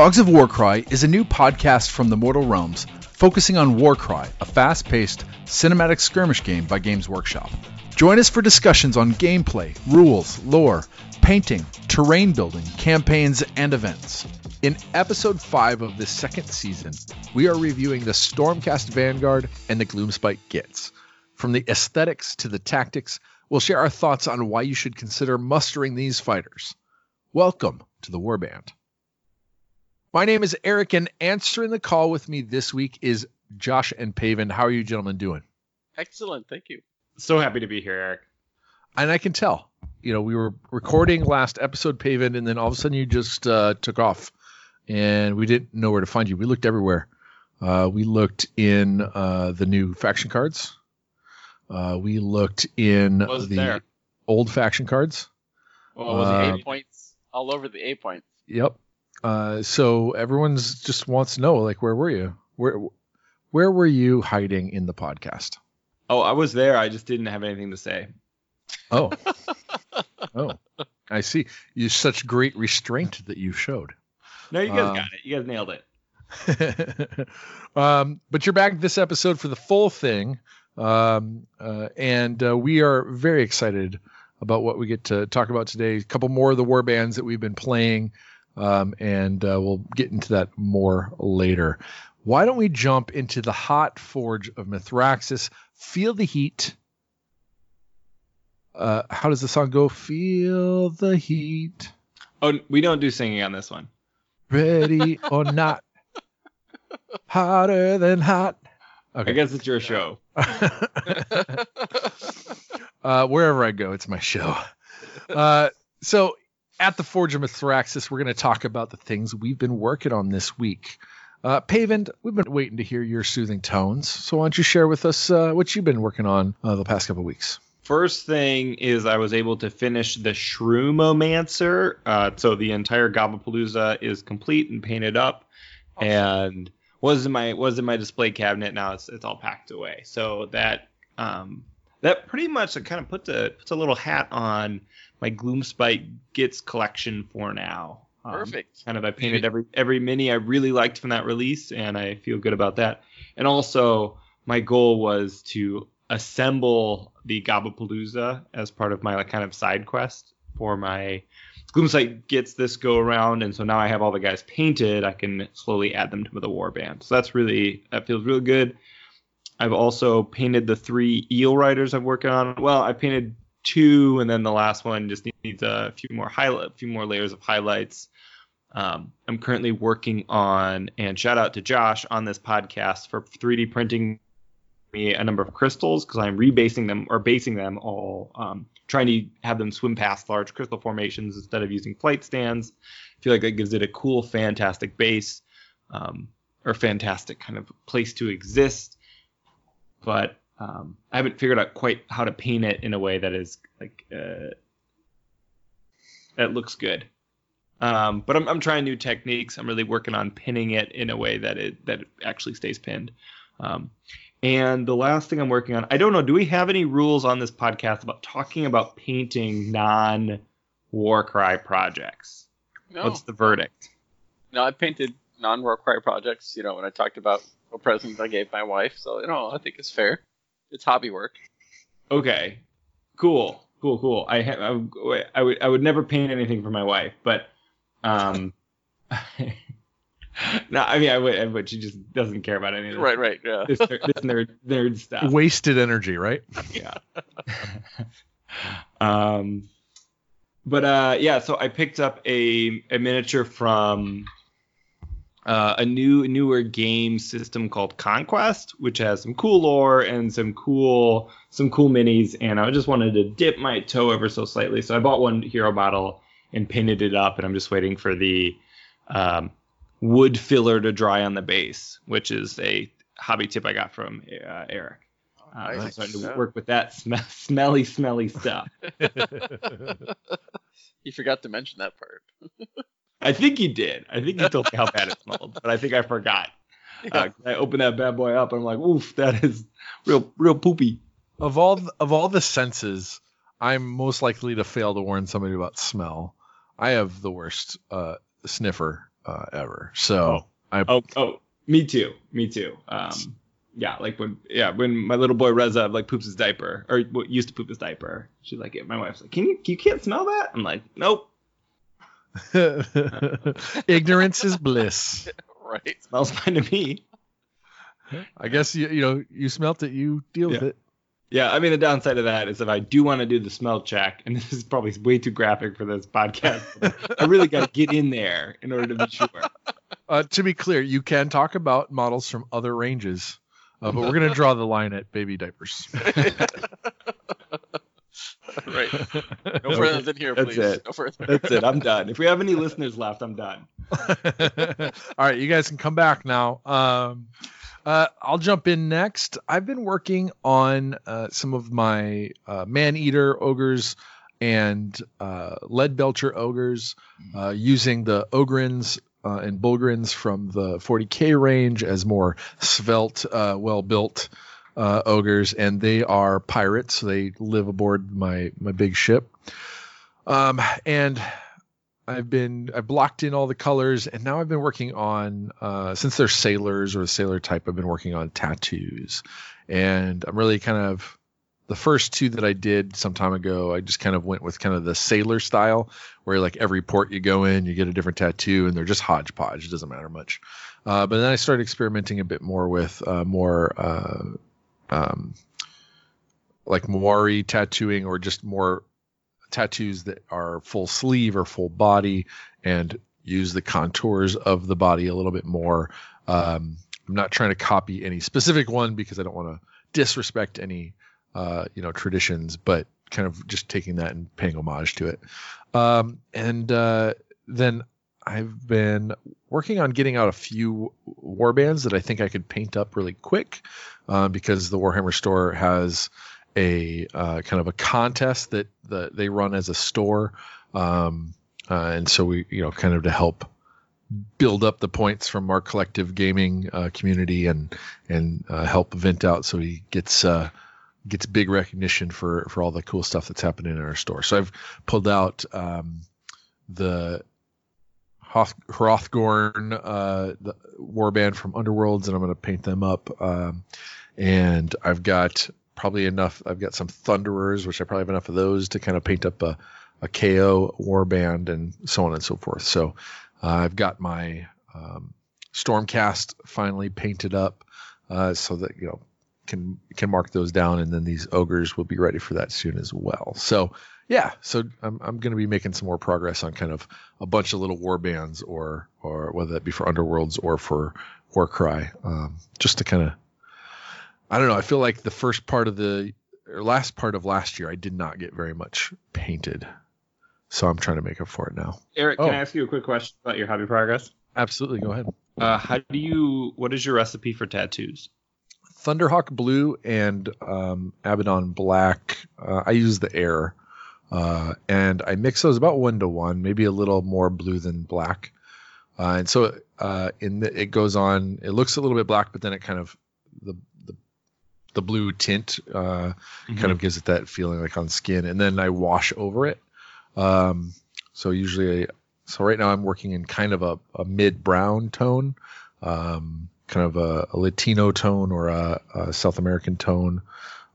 dogs of Warcry is a new podcast from the Mortal Realms focusing on Warcry, a fast paced cinematic skirmish game by Games Workshop. Join us for discussions on gameplay, rules, lore, painting, terrain building, campaigns, and events. In episode 5 of this second season, we are reviewing the Stormcast Vanguard and the Gloomspite Gits. From the aesthetics to the tactics, we'll share our thoughts on why you should consider mustering these fighters. Welcome to the Warband. My name is Eric, and answering the call with me this week is Josh and Paven. How are you gentlemen doing? Excellent, thank you. So happy to be here, Eric. And I can tell. You know, we were recording last episode, Paven, and then all of a sudden you just uh, took off, and we didn't know where to find you. We looked everywhere. Uh, we looked in uh, the new faction cards. Uh, we looked in the there? old faction cards. Well, was Uh, it eight points all over the eight points? Yep. Uh, so everyone's just wants to know, like, where were you? Where where were you hiding in the podcast? Oh, I was there. I just didn't have anything to say. Oh, oh, I see. You such great restraint that you showed. No, you guys Um, got it. You guys nailed it. um, but you're back this episode for the full thing, um, uh, and uh, we are very excited about what we get to talk about today. A couple more of the war bands that we've been playing, um, and uh, we'll get into that more later. Why don't we jump into the hot forge of Mithraxis? Feel the heat. Uh, how does the song go? Feel the heat. Oh, we don't do singing on this one. Ready or not. Hotter than hot. I guess it's your show. uh, wherever I go, it's my show. Uh, so, at the Forge of Mithraxis, we're going to talk about the things we've been working on this week. Uh, Paven, we've been waiting to hear your soothing tones. So, why don't you share with us uh, what you've been working on uh, the past couple weeks? First thing is I was able to finish the Shroomancer. Uh, so the entire Gobapalooza is complete and painted up, and was in my was in my display cabinet. Now it's it's all packed away. So that um, that pretty much kind of puts a puts a little hat on my Gloomspite Gits collection for now. Um, Perfect. kind of I painted every every mini I really liked from that release, and I feel good about that. And also, my goal was to assemble the Gobapalooza as part of my like kind of side quest for my Gloomspite Gits this go around, and so now I have all the guys painted. I can slowly add them to the warband. So that's really that feels really good. I've also painted the three eel riders I'm working on. Well, I painted two, and then the last one just needs a few more highlight, a few more layers of highlights. Um, I'm currently working on, and shout out to Josh on this podcast for 3D printing me a number of crystals because I'm rebasing them or basing them all, um, trying to have them swim past large crystal formations instead of using flight stands. I feel like that gives it a cool, fantastic base um, or fantastic kind of place to exist. But um, I haven't figured out quite how to paint it in a way that is like uh, that looks good. Um, but I'm, I'm trying new techniques. I'm really working on pinning it in a way that it that it actually stays pinned. Um, and the last thing I'm working on, I don't know, do we have any rules on this podcast about talking about painting non Warcry projects? No, What's the verdict? no, I painted non-Warcry projects. You know, when I talked about a present I gave my wife, so you know, I think it's fair. It's hobby work. Okay, cool, cool, cool. I ha- I would I would never paint anything for my wife, but um, no, I mean I would, I would. She just doesn't care about any of this, Right, right, yeah. this, this nerd nerd stuff. Wasted energy, right? yeah. um, but uh, yeah, so I picked up a a miniature from uh, a new newer game system called Conquest, which has some cool lore and some cool some cool minis. And I just wanted to dip my toe ever so slightly, so I bought one hero model and painted it up, and I'm just waiting for the um, wood filler to dry on the base, which is a hobby tip I got from uh, Eric. Uh, so I'm starting to work with that sm- smelly, smelly stuff. You forgot to mention that part. I think you did. I think you told me how bad it smelled, but I think I forgot. Uh, I opened that bad boy up and I'm like, oof, that is real, real poopy. Of all of all the senses, I'm most likely to fail to warn somebody about smell. I have the worst uh, sniffer uh, ever. So I Oh, oh, me too. Me too. Um, yeah, like when yeah when my little boy Reza like poops his diaper or well, used to poop his diaper. She's like, my wife's like, can you you can't smell that? I'm like, nope, ignorance is bliss. right. smells fine to me. I guess you you know you smelt it, you deal with it. Yeah, I mean the downside of that is if I do want to do the smell check, and this is probably way too graphic for this podcast, I really got to get in there in order to be sure. Uh, to be clear, you can talk about models from other ranges, uh, but we're going to draw the line at baby diapers. right. No further than here, That's please. it. No further. That's it. I'm done. If we have any listeners left, I'm done. All right, you guys can come back now. Um, uh, I'll jump in next. I've been working on uh, some of my uh, man eater ogres and uh, lead belcher ogres uh, using the Ogryns uh, and Bullgryns from the 40k range as more svelte, uh, well built uh, ogres, and they are pirates. So they live aboard my my big ship. Um, and I've been I've blocked in all the colors, and now I've been working on uh, since they're sailors or the sailor type. I've been working on tattoos, and I'm really kind of the first two that I did some time ago. I just kind of went with kind of the sailor style, where like every port you go in, you get a different tattoo, and they're just hodgepodge. It doesn't matter much. Uh, but then I started experimenting a bit more with uh, more uh, um, like Maori tattooing or just more tattoos that are full sleeve or full body and use the contours of the body a little bit more. Um, I'm not trying to copy any specific one because I don't want to disrespect any uh, you know traditions, but kind of just taking that and paying homage to it. Um, and uh, then I've been working on getting out a few warbands that I think I could paint up really quick uh, because the Warhammer store has a uh, kind of a contest that the, they run as a store, um, uh, and so we you know kind of to help build up the points from our collective gaming uh, community and and uh, help Vint out so he gets uh, gets big recognition for for all the cool stuff that's happening in our store. So I've pulled out um, the Hoth- Hrothgorn uh, the warband from Underworlds, and I'm going to paint them up. Um, and I've got probably enough. I've got some Thunderers, which I probably have enough of those to kind of paint up a, a KO warband and so on and so forth. So uh, I've got my um, Stormcast finally painted up, uh, so that you know can can mark those down, and then these ogres will be ready for that soon as well. So yeah, so I'm I'm going to be making some more progress on kind of a bunch of little war bands, or or whether that be for Underworlds or for Warcry, um, just to kind of I don't know. I feel like the first part of the or last part of last year, I did not get very much painted, so I'm trying to make up for it now. Eric, can Oh. I ask you a quick question about your hobby progress? Absolutely, go ahead. Uh, how do you? What is your recipe for tattoos? Thunderhawk blue and um, Abaddon black. Uh, I use the air, uh, and I mix those about one to one, maybe a little more blue than black. Uh, and so uh, in the, it goes on. It looks a little bit black, but then it kind of the the, blue tint uh, kind of gives it that feeling like on skin, and then I wash over it. Um, so usually, I, so right now I'm working in kind of a, a mid brown tone, um, kind of a, a Latino tone or a, a South American tone,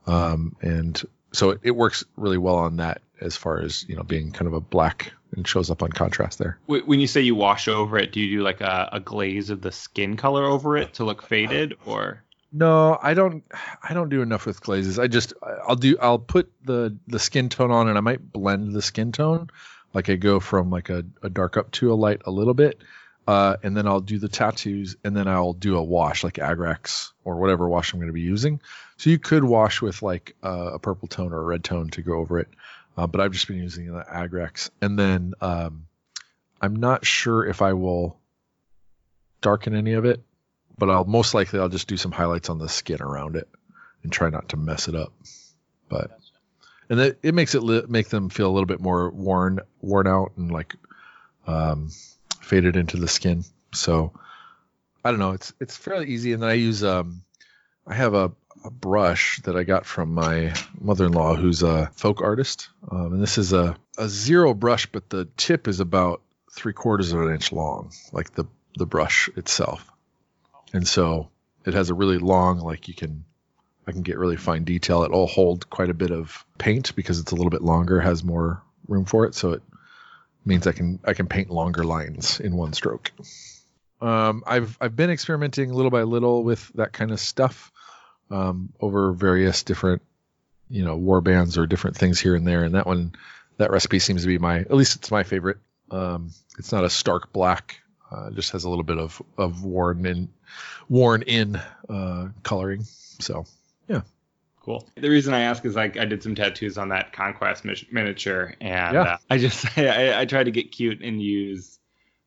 um, and so it, it works really well on that as far as you know being kind of a black and shows up on contrast there. When you say you wash over it, do you do like a, a glaze of the skin color over it to look faded, or No, I don't. I don't do enough with glazes. I just I'll do. I'll put the the skin tone on, and I might blend the skin tone. Like I go from like a, a dark up to a light a little bit, uh, and then I'll do the tattoos, and then I'll do a wash like Agrax or whatever wash I'm going to be using. So you could wash with like uh, a purple tone or a red tone to go over it, uh, but I've just been using the Agrax, and then um, I'm not sure if I will darken any of it but I'll most likely I'll just do some highlights on the skin around it and try not to mess it up. But and it, it makes it li- make them feel a little bit more worn worn out and like um faded into the skin. So I don't know. It's it's fairly easy, and then I use um I have a, a brush that I got from my mother-in-law who's a folk artist, um, and this is a a zero brush, but the tip is about three quarters of an inch long, like the the brush itself, and so it has a really long like you can I can get really fine detail. It'll hold quite a bit of paint because it's a little bit longer, has more room for it, so it means I can I can paint longer lines in one stroke. Um, I've I've been experimenting little by little with that kind of stuff um, over various different you know war bands or different things here and there, and that one that recipe seems to be my at least it's my favorite. Um, it's not a stark black, uh, just has a little bit of of worn in worn in uh, coloring. So yeah, Cool. The reason I ask is like I did some tattoos on that conquest mi- miniature, and Yeah. uh, I just I, I tried to get cute and use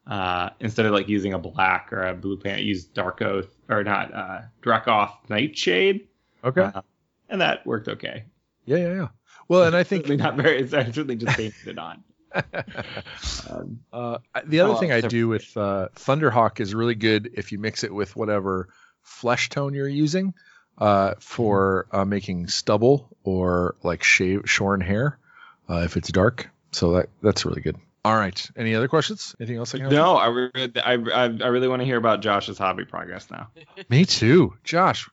uh, instead of like using a black or a blue paint, I used dark oath or not uh, Dracoth Nightshade, okay, Uh, and that worked okay. yeah, yeah, yeah. Well, and I think certainly not very. I certainly just painted it on. Um, Uh, the other Oh, thing I do with uh, Thunderhawk is really good if you mix it with whatever flesh tone you're using uh, for uh, making stubble or like shave shorn hair uh, if it's dark. So that that's really good. All right. Any other questions? Anything else? I can no, I, re- I, I, I really want to hear about Josh's hobby progress now. Me too. Josh,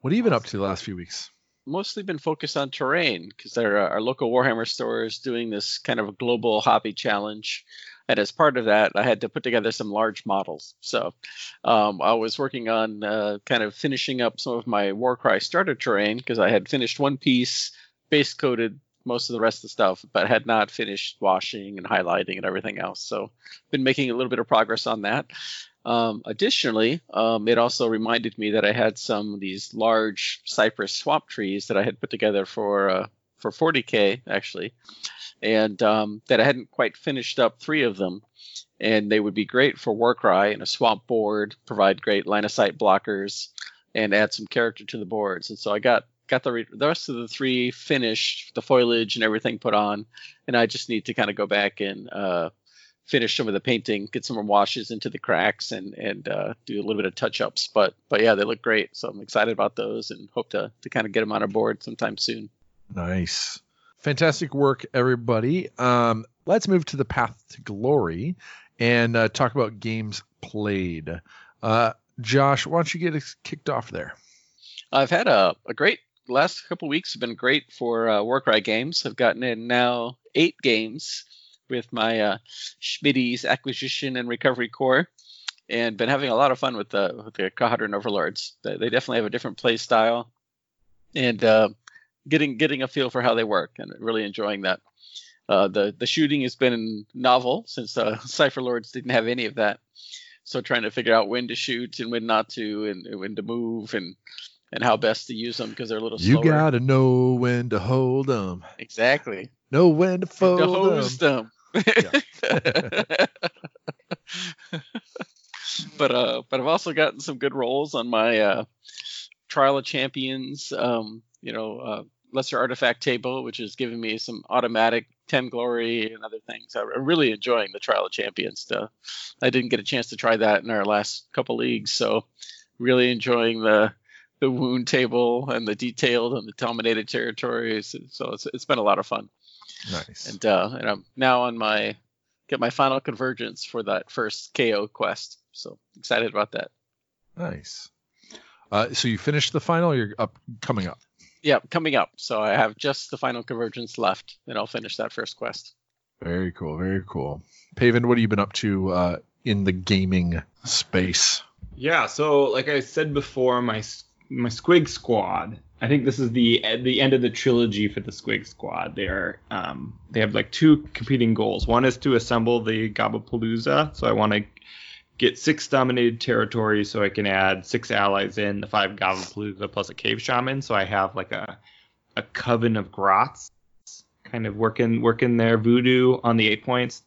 what have you been up to the last few weeks? Mostly been focused on terrain because there are our local Warhammer stores doing this kind of global hobby challenge. And as part of that, I had to put together some large models. So um, I was working on uh, kind of finishing up some of my Warcry starter terrain because I had finished one piece, base coated most of the rest of the stuff, but had not finished washing and highlighting and everything else. So been making a little bit of progress on that. Um, additionally, um, it also reminded me that I had some of these large cypress swamp trees that I had put together for uh, for 40k actually, and um, that I hadn't quite finished up three of them, and they would be great for Warcry and a swamp board, provide great line of sight blockers, and add some character to the boards. And so I got got the, re- the rest of the three finished, the foliage and everything put on, and I just need to kind of go back and uh, finish some of the painting, get some more washes into the cracks, and and uh, do a little bit of touch ups. But but yeah, they look great, so I'm excited about those and hope to to kind of get them on our board sometime soon. Nice. Fantastic work, everybody. Um, let's move to the path to glory and uh, talk about games played. Uh, Josh, why don't you get us kicked off there? I've had a, a great last couple weeks have been great for uh, Warcry games. I've gotten in now eight games with my uh, Schmitty's Acquisition and Recovery Core, and been having a lot of fun with the with the Kharadron Overlords. They, definitely have a different play style, and uh, getting getting a feel for how they work, and really enjoying that. Uh, the the shooting has been novel since uh, Cypher Lords didn't have any of that. So trying to figure out when to shoot and when not to, and, when to move, and and how best to use them because they're a little You slower. gotta know when to hold them, exactly. know when to To fold hose them. them. but uh, but I've also gotten some good rolls on my uh, Trial of Champions, um, you know, uh, Lesser Artifact table, which is giving me some automatic 10 glory and other things. I'm really enjoying the Trial of Champions stuff. I didn't get a chance to try that in our last couple leagues, so really enjoying the the wound table and the detailed and the dominated territories. So it's, it's been a lot of fun Nice. and uh, and I'm now on my get my final convergence for that first KO quest. So excited about that. nice. Uh, so you finished the final. You're up, coming up. Yeah, coming up. So I have just the final convergence left, and I'll finish that first quest. Very cool. Very cool. Paven, what have you been up to uh, in the gaming space? Yeah, so like I said before, my my Squig Squad. I think this is the the end of the trilogy for the Squig Squad. They are um, they have like two competing goals. One is to assemble the Gobapalooza, so I want to get six dominated territories, so I can add six allies in the five Gobapalooza plus a Cave Shaman. So I have like a a coven of Grots, kind of working working their voodoo on the eight points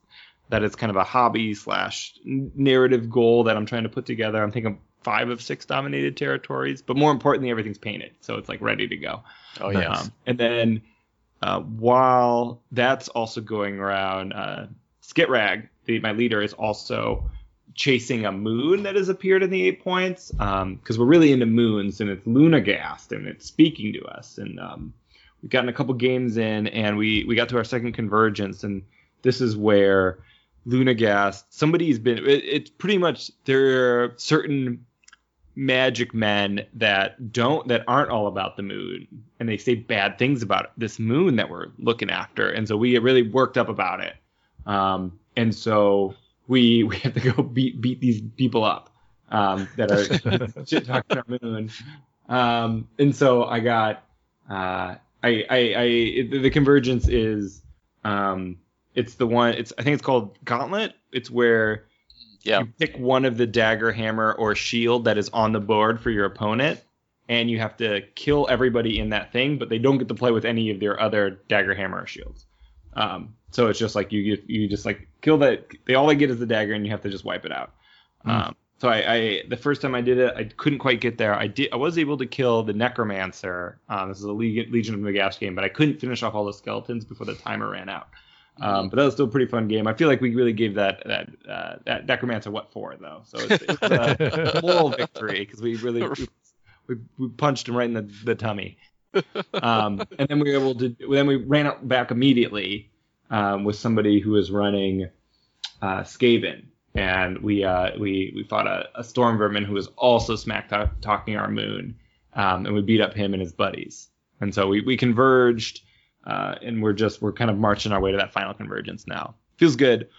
that is kind of a hobby slash narrative goal that I'm trying to put together. I'm thinking five of six dominated territories, but more importantly, everything's painted, so it's like ready to go. Oh yeah. Um, and then uh, while that's also going around, uh, Skitrag the, my leader is also chasing a moon that has appeared in the eight points because we're really into moons and it's Lunagast and it's speaking to us and um, we've gotten a couple games in and we we got to our second convergence and this is where Lunagast somebody's been it, it's pretty much there are certain magic men that don't that aren't all about the moon and they say bad things about this moon that we're looking after. And so we get really worked up about it. Um, and so we we have to go beat beat these people up um, that are shit talking our moon. Um, and so i got uh, I, I i the convergence is um, it's the one it's i think it's called gauntlet. It's where Yeah. you pick one of the dagger, hammer, or shield that is on the board for your opponent, and you have to kill everybody in that thing, but they don't get to play with any of their other dagger, hammer, or shields. Um, so it's just like you you just like kill that. They all they get is the dagger, and you have to just wipe it out. Um, so I, I the first time I did it, I couldn't quite get there. I did I was able to kill the necromancer. Um, this is a Legion, Legion of Nagash game, but I couldn't finish off all the skeletons before the timer ran out. Um, but that was still a pretty fun game. I feel like we really gave that that uh, that necromancer what for though. So it's, it's a moral victory because we really we, we, we punched him right in the, the tummy. Um, and then we were able to then we ran out back immediately um, with somebody who was running uh, Skaven, and we uh, we we fought a, a storm vermin who was also smack talking our moon, um, and we beat up him and his buddies. And so we we converged uh, and we're just we're kind of marching our way to that final convergence now. Feels good.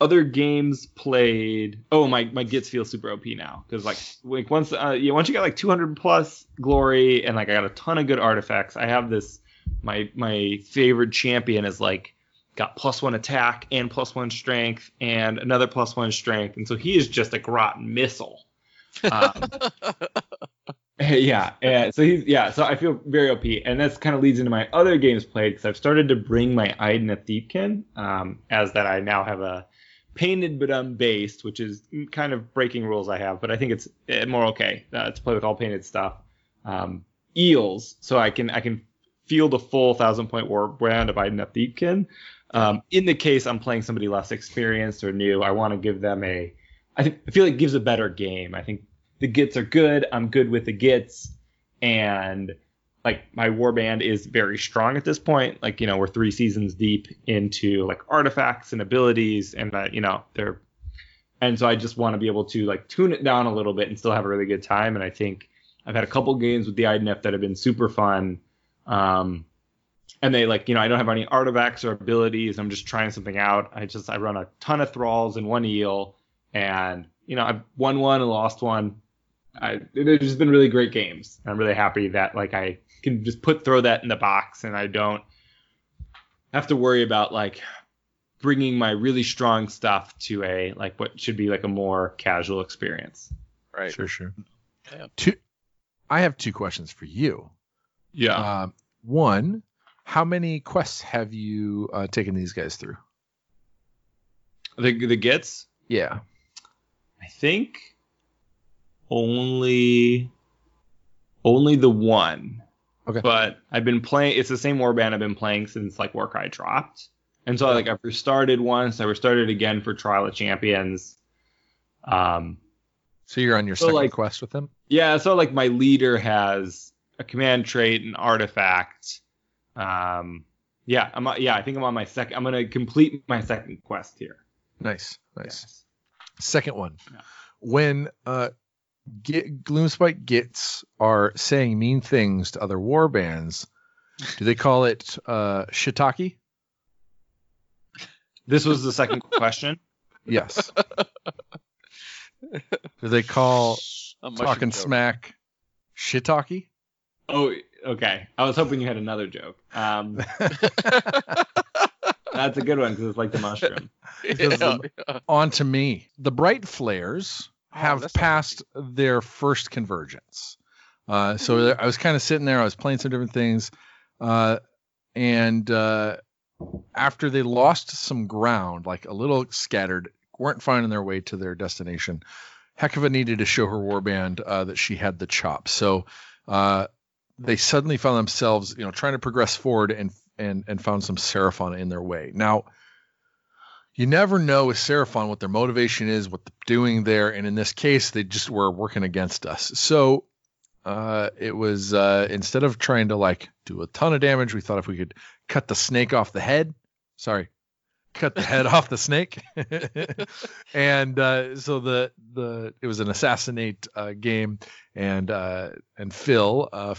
Other games played. Oh, my my gits feel super OP now because like like once uh, yeah once you got like 200 plus glory and like I got a ton of good artifacts. I have this my my favorite champion is like got plus one attack and plus one strength and another plus one strength, and so he is just a grot missile. Um, yeah, yeah. So he's yeah. So I feel very OP, and this kind of leads into my other games played because I've started to bring my Idoneth Deepkin, um, as that I now have a painted but unbased, which is kind of breaking rules I have, but I think it's eh, more okay uh, to play with all painted stuff. Um, eels, so I can I can field a full thousand point war brand of Idoneth Deepkin. Um, in the case I'm playing somebody less experienced or new, I want to give them a. I think I feel like it gives a better game. I think the gits are good. I'm good with the gits, and like my warband is very strong at this point. Like you know we're three seasons deep into like artifacts and abilities, and uh, you know they're, and so I just want to be able to like tune it down a little bit and still have a really good time. And I think I've had a couple games with the IDNF that have been super fun. Um, and they like you know I don't have any artifacts or abilities. I'm just trying something out. I just I run a ton of thralls and one eel, and you know I've won one and lost one. I, there's just been really great games. I'm really happy that like I can just put throw that in the box and I don't have to worry about like bringing my really strong stuff to a like what should be like a more casual experience. Right. Sure, sure. Yeah. Two, I have two questions for you. Yeah. Um, one, how many quests have you uh, taken these guys through? the the gets Yeah. I think only only the one. Okay. But I've been playing. It's the same warband I've been playing since like Warcry dropped, and so like I've restarted once. I restarted again for Trial of Champions. Um, So you're on your So, second like- quest with them? yeah, so like my leader has a command trait, an artifact. Um, yeah, I'm yeah. I think I'm on my second. I'm gonna complete my second quest here. Nice, nice. Yes. Second one. Yeah. When uh, get, Gloomspite Gits are saying mean things to other war bands, do they call it uh, shiitake? This was the second question. Yes. do they call A talking joke. smack shiitake? Oh, okay. I was hoping you had another joke. Um, that's a good one because it's like the mushroom. Yeah, yeah. On to me. The Bright Flares have that's not passed their first convergence. Uh, so there- I was kind of sitting there. I was playing some different things, uh, and uh, after they lost some ground, like a little scattered, weren't finding their way to their destination. Hekova needed to show her warband uh, that she had the chops. So uh, they suddenly found themselves, you know, trying to progress forward and and and found some Seraphon in their way. Now, you never know with Seraphon what their motivation is, what they're doing there, and in this case, they just were working against us. So uh, it was uh, instead of trying to like do a ton of damage, we thought if we could cut the snake off the head. Sorry, cut the head off the snake. and uh, so the the it was an assassinate uh, game, and uh, and Phil, uh,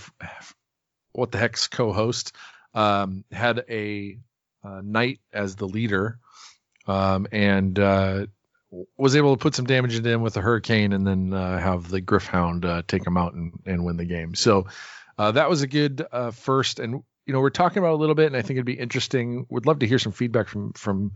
what the heck's co-host, um, had a knight as the leader, um, and uh, was able to put some damage into him with a hurricane, and then uh, have the Gryph-hound uh, take him out and, and win the game. So uh, that was a good uh, first, and you know we're talking about a little bit, and I think it'd be interesting. Would love to hear some feedback from from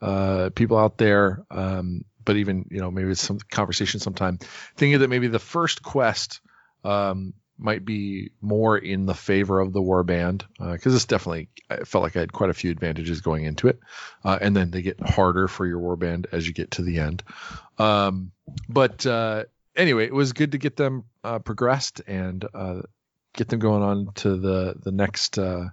uh, people out there. Um, but even you know maybe some conversation sometime. Thinking that maybe the first quest um, might be more in the favor of the warband because uh, it's definitely I felt like I had quite a few advantages going into it, uh, and then they get harder for your warband as you get to the end. Um, but uh, anyway, it was good to get them uh, progressed and uh, get them going on to the the next uh,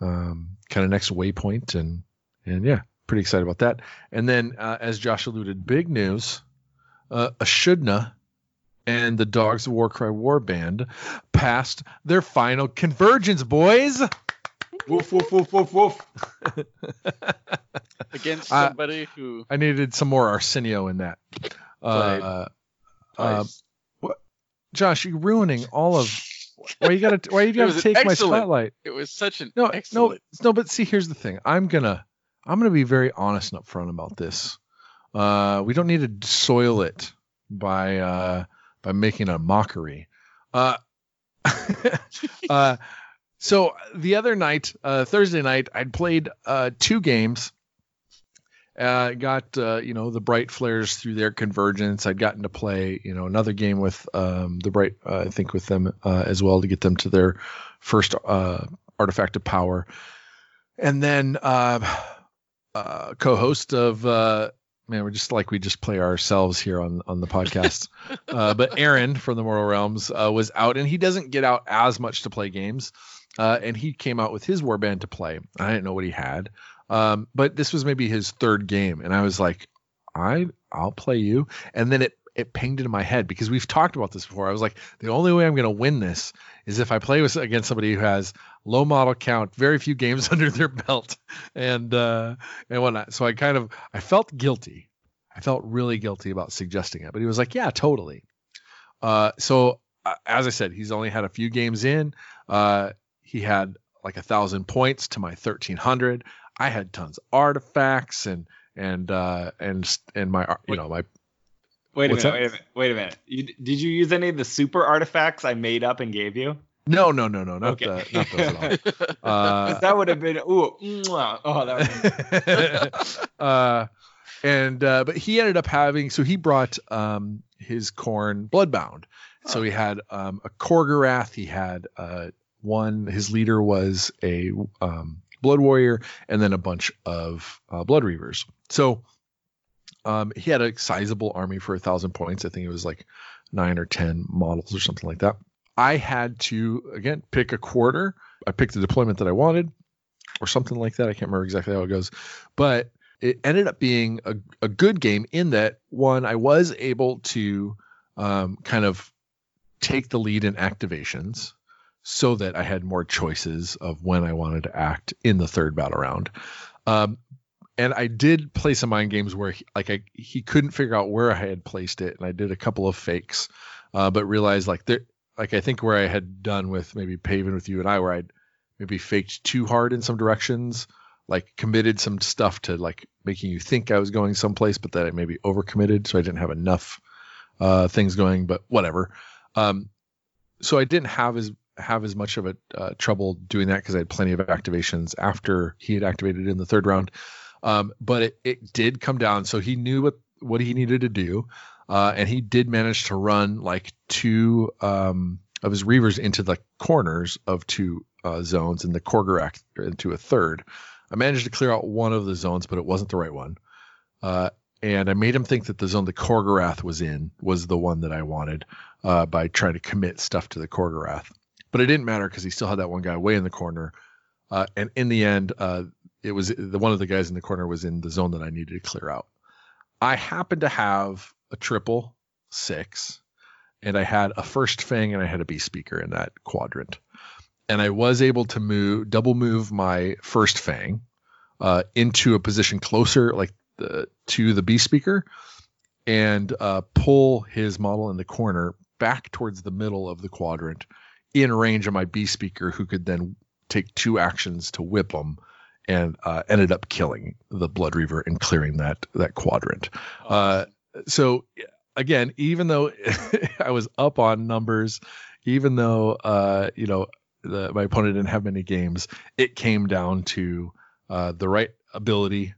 um, kind of next waypoint, and and yeah, pretty excited about that. And then as Josh alluded, big news: uh, Ashudna and the Dogs of Warcry Warband passed their final convergence, boys. Woof woof woof woof woof. Against somebody who I needed some more Arsenio in that. Uh, uh, Nice. what, Josh, you're ruining all of. Why you gotta? Why you gotta take my spotlight? it was such an No, excellent. no, no. But see, here's the thing. I'm gonna, I'm gonna be very honest and upfront about this. Uh, we don't need to soil it by uh, by making a mockery. Uh, uh, so the other night, uh, Thursday night, I'd played uh, two games. Uh, got uh, you know the bright flares through their convergence. I'd gotten to play you know another game with um, the bright, I think with them as well to get them to their first artifact of power, and then co-host of man, we're just like we just play ourselves here on on the podcast. uh, but Aaron from the Mortal Realms uh, was out, and he doesn't get out as much to play games. Uh, and he came out with his warband to play. I didn't know what he had, um, but this was maybe his third game, and I was like, I I'll play you. And then it it pinged into my head because we've talked about this before. I was like, the only way I'm going to win this is if I play with against somebody who has low model count, very few games under their belt, and uh, and whatnot. So I kind of I felt guilty. I felt really guilty about suggesting it, but he was like, yeah, totally. Uh, so uh, as I said, he's only had a few games in. Uh, he had like a thousand points to my thirteen hundred. I had tons of artifacts and and uh, and and my you know my Wait a minute. Wait a minute. Wait a minute. You, did you use any of the super artifacts I made up and gave you? no no no no not Okay. the not those at all. Uh, that would have been ooh. mwah. Oh, that would have been uh, and uh, but he ended up having so he brought um, his Khorne Bloodbound. So he had um, a Khorgorath. He had uh, one. His leader was a um, blood warrior, and then a bunch of uh, blood reavers. So um, he had a sizable army for a thousand points. I think it was like nine or ten models or something like that. I had to again pick a quarter. I picked the deployment that I wanted, or something like that. I can't remember exactly how it goes, but it ended up being a, a good game in that one I was able to um, kind of take the lead in activations so that I had more choices of when I wanted to act in the third battle round. Um, and I did play some mind games where he, like I, he couldn't figure out where I had placed it, and I did a couple of fakes, uh, but realized like there, like I think where I had done with maybe Paven with you and I, where I'd maybe faked too hard in some directions, like committed some stuff to like making you think I was going someplace, but that I maybe overcommitted, so I didn't have enough uh, things going. But whatever. Um, so I didn't have as have as much of a uh, trouble doing that because I had plenty of activations after he had activated in the third round. Um, but it, it did come down, so he knew what what he needed to do, uh, and he did manage to run like two um, of his reavers into the corners of two uh, zones, and the Khorgorath into a third. I managed to clear out one of the zones, but it wasn't the right one. Uh, and I made him think that the zone the Khorgorath was in was the one that I wanted uh, by trying to commit stuff to the Khorgorath. But it didn't matter because he still had that one guy way in the corner. Uh, and in the end, uh, it was the one of the guys in the corner was in the zone that I needed to clear out. I happened to have a triple six, and I had a first fang and I had a B speaker in that quadrant, and I was able to move double move my first fang uh, into a position closer, like the to the B speaker, and uh, pull his model in the corner back towards the middle of the quadrant in range of my B speaker, who could then take two actions to whip him, and uh, ended up killing the Blood Reaver and clearing that that quadrant. Uh, so again, even though I was up on numbers, even though uh, you know the, my opponent didn't have many games, it came down to uh, the right ability,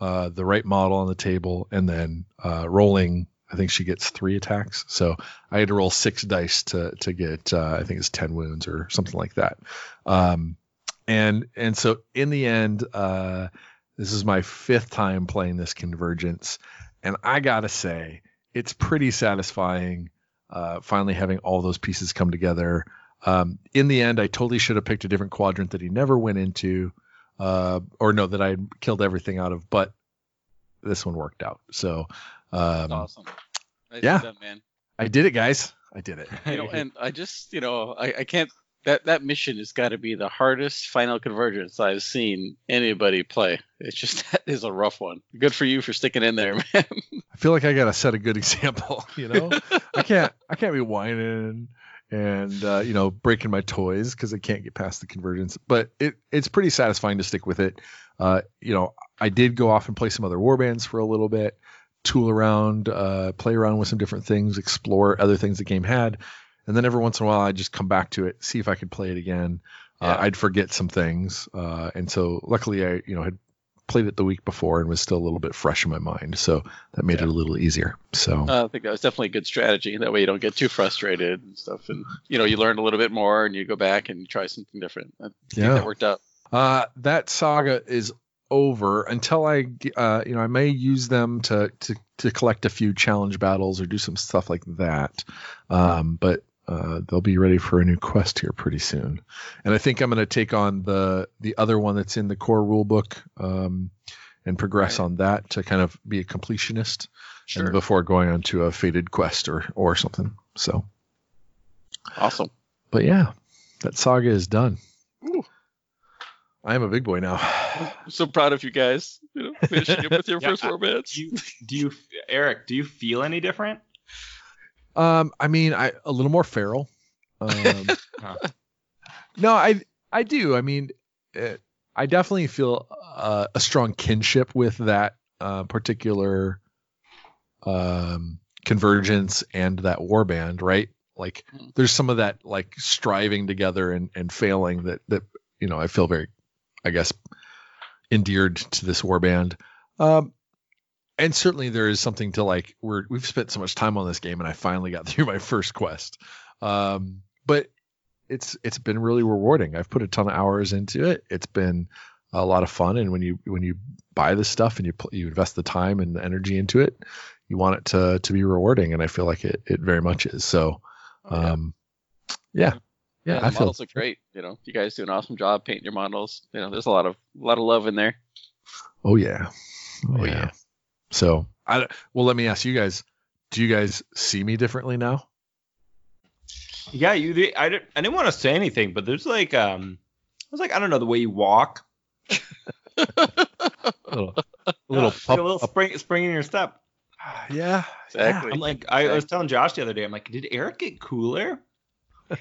uh, the right model on the table, and then uh, rolling I think she gets three attacks. So I had to roll six dice to to get uh, I think it's ten wounds or something like that. Um, and and so in the end, uh, this is my fifth time playing this convergence, and I gotta say it's pretty satisfying. Uh, finally having all those pieces come together. Um, in the end, I totally should have picked a different quadrant that he never went into, uh, or no, that I killed everything out of. But this one worked out. So um, awesome. Nice yeah. done, man. I did it, guys. I did it. You know, and I just, you know, I, I can't. That that mission has got to be the hardest final convergence I've seen anybody play. It's just that is a rough one. Good for you for sticking in there, man. I feel like I gotta set a good example. You know, I can't. I can't be whining and uh, you know breaking my toys because I can't get past the convergence. But it it's pretty satisfying to stick with it. Uh, you know, I did go off and play some other warbands for a little bit tool around, uh, play around with some different things, explore other things the game had, and then every once in a while I'd just come back to it, see if I could play it again. Uh, I'd forget some things, uh, and so luckily I, you know, had played it the week before and was still a little bit fresh in my mind, so that made Yeah. it a little easier. So I think that was definitely a good strategy. That way you don't get too frustrated and stuff, and you know you learn a little bit more, and you go back and try something different. I think Yeah. that worked out. Uh, that saga is over until I, uh, you know, I may use them to, to, to collect a few challenge battles or do some stuff like that. Um, but, uh, they'll be ready for a new quest here pretty soon. And I think I'm going to take on the, the other one that's in the core rule book, um, and progress Right. on that to kind of be a completionist Sure. and before going on to a fated quest or, or something. So, Awesome. but yeah, that saga is done. Ooh. I am a big boy now. I'm so proud of you guys. You know, finishing up with your Yeah, first I- romance. Do you, do you, Eric? Do you feel any different? Um, I mean, I a little more feral. Um, no, I I do. I mean, it, I definitely feel uh, a strong kinship with that uh, particular um, convergence and that warband, right? Like, Mhm. there's some of that like striving together and and failing that that you know I feel very, I guess, endeared to this warband. Um, and certainly there is something to like we're we've spent so much time on this game and I finally got through my first quest. Um, but it's it's been really rewarding. I've put a ton of hours into it. It's been a lot of fun and when you when you buy this stuff and you you invest the time and the energy into it, you want it to to be rewarding and I feel like it it very much is. So Oh, yeah. um yeah. Yeah, Yeah, the I feel models look great. You know, you guys do an awesome job painting your models. You know, there's a lot of a lot of love in there. Oh yeah. Oh, Oh, yeah. yeah. So I well let me ask you guys, do you guys see me differently now? Yeah, you. I didn't. I didn't want to say anything, but there's like, um, I was like, I don't know the way you walk. A little, a little pup, a little spring, spring in your step. yeah. Exactly. I'm like, I, I was telling Josh the other day. I'm like, did Eric get cooler? yeah.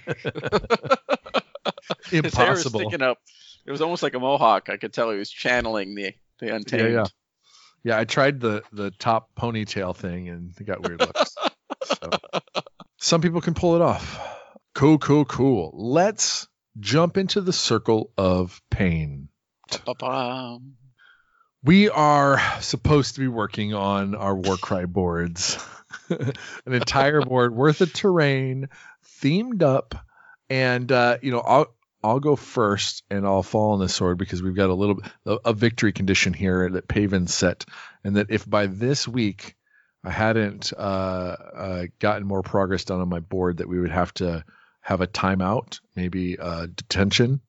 His hair was Impossible. sticking up. It was almost like a mohawk. I could tell he was channeling the the untamed. yeah. Yeah, I tried the the top ponytail thing and it got weird looks. so, some people can pull it off. Cool, cool, cool. Let's jump into the circle of pain. Ba-ba-bum. We are supposed to be working on our Warcry boards. An entire board worth of terrain, themed up, and uh, you know, I'll I'll go first and I'll fall on the sword because we've got a little a, a victory condition here that Paven set, and that if by this week I hadn't uh, uh, gotten more progress done on my board, that we would have to have a timeout, maybe uh, detention,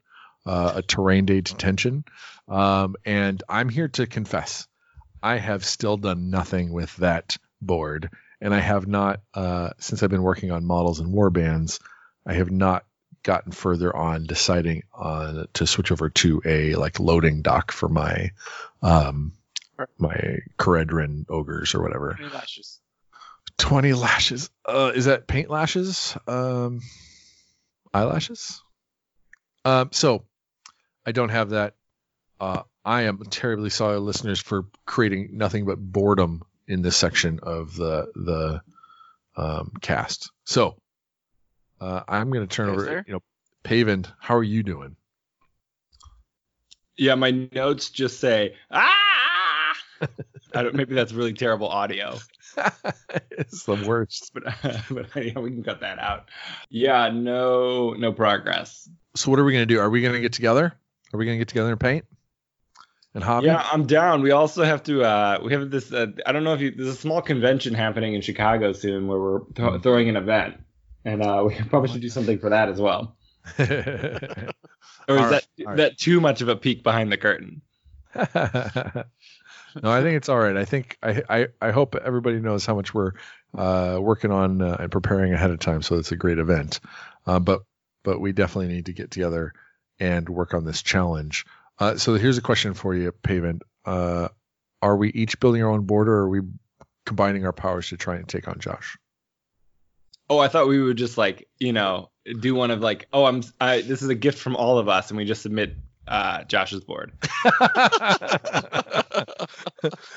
uh, a terrain day detention. Um, and I'm here to confess, I have still done nothing with that board, and I have not uh, since I've been working on models and warbands. I have not gotten further on deciding on to switch over to a like loading dock for my um my Kharadron ogres or whatever. Twenty lashes. 20 lashes. Uh, is that paint lashes? Um, eyelashes? Um, so I don't have that. Uh, I am terribly sorry, listeners, for creating nothing but boredom in this section of the the um, cast. So uh, I'm going to turn Is over. there? You know, Paven, how are you doing? Yeah, my notes just say ah. I don't, maybe that's really terrible audio, it's the worst. but but yeah, we can cut that out. Yeah, no no progress. So what are we going to do? Are we going to get together? Are we going to get together and paint and hobby? Yeah, I'm down. We also have to. Uh, we have this. Uh, I don't know if you. There's a small convention happening in Chicago soon where we're th- throwing an event, and uh, we probably should do something for that as well. Or is right, that all right. that too much of a peek behind the curtain? no, I think it's all right. I think I I, I hope everybody knows how much we're uh, working on uh, and preparing ahead of time, so it's a great event. Uh, but but we definitely need to get together and work on this challenge. Uh, so here's a question for you, Paven. Uh, are we each building our own border, or are we combining our powers to try and take on Josh? Oh, I thought we would just like you know do one of like oh I'm I, this is a gift from all of us, and we just submit uh, Josh's board.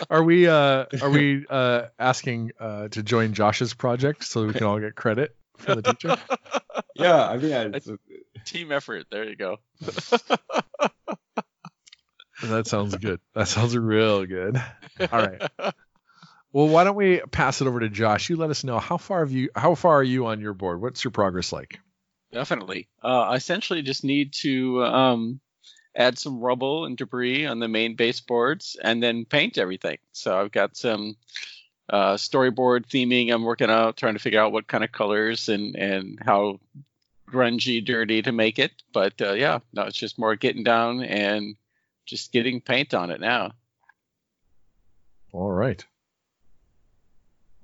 are we uh, are we uh, asking uh, to join Josh's project so we can all get credit for the teacher? Yeah, I mean, it's, Team effort. There you go. That sounds good. That sounds real good. All right. Well, why don't we pass it over to Josh? You let us know how far have you how far are you on your board? What's your progress like? Definitely. Uh, I essentially just need to um, add some rubble and debris on the main baseboards and then paint everything. So I've got some uh, storyboard theming I'm working out, trying to figure out what kind of colors and, and how grungy, dirty to make it. But uh, yeah, no, it's just more getting down and just getting paint on it now. All right.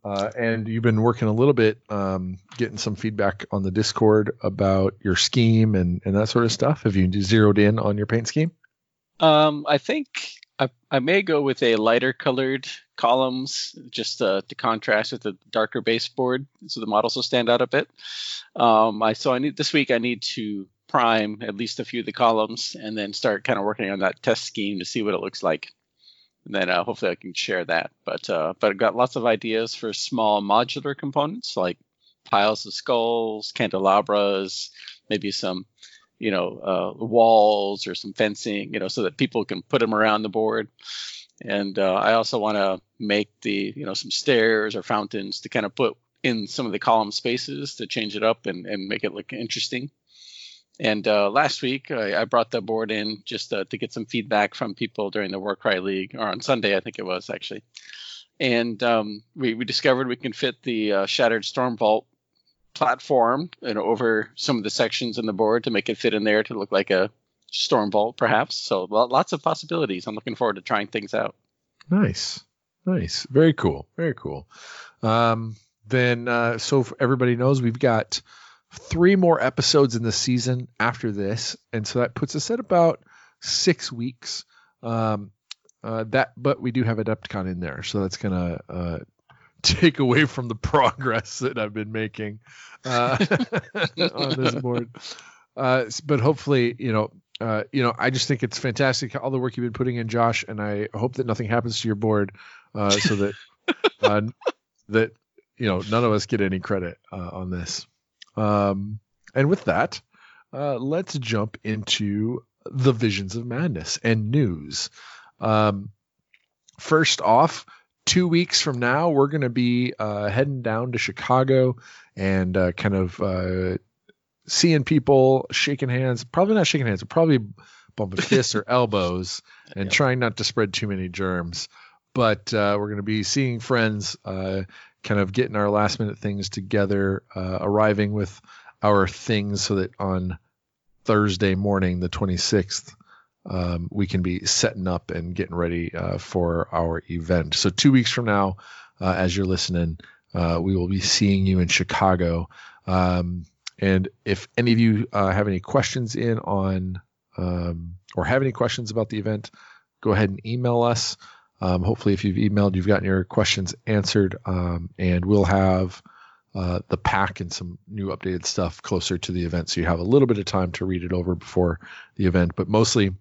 Uh, and you've been working a little bit, um, getting some feedback on the Discord about your scheme and, and that sort of stuff. Have you zeroed in on your paint scheme? Um, I think I, I may go with a lighter colored columns just uh, to contrast with the darker baseboard, so the models will stand out a bit. Um, I so I need this week I need to prime at least a few of the columns and then start kind of working on that test scheme to see what it looks like. And then uh, hopefully I can share that. But uh, but I've got lots of ideas for small modular components like piles of skulls, candelabras, maybe some you know, uh, walls or some fencing, you know, so that people can put them around the board. And uh, I also want to make the, you know, some stairs or fountains to kind of put in some of the column spaces to change it up and, and make it look interesting. And uh, last week I, I brought the board in just uh, to get some feedback from people during the Warcry League, or on Sunday I think it was actually. And um, we, we discovered we can fit the uh, Shattered Storm Vault platform know, over some of the sections in the board to make it fit in there to look like a storm vault perhaps. So lots of possibilities. I'm looking forward to trying things out. Nice, nice, very cool, very cool. Um, then, uh, so everybody knows, we've got three more episodes in the season after this, and so that puts us at about six weeks. Um, uh, that, but we do have Adepticon in there, so that's gonna uh, take away from the progress that I've been making uh, on this board. Uh, but hopefully, you know, uh, you know, I just think it's fantastic all the work you've been putting in, Josh, and I hope that nothing happens to your board, uh, so that uh, that you know none of us get any credit uh, on this. Um, and with that, uh, let's jump into the visions of madness and news. Um, first off, two weeks from now, we're going to be uh, heading down to Chicago and uh, kind of uh, seeing people, shaking hands. Probably not shaking hands, but probably bumping fists or elbows, and trying not to spread too many germs. But uh, we're going to be seeing friends, uh, kind of getting our last minute things together, uh, arriving with our things so that on Thursday morning, the 26th, um, we can be setting up and getting ready uh, for our event. So two weeks from now, uh, as you're listening, uh, we will be seeing you in Chicago. Um, and if any of you uh, have any questions in on um, or have any questions about the event, go ahead and email us. Um, hopefully, if you've emailed, you've gotten your questions answered, um, and we'll have uh, the pack and some new updated stuff closer to the event, so you have a little bit of time to read it over before the event. But mostly,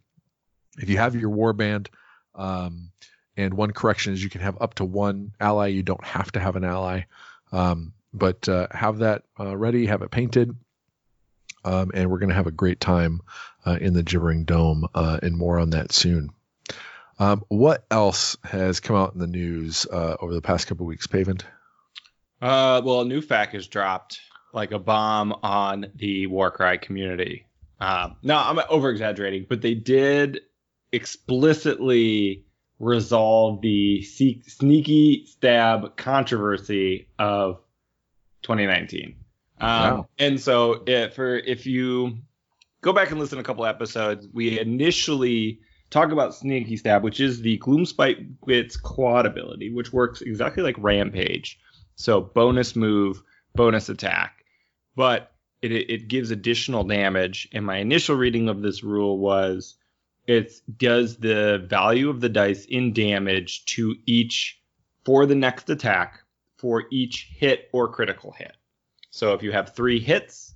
if you have your warband, um, and one correction is you can have up to one ally. You don't have to have an ally, um, but uh, have that uh, ready, have it painted, um, and we're going to have a great time uh, in the Gibbering Dome, uh, and more on that soon. Um, what else has come out in the news uh, over the past couple weeks, Pavement? Uh, well, a new fact has dropped like a bomb on the Warcry community. Um, no, I'm over exaggerating, but they did explicitly resolve the se- sneaky stab controversy of 2019. Um, Wow. And so, if, for if you go back and listen to a couple episodes, we initially talk about sneaky stab, which is the Gloomspite Gits quad ability, which works exactly like Rampage. So bonus move, bonus attack, but it, it it gives additional damage. And my initial reading of this rule was it does the value of the dice in damage to each for the next attack for each hit or critical hit. So if you have three hits,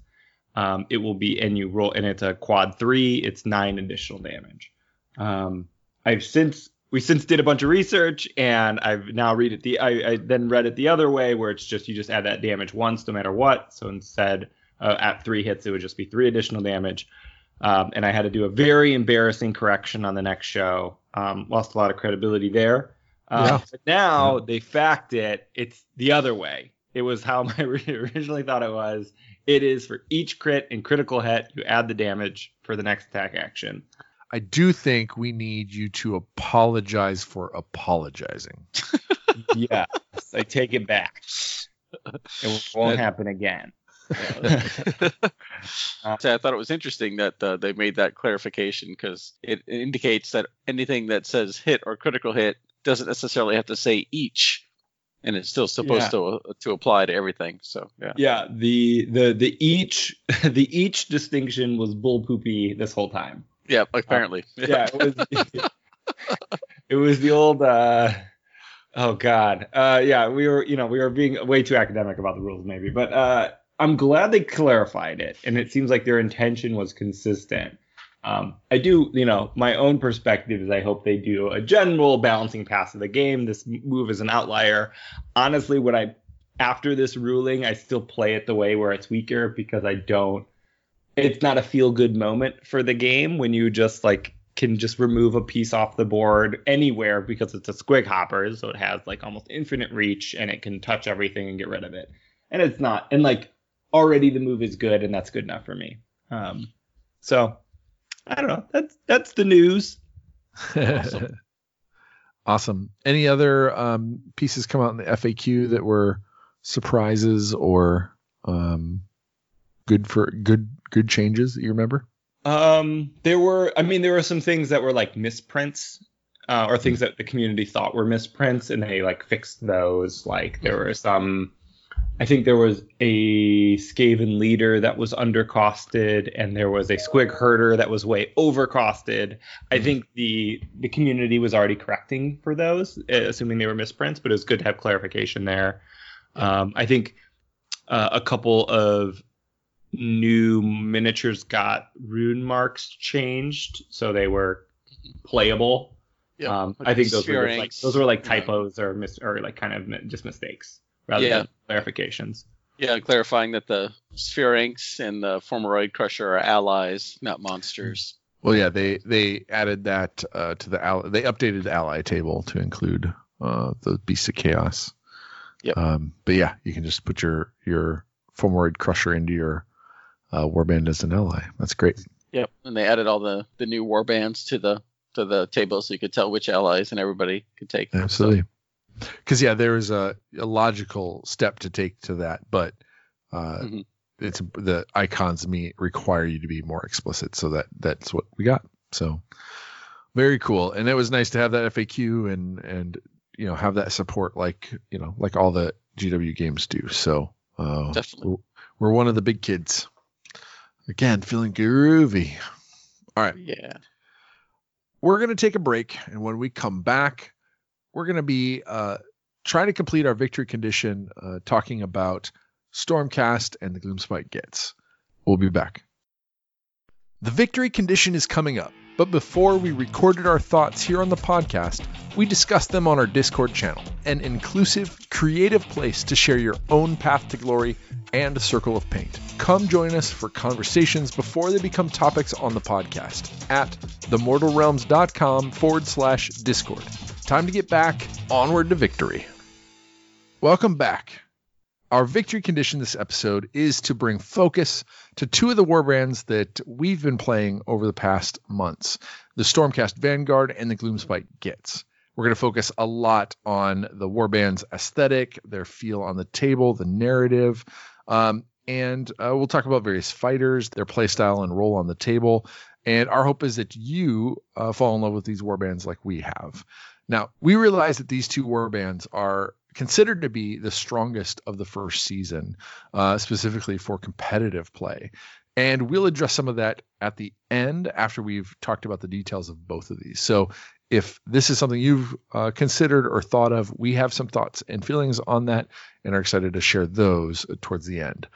um, it will be and you roll and it's a quad three, it's nine additional damage. Um, I've since we since did a bunch of research and I've now read it the I, I then read it the other way where it's just you just add that damage once no matter what. So instead uh, at three hits it would just be three additional damage. Um, and I had to do a very embarrassing correction on the next show. Um, lost a lot of credibility there. Uh, Yeah. But now they fact it. It's the other way. It was how I originally thought it was. It is for each crit and critical hit, you add the damage for the next attack action. I do think we need you to apologize for apologizing. yes, I take it back. It won't happen again. So I thought it was interesting that uh, they made that clarification because it indicates that anything that says hit or critical hit doesn't necessarily have to say each, and it's still supposed Yeah. to uh, to apply to everything. So yeah, Yeah, the the the each the each distinction was bull poopy this whole time. Yeah, apparently. yeah, it was it was the old uh oh god. Uh yeah, we were you know, we were being way too academic about the rules maybe, but uh I'm glad they clarified it and it seems like their intention was consistent. Um, I do, you know, my own perspective is I hope they do a general balancing pass of the game. This move is an outlier. Honestly, what I after this ruling, I still play it the way where it's weaker because I don't it's not a feel good moment for the game when you just like can just remove a piece off the board anywhere because it's a squig hopper, so it has like almost infinite reach and it can touch everything and get rid of it. And it's not, and like already the move is good and that's good enough for me. Um, so I don't know. That's that's the news. Awesome. awesome. Any other um, pieces come out in the FAQ that were surprises or um, good for good good changes that you remember? Um, there were, I mean, there were some things that were like misprints, uh, or things that the community thought were misprints, and they like fixed those. Like there were some, I think there was a Skaven leader that was undercosted, and there was a Squig herder that was way overcosted. I think the the community was already correcting for those, uh, assuming they were misprints, but it was good to have clarification there. Um, I think uh, a couple of new miniatures got rune marks changed, so they were playable. Yeah, um, like I think those were like those were like you know. typos or mis or like kind of just mistakes rather Yeah. than clarifications. Yeah, clarifying that the Sphiranx and the Fomoroid Crusher are allies, not monsters. Well, yeah, they they added that uh, to the ally. They updated the ally table to include uh, the Beasts of Chaos. Yep. Um, but yeah, you can just put your your Fomoroid Crusher into your uh, warband as an ally. That's great. Yep, and they added all the the new warbands to the to the table, so you could tell which allies and everybody could take. Absolutely. Because yeah, there was a, a logical step to take to that, but uh, Mhm. it's the icons me require you to be more explicit, so that that's what we got. So very cool, and it was nice to have that FAQ and and you know have that support like you know like all the GW games do. So uh, Definitely. we're one of the big kids. Again, feeling groovy. All right. Yeah. we're going to take a break and when we come back we're going to be uh, trying to complete our victory condition uh, talking about stormcast and the Gloomspite Gits we'll be back the victory condition is coming up but before we recorded our thoughts here on the podcast we discussed them on our discord channel an inclusive creative place to share your own path to glory and circle of paint. Come join us for conversations before they become topics on the podcast at themortalrealms.com forward slash discord. Time to get back onward to victory. Welcome back our victory condition this episode is to bring focus to two of the warbrands that we've been playing over the past months the Stormcast Vanguard and the Gloomspite Gits. We're going to focus a lot on the warband's aesthetic, their feel on the table, the narrative, um, and uh, we'll talk about various fighters, their playstyle, and role on the table. And our hope is that you uh, fall in love with these warbands like we have. Now, we realize that these two warbands are considered to be the strongest of the first season, uh, specifically for competitive play. And we'll address some of that at the end after we've talked about the details of both of these. So, if this is something you've uh, considered or thought of, we have some thoughts and feelings on that and are excited to share those towards the end.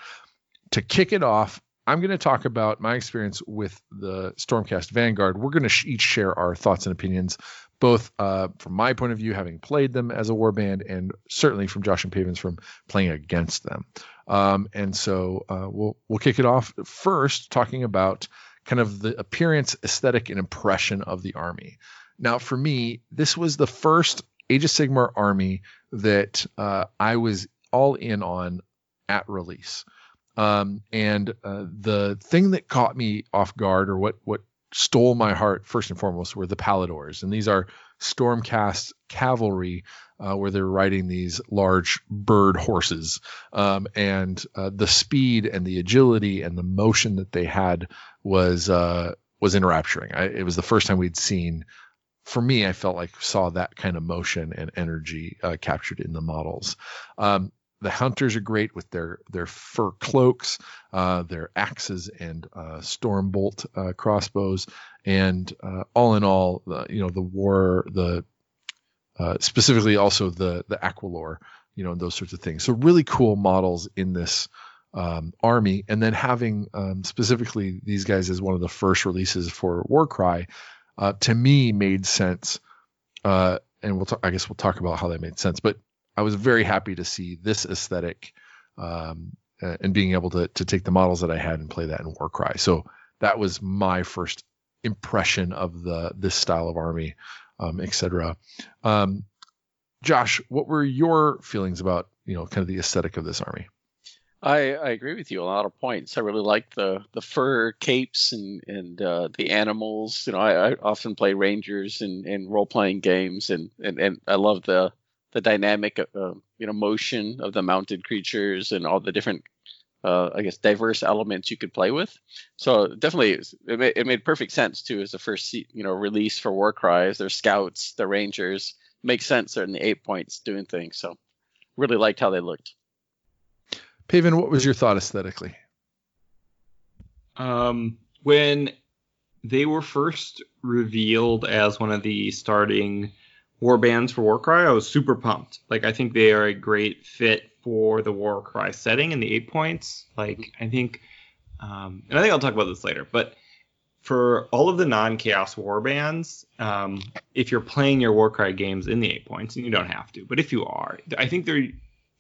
To kick it off, I'm going to talk about my experience with the Stormcast Vanguard. We're going to each share our thoughts and opinions, both uh, from my point of view, having played them as a war band, and certainly from Josh and Pavens from playing against them. Um, and so uh, we'll we'll kick it off first, talking about kind of the appearance, aesthetic, and impression of the army. Now, for me, this was the first Age of Sigmar army that uh, I was all in on at release. Um, and uh, the thing that caught me off guard, or what what stole my heart first and foremost, were the Palladors, and these are Stormcast cavalry, uh, where they're riding these large bird horses, um, and uh, the speed and the agility and the motion that they had was uh, was enrapturing. I, it was the first time we'd seen. For me, I felt like saw that kind of motion and energy uh, captured in the models. Um, the hunters are great with their their fur cloaks, uh, their axes and uh, stormbolt uh, crossbows, and uh, all in all, you know the war, the uh, specifically also the the aquilor, you know, and those sorts of things. So really cool models in this um, army, and then having um, specifically these guys as one of the first releases for Warcry, uh, to me made sense. and we'll talk, I guess we'll talk about how that made sense, but I was very happy to see this aesthetic um, and being able to to take the models that I had and play that in Warcry. So that was my first impression of the this style of army, um, etc. Um, Josh, what were your feelings about you know kind of the aesthetic of this army? I, I agree with you on a lot of points. I really like the the fur capes and and uh, the animals. You know, I, I often play rangers in, in role playing games, and, and and I love the the dynamic uh, you know motion of the mounted creatures and all the different uh, I guess diverse elements you could play with. So definitely it made, it made perfect sense too as the first you know release for Warcry as their scouts, the rangers makes sense. They're in the Eightpoints doing things. So really liked how they looked. Paven, what was your thought aesthetically? Um, when they were first revealed as one of the starting war bands for Warcry, I was super pumped. Like I think they are a great fit for the Warcry setting and the Eightpoints. Like I think, um, and I think I'll talk about this later, but for all of the non-chaos war bands, um, if you're playing your Warcry games in the Eightpoints, and you don't have to, but if you are, I think there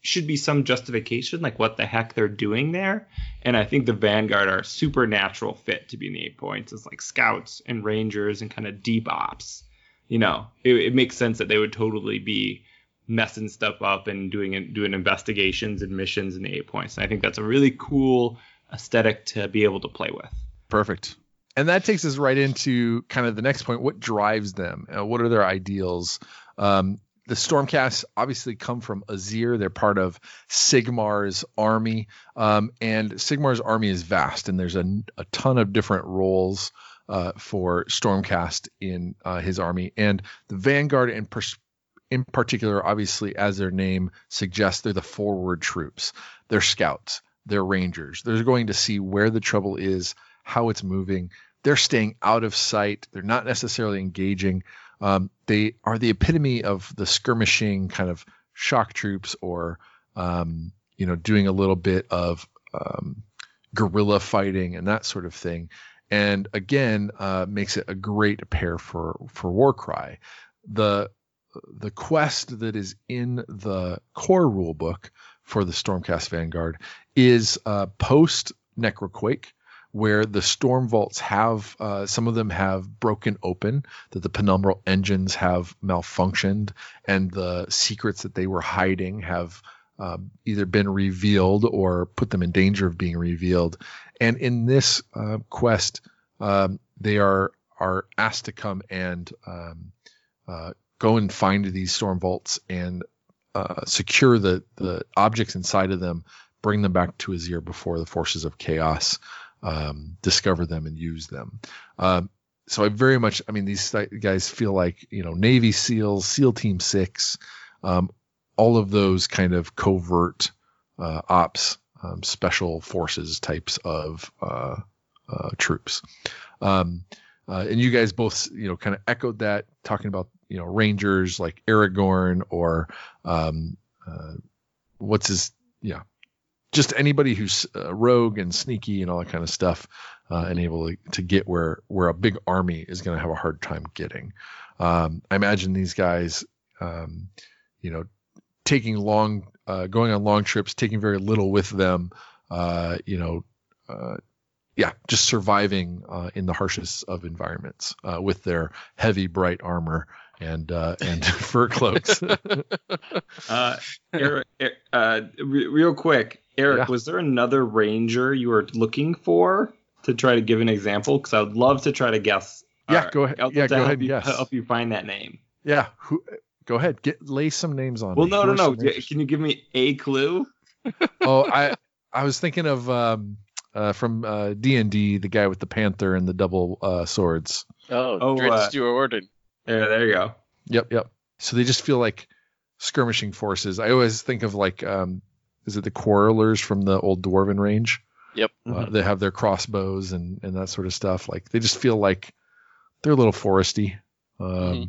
should be some justification, like what the heck they're doing there. And I think the Vanguard are a supernatural fit to be in the Eightpoints as like scouts and rangers and kind of deep ops you know, it, it, makes sense that they would totally be messing stuff up and doing doing investigations and missions in the Eightpoints. And I think that's a really cool aesthetic to be able to play with. Perfect. And that takes us right into kind of the next point. What drives them? Uh, what are their ideals? Um, the Stormcasts obviously come from Azyr. They're part of Sigmar's army, um, and Sigmar's army is vast, and there's a, a ton of different roles uh, for Stormcast in uh, his army. And the Vanguard, in, pers- in particular, obviously, as their name suggests, they're the forward troops. They're scouts. They're rangers. They're going to see where the trouble is, how it's moving. They're staying out of sight. They're not necessarily engaging. Um, they are the epitome of the skirmishing kind of shock troops, or um, you know, doing a little bit of um, guerrilla fighting and that sort of thing. And again, uh, makes it a great pair for for Warcry. The the quest that is in the core rulebook for the Stormcast Vanguard is uh, post Necroquake, where the storm vaults have uh, some of them have broken open, that the penumbral engines have malfunctioned, and the secrets that they were hiding have uh, either been revealed or put them in danger of being revealed. And in this uh, quest, um, they are are asked to come and um, uh, go and find these storm vaults and uh, secure the the objects inside of them, bring them back to Azyr before the forces of chaos um, discover them and use them. Um, so I very much, I mean, these guys feel like you know Navy SEALs, SEAL Team Six, um, all of those kind of covert uh, ops, um, special forces types of uh, uh, troops. Um, uh, and you guys both, you know, kind of echoed that, talking about you know Rangers like Aragorn or um, uh, what's his, yeah, just anybody who's uh, rogue and sneaky and all that kind of stuff, uh, and able to, to, get where where a big army is going to have a hard time getting. Um, I imagine these guys, um, you know, taking long, uh, going on long trips, taking very little with them. Uh, you know, uh, yeah, just surviving uh, in the harshest of environments with their heavy, bright armor and uh, and fur cloaks. uh, Eric, uh, re- real quick, Eric, yeah. was there another ranger you were looking for to try to give an example? Because I would love to try to guess. Yeah, go ahead. Yeah, go ahead. You, yes. Help you find that name. Yeah. Who, go ahead. Get lay some names on. Well, me. no, Who no, no. Can you give me a clue? oh, I I was thinking of um, uh, from uh, D and D, the guy with the panther and the double uh, swords. Oh, oh Drizzt uh, Stewart Yeah, there you go. Yep, yep. So they just feel like skirmishing forces. I always think of like, um, is it the quarrelers from the old dwarven range? Yep. Uh, mm-hmm. They have their crossbows and and that sort of stuff. Like they just feel like they're a little foresty. Um, mm-hmm.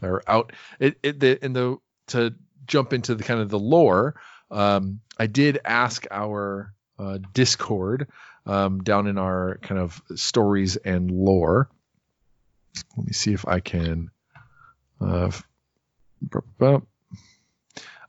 They're out. It, it the, in the to jump into the kind of the lore. Um, I did ask our uh, Discord um, down in our kind of stories and lore. Let me see if I can uh,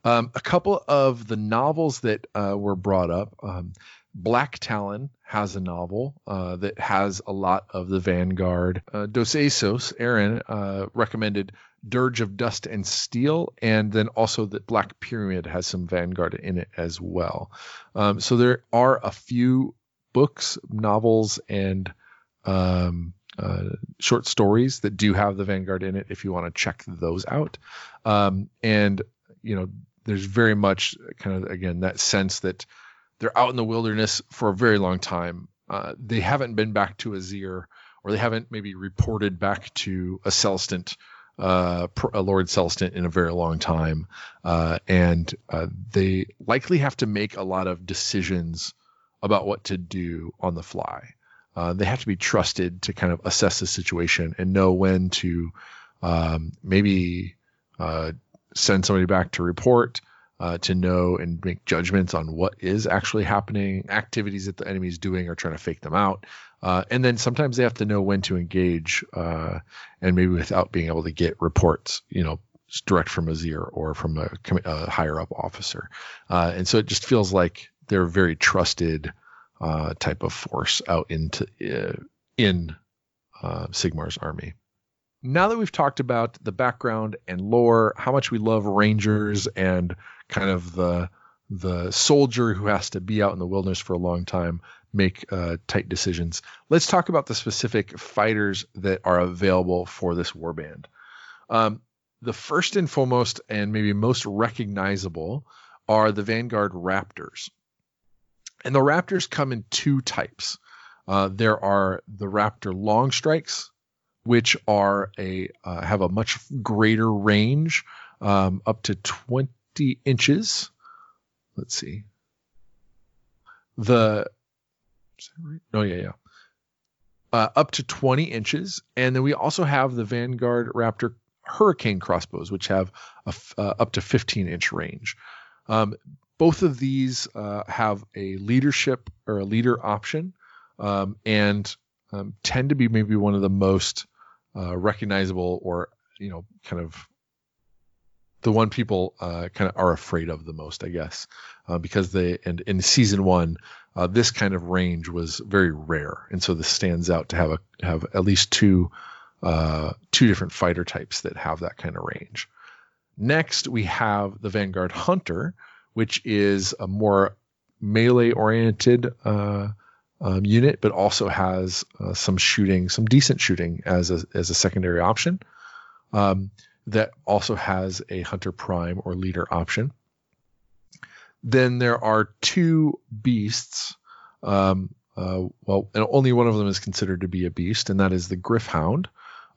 um, a couple of the novels that uh, were brought up. Um, Black Talon has a novel uh, that has a lot of the Vanguard. Uh, Dos Esos, Aaron, uh, recommended Dirge of Dust and Steel, and then also the Black Pyramid has some Vanguard in it as well. Um, so there are a few books, novels, and um, uh, short stories that do have the Vanguard in it if you want to check those out. Um, and, you know, there's very much kind of, again, that sense that they're out in the wilderness for a very long time. Uh, they haven't been back to Azyr or they haven't maybe reported back to a Celestant, uh, Lord Celestant in a very long time. Uh, and uh, they likely have to make a lot of decisions about what to do on the fly. Uh, they have to be trusted to kind of assess the situation and know when to um, maybe uh, send somebody back to report, uh, to know and make judgments on what is actually happening, activities that the enemy is doing or trying to fake them out. Uh, and then sometimes they have to know when to engage uh, and maybe without being able to get reports, you know, direct from Azyr or from a, a higher up officer. Uh, and so it just feels like they're a very trusted uh, type of force out into uh, in uh, Sigmar's army. Now that we've talked about the background and lore, how much we love rangers and kind of the the soldier who has to be out in the wilderness for a long time, make uh, tight decisions. Let's talk about the specific fighters that are available for this warband. Um, the first and foremost, and maybe most recognizable, are the Vanguard Raptors. And the Raptors come in two types. Uh, there are the Raptor long strikes, which are a uh, have a much greater range, um, up to 20 inches. Let's see. The right? oh yeah yeah, uh, up to 20 inches, and then we also have the Vanguard Raptor Hurricane crossbows, which have a, uh, up to 15 inch range. Um, both of these uh, have a leadership or a leader option, um, and um, tend to be maybe one of the most uh, recognizable or you know kind of the one people uh, kind of are afraid of the most, I guess, uh, because they and in season one, uh, this kind of range was very rare, and so this stands out to have a have at least two uh, two different fighter types that have that kind of range. Next, we have the Vanguard Hunter, which is a more melee oriented uh, um, unit, but also has uh, some shooting, some decent shooting as a, as a secondary option. Um, that also has a Hunter Prime or leader option. Then there are two beasts. Um, uh, well, only one of them is considered to be a beast, and that is the Gryph-hound,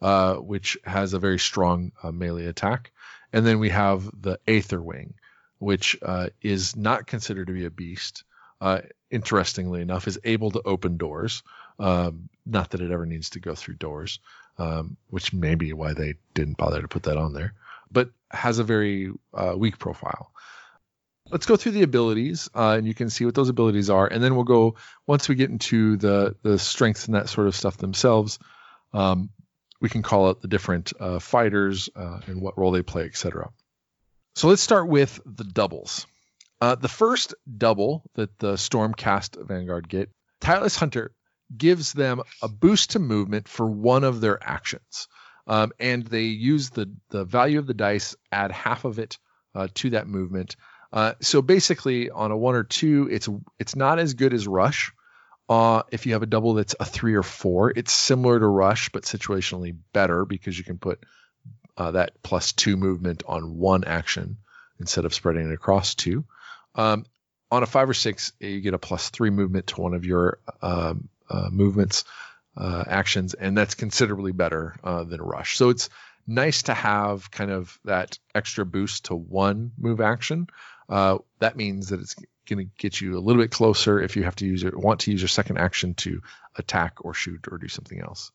uh, which has a very strong uh, melee attack. And then we have the Aetherwing, which uh, is not considered to be a beast. Uh, interestingly enough, is able to open doors. Um, not that it ever needs to go through doors, um, which may be why they didn't bother to put that on there, but has a very uh, weak profile. Let's go through the abilities, uh, and you can see what those abilities are, and then we'll go once we get into the the strengths and that sort of stuff themselves. Um, we can call out the different uh, fighters uh, and what role they play, etc. So let's start with the doubles. Uh, the first double that the Stormcast Vanguard get, Tireless Hunter gives them a boost to movement for one of their actions. Um, and they use the, the value of the dice, add half of it uh, to that movement. Uh, so basically, on a one or two, it's it's not as good as Rush. Uh, if you have a double that's a three or four, it's similar to Rush, but situationally better because you can put uh, that plus two movement on one action instead of spreading it across two. Um, on a five or six, you get a plus three movement to one of your um, uh, movements, uh, actions, and that's considerably better uh, than rush. So it's nice to have kind of that extra boost to one move action. Uh, that means that it's going to get you a little bit closer if you have to use it, want to use your second action to attack or shoot or do something else.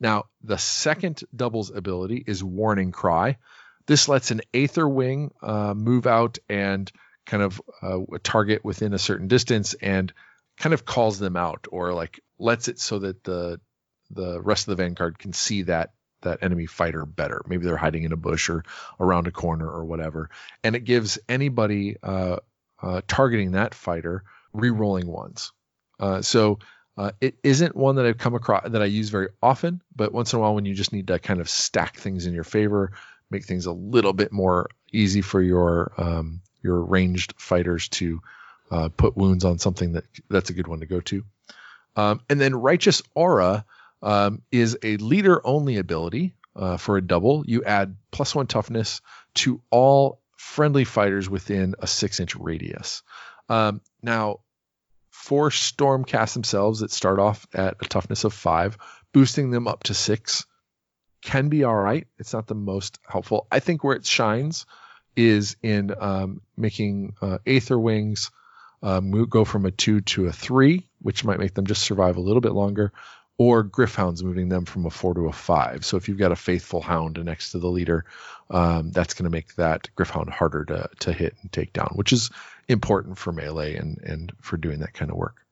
Now, the second doubles ability is Warning Cry. This lets an Aether Wing uh, move out and kind of uh, target within a certain distance and kind of calls them out or like lets it so that the the rest of the vanguard can see that that enemy fighter better. Maybe they're hiding in a bush or around a corner or whatever, and it gives anybody uh, uh, targeting that fighter re-rolling ones. Uh, so uh, it isn't one that I've come across that I use very often, but once in a while when you just need to kind of stack things in your favor, make things a little bit more easy for your um, your ranged fighters to uh, put wounds on something that that's a good one to go to. Um, and then righteous aura um, is a leader only ability uh, for a double. You add plus one toughness to all friendly fighters within a six inch radius. Um, now, for Stormcast themselves that start off at a toughness of five, boosting them up to six can be all right. It's not the most helpful. I think where it shines is in um, making uh, Aether Wings um, go from a two to a three, which might make them just survive a little bit longer, or Gryph-hounds moving them from a four to a five. So if you've got a faithful hound next to the leader, um, that's going to make that Gryph-hound harder to, to hit and take down, which is important for melee and, and for doing that kind of work.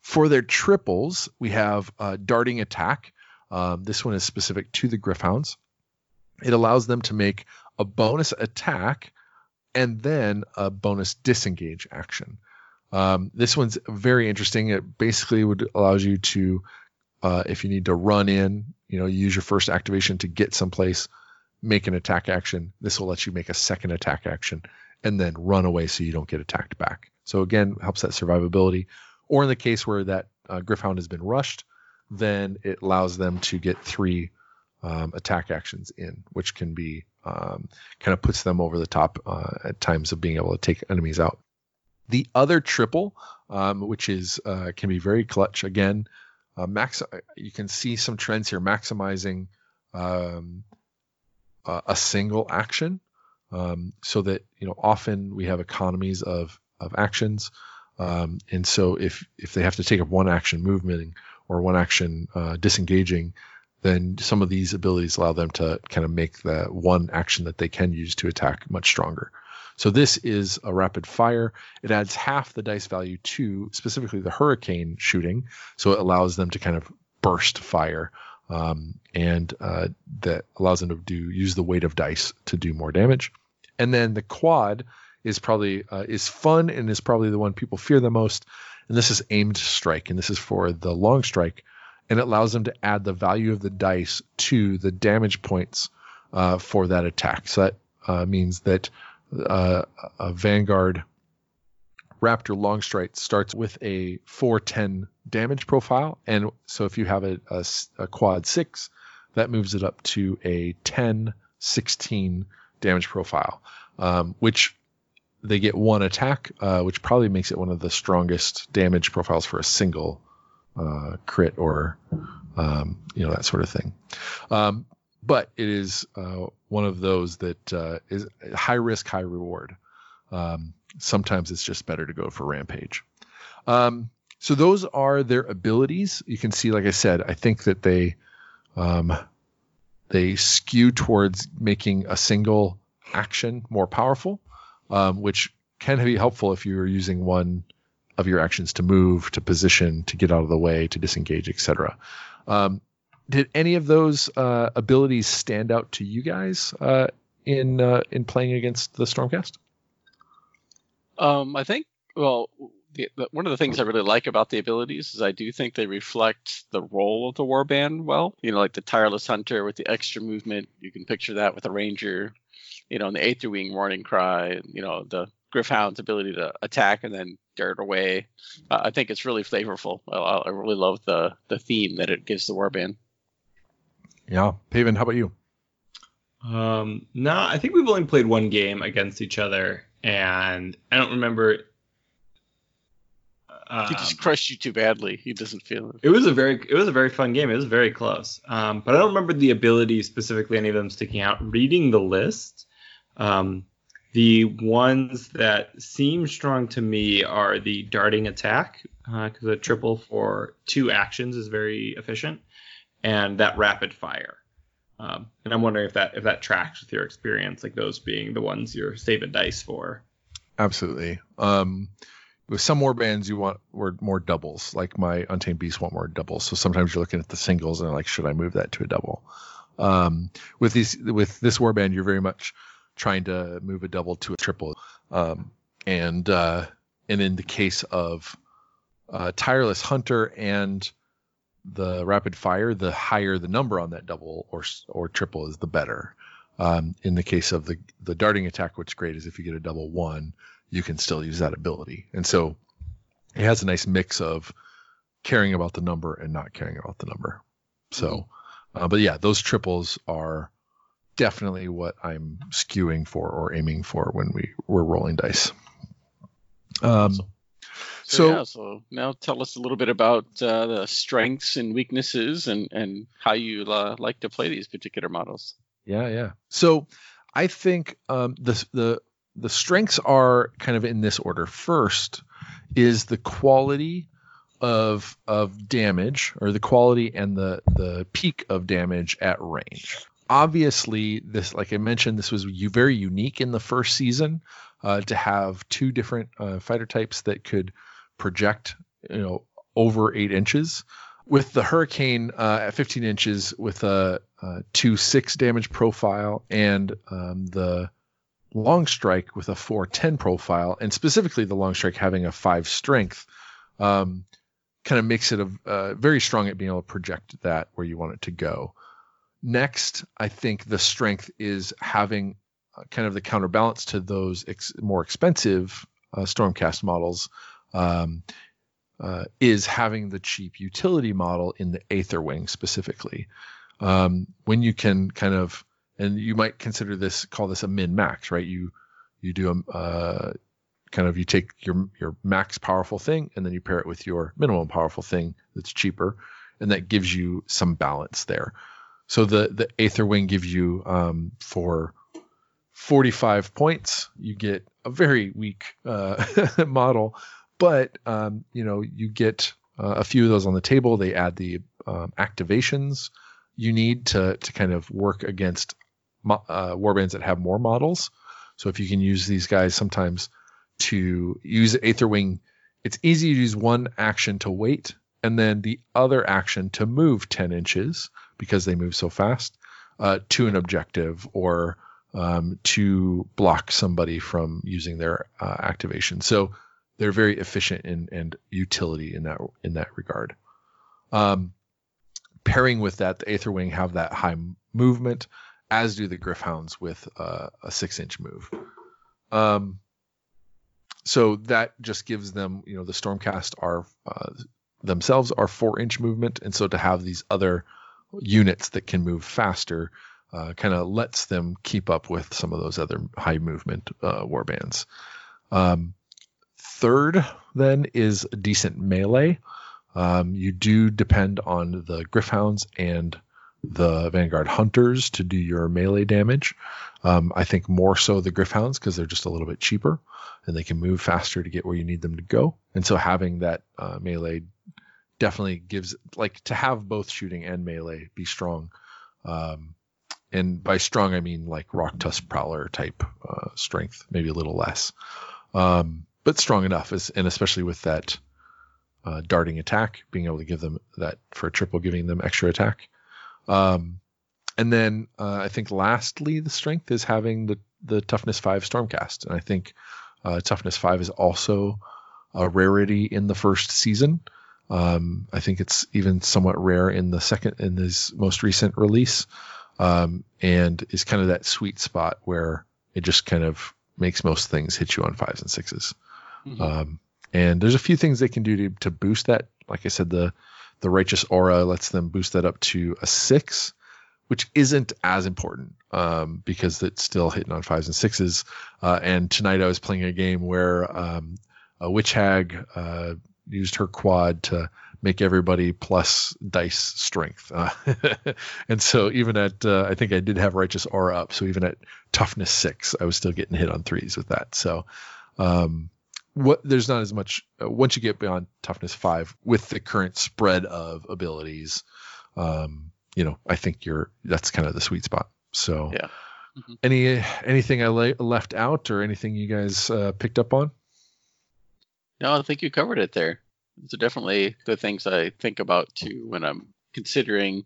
For their triples, we have uh, darting attack. Um, this one is specific to the Gryph-hounds. It allows them to make a bonus attack and then a bonus disengage action. Um, this one's very interesting. It basically would allows you to, uh, if you need to run in, you know, use your first activation to get someplace, make an attack action. This will let you make a second attack action and then run away so you don't get attacked back. So again, helps that survivability. Or in the case where that uh, Gryph-hound has been rushed, then it allows them to get three um, attack actions in, which can be um, kind of puts them over the top uh, at times of being able to take enemies out. The other triple, um, which is uh, can be very clutch again. Uh, max, you can see some trends here maximizing um, a single action, um, so that you know often we have economies of of actions, um, and so if if they have to take up one action movement or one action uh, disengaging, then some of these abilities allow them to kind of make the one action that they can use to attack much stronger. So this is a rapid fire. It adds half the dice value to specifically the hurricane shooting, so it allows them to kind of burst fire, um, and uh, that allows them to do use the weight of dice to do more damage. And then the quad is probably uh, is fun and is probably the one people fear the most. And this is aimed strike, and this is for the long strike, and it allows them to add the value of the dice to the damage points uh, for that attack. So that uh, means that uh, a Vanguard Raptor long strike starts with a 410 damage profile, and so if you have a, a, a quad six, that moves it up to a 10 16 damage profile, um, which they get one attack, uh, which probably makes it one of the strongest damage profiles for a single uh, crit or um, you know that sort of thing. Um, but it is uh, one of those that uh, is high risk, high reward. Um, sometimes it's just better to go for rampage. Um, so those are their abilities. You can see, like I said, I think that they um, they skew towards making a single action more powerful, um, which can be helpful if you're using one of your actions to move, to position, to get out of the way, to disengage, etc. Um, did any of those uh, abilities stand out to you guys uh, in uh, in playing against the Stormcast? Um, I think well, the, the, one of the things I really like about the abilities is I do think they reflect the role of the warband well. You know, like the tireless hunter with the extra movement, you can picture that with a ranger. You know, and the Aether Wing warning cry. You know, the Gryph-hound's ability to attack and then dart away. Uh, I think it's really flavorful. I, I, really love the the theme that it gives the warband. Yeah, Paven, how about you? Um, no, I think we've only played one game against each other, and I don't remember. Um, he just crushed you too badly. He doesn't feel it. It was a very, it was a very fun game. It was very close. Um, but I don't remember the ability specifically, any of them sticking out. Reading the list, um, the ones that seem strong to me are the darting attack, because uh, a triple for two actions is very efficient, and that rapid fire. Um, and I'm wondering if that if that tracks with your experience, like those being the ones you're saving dice for. Absolutely. Um, with some more bands, you want more doubles. Like my Untamed Beast want more doubles. So sometimes you're looking at the singles and like, should I move that to a double? Um, with these with this war band, you're very much trying to move a double to a triple. Um, and uh, and in the case of uh, tireless hunter and the rapid fire, the higher the number on that double or or triple is, the better. Um, in the case of the the darting attack, what's great is if you get a double one, you can still use that ability. And so it has a nice mix of caring about the number and not caring about the number. So, mm-hmm. uh, but yeah, those triples are definitely what I'm skewing for or aiming for when we we're rolling dice. Um, so, so, yeah, so now tell us a little bit about uh, the strengths and weaknesses and and how you uh, like to play these particular models. Yeah, yeah. So I think um, the the the strengths are kind of in this order. First is the quality of of damage or the quality and the the peak of damage at range obviously this like i mentioned this was very unique in the first season uh, to have two different uh, fighter types that could project you know over eight inches. With the hurricane uh, at 15 inches with a, a 2 6 damage profile and um, the long strike with a 410 profile and specifically the long strike having a 5 strength um, kind of makes it a, very strong at being able to project that where you want it to go. Next, I think the strength is having uh, kind of the counterbalance to those ex- more expensive uh, Stormcast models um, uh, is having the cheap utility model in the Aether Wing specifically. Um, when you can kind of, and you might consider this, call this a min max, right? You you do a uh, kind of you take your your max powerful thing and then you pair it with your minimum powerful thing that's cheaper, and that gives you some balance there. So the the Aether Wing gives you um, for 45 points, you get a very weak uh, model, but um, you know you get uh, a few of those on the table. They add the um, activations you need to to kind of work against mo- uh, warbands that have more models. So if you can use these guys sometimes to use Aether Wing, it's easy to use one action to wait and then the other action to move 10 inches because they move so fast uh, to an objective or um, to block somebody from using their uh, activation. So they're very efficient in and utility in that in that regard. Um, pairing with that, the Aether Wing have that high movement, as do the Gryph-hounds with uh, a six inch move. Um, so that just gives them, you know, the Stormcast are uh, themselves are four inch movement, and so to have these other units that can move faster uh, kind of lets them keep up with some of those other high movement uh, warbands. Um, third, then, is decent melee. Um, you do depend on the Gryph-hounds and the Vanguard Hunters to do your melee damage. Um, I think more so the Gryph-hounds because they're just a little bit cheaper and they can move faster to get where you need them to go. And so having that uh, melee definitely gives, like, to have both shooting and melee be strong. Um, and by strong, I mean like Roktusk Prowler type uh, strength, maybe a little less, um, but strong enough. As, and especially with that uh, darting attack, being able to give them that for a triple, giving them extra attack. Um, and then uh, I think lastly, the strength is having the the toughness five stormcast, and I think uh, toughness five is also a rarity in the first season. Um, I think it's even somewhat rare in the second in this most recent release, um, and is kind of that sweet spot where it just kind of makes most things hit you on fives and 6s Mhm. Um, and there's a few things they can do to, to boost that. Like I said, the the righteous aura lets them boost that up to a six, which isn't as important um, because it's still hitting on fives and sixes. Uh, and tonight I was playing a game where um, a witch hag uh, used her quad to make everybody plus dice strength. Uh, and so even at uh, I think I did have righteous aura up, so even at toughness six, I was still getting hit on threes with that. So um, what there's not as much uh, once you get beyond toughness five with the current spread of abilities. Um, you know, I think you're that's kind of the sweet spot. So Yeah. Mhm. any anything I le- left out or anything you guys uh, picked up on? No, I think you covered it there. These are definitely the things I think about too when I'm considering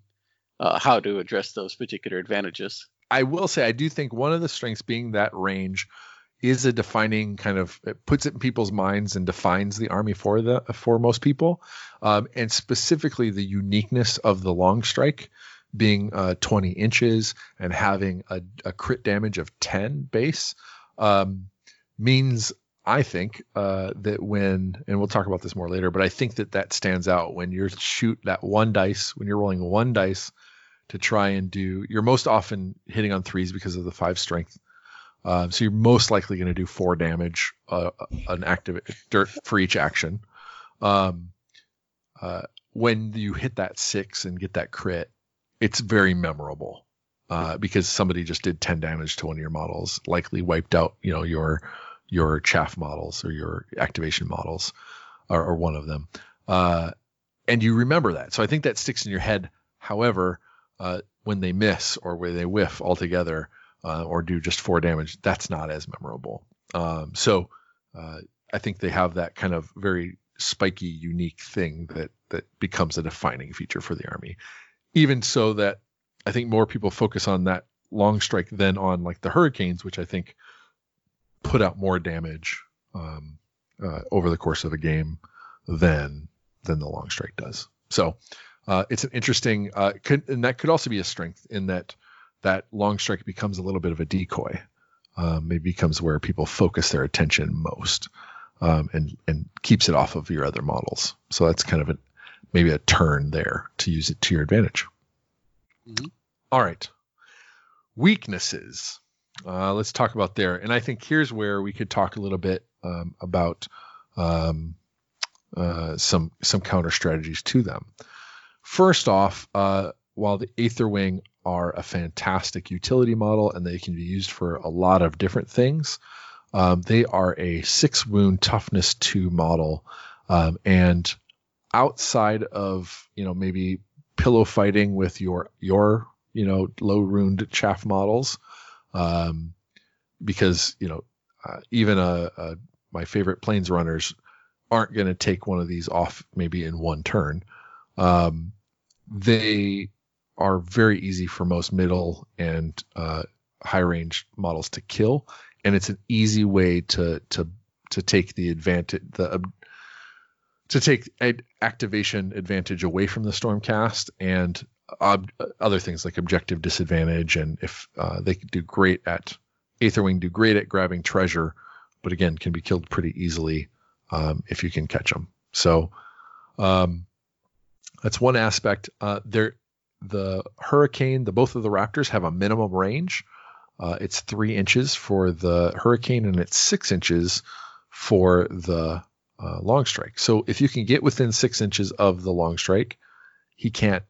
uh, how to address those particular advantages. I will say I do think one of the strengths being that range is a defining kind of it puts it in people's minds and defines the army for the for most people, um, and specifically the uniqueness of the long strike being uh, 20 inches and having a, a crit damage of 10 base um, means I think uh, that when and we'll talk about this more later, but I think that that stands out when you shoot that one dice when you're rolling one dice to try and do you're most often hitting on threes because of the five strength um, so you're most likely going to do four damage uh, an active dirt for each action. Um, uh, when you hit that six and get that crit it's very memorable uh, because somebody just did 10 damage to one of your models likely wiped out you know your your chaff models or your activation models or, or one of them. Uh, and you remember that. So i think that sticks in your head. However uh, when they miss or where they whiff altogether uh, or do just four damage, that's not as memorable. Um, so uh, I think they have that kind of very spiky, unique thing that that becomes a defining feature for the army. Even so that I think more people focus on that long strike than on like the hurricanes, which I think put out more damage um, uh, over the course of a game than than the long strike does. So uh, it's an interesting, uh, could, and that could also be a strength in that that long strike becomes a little bit of a decoy. Um, it becomes where people focus their attention most, um, and and keeps it off of your other models. So that's kind of a maybe a turn there to use it to your advantage. Mhm. All right. Weaknesses. Uh, let's talk about there. And I think here's where we could talk a little bit um, about um, uh, some some counter strategies to them. First off, uh, while the Aetherwing are a fantastic utility model and they can be used for a lot of different things, um, they are a six wound toughness two model, um, and outside of you know maybe pillow fighting with your your you know low ruined chaff models, um, because you know uh, even a, a my favorite planes runners aren't going to take one of these off maybe in one turn. Um, they are very easy for most middle and uh, high range models to kill, and it's an easy way to to to take the advantage the to take ad- activation advantage away from the stormcast and ob- other things like objective disadvantage and if uh, they do great at aetherwing do great at grabbing treasure but again can be killed pretty easily um, if you can catch them so um, that's one aspect. Uh, there the hurricane the both of the raptors have a minimum range uh, it's three inches for the hurricane and it's six inches for the uh, long strike. So if you can get within six inches of the long strike, he can't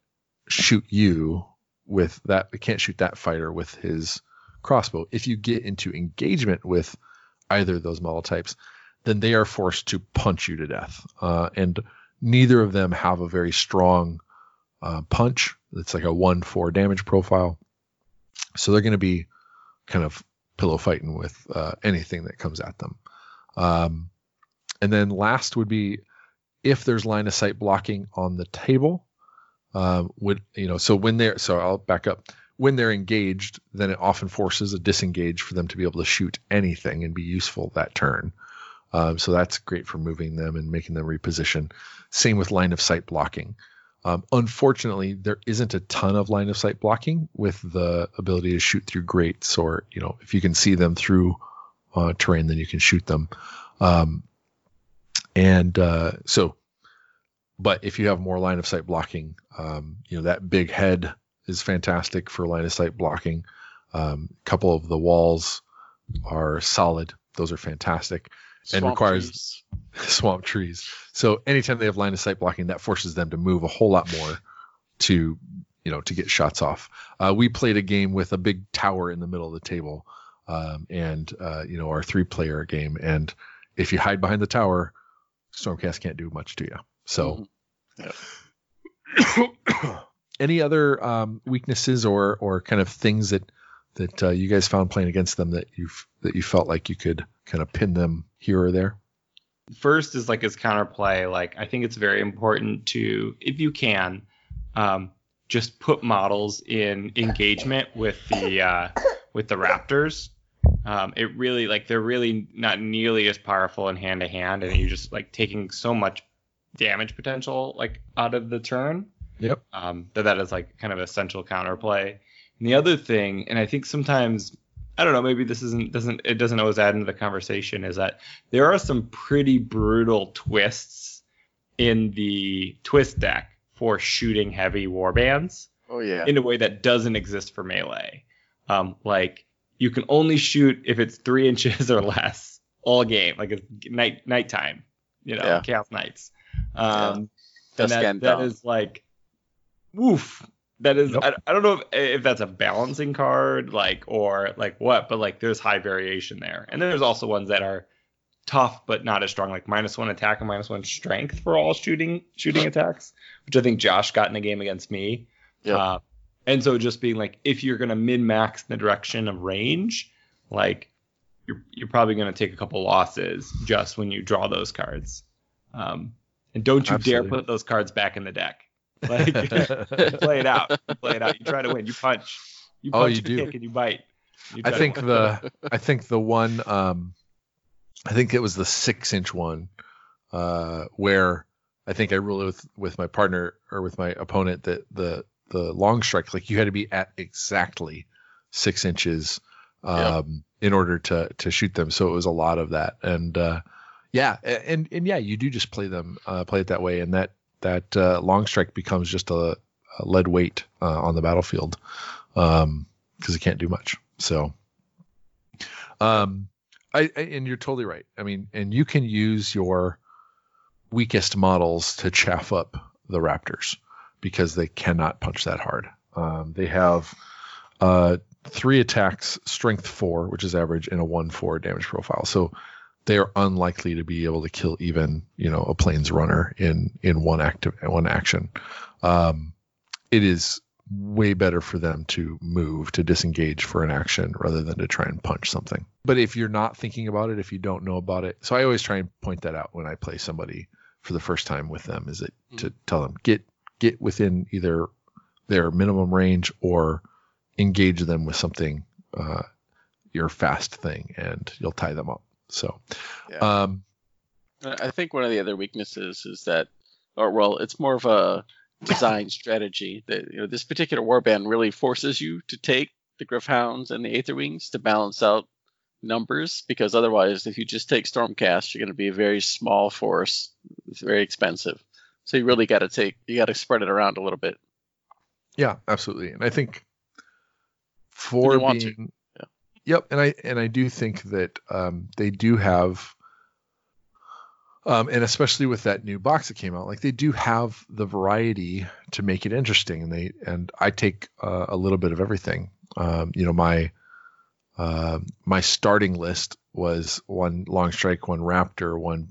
shoot you with that. He can't shoot that fighter with his crossbow. If you get into engagement with either of those model types, then they are forced to punch you to death. Uh, and neither of them have a very strong uh, punch. It's like a one four damage profile. So they're going to be kind of pillow fighting with uh, anything that comes at them. Um, and then last would be if there's line of sight blocking on the table. Um, would you know? So when they're so I'll back up. When they're engaged, then it often forces a disengage for them to be able to shoot anything and be useful that turn. Um, so that's great for moving them and making them reposition. Same with line of sight blocking. Um, unfortunately, there isn't a ton of line of sight blocking with the ability to shoot through grates, or you know, if you can see them through uh, terrain, then you can shoot them. Um, and uh, so, but if you have more line of sight blocking, um, you know that big head is fantastic for line of sight blocking. A um, couple of the walls are solid; those are fantastic, and Swamp requires trees. swamp trees. So anytime they have line of sight blocking, that forces them to move a whole lot more to you know to get shots off. Uh, we played a game with a big tower in the middle of the table, um, and uh, you know our three player game, and if you hide behind the tower, Stormcast can't do much to you. So. Any other um, weaknesses or or kind of things that that uh, you guys found playing against them that you that you felt like you could kind of pin them here or there? First is like his counterplay. Like I think it's very important to, if you can, um, just put models in engagement with the uh, with the Raptors. Um, it really like they're really not nearly as powerful in hand to hand, and you're just like taking so much damage potential like out of the turn. Yep. Um, that that is like kind of essential counterplay. And the other thing, and I think sometimes I don't know, maybe this isn't doesn't it doesn't always add into the conversation is that there are some pretty brutal twists in the twist deck for shooting heavy warbands Oh yeah. in a way that doesn't exist for melee. Um, like you can only shoot if it's three inches or less all game, like it's night nighttime, you know, Yeah. chaos nights. Yeah. Um, Dusk and that, that is like, woof. That is, Yep. I, I don't know if, if that's a balancing card, like, or like what, but like there's high variation there. And then there's also ones that are tough but not as strong, like minus one attack and minus one strength for all shooting shooting attacks, which I think Josh got in a game against me. Yep. Uh, and so just being like, if you're gonna min max in the direction of range, like you're you're probably gonna take a couple losses just when you draw those cards. Um, and don't you dare put those cards back in the deck. Like play it out. You play it out. You try to win. You punch. You Oh, you and do. kick and you bite. You I think the I think the one um I think it was the six inch one uh where I think I ruled with with my partner or with my opponent that the the long strike like you had to be at exactly six inches um in order to to shoot them so it was a lot of that and uh yeah and and yeah you do just play them uh play it that way and that that uh long strike becomes just a uh, lead weight uh, on the battlefield because um, it can't do much. So, um, I, I and you're totally right. I mean, and you can use your weakest models to chaff up the Raptors because they cannot punch that hard. Um, they have uh, three attacks, strength four, which is average, and a one four damage profile. So they are unlikely to be able to kill even you know a planes runner in in one active one action. Um, it is way better for them to move to disengage for an action rather than to try and punch something. But if you're not thinking about it, if you don't know about it, so I always try and point that out when I play somebody for the first time with them is it mm-hmm. to tell them get get within either their minimum range or engage them with something uh, your fast thing and you'll tie them up so yeah. um, i think one of the other weaknesses is that or well it's more of a design strategy that you know this particular warband really forces you to take the Gryph-hounds and the Aetherwings to balance out numbers because otherwise if you just take stormcast you're going to be a very small force it's very expensive so you really got to take you got to spread it around a little bit yeah absolutely and i think for being yeah. Yep and i and i do think that um, they do have um, and especially with that new box that came out like they do have the variety to make it interesting and they and i take uh, a little bit of everything um, you know my uh, my starting list was one long strike, one raptor, one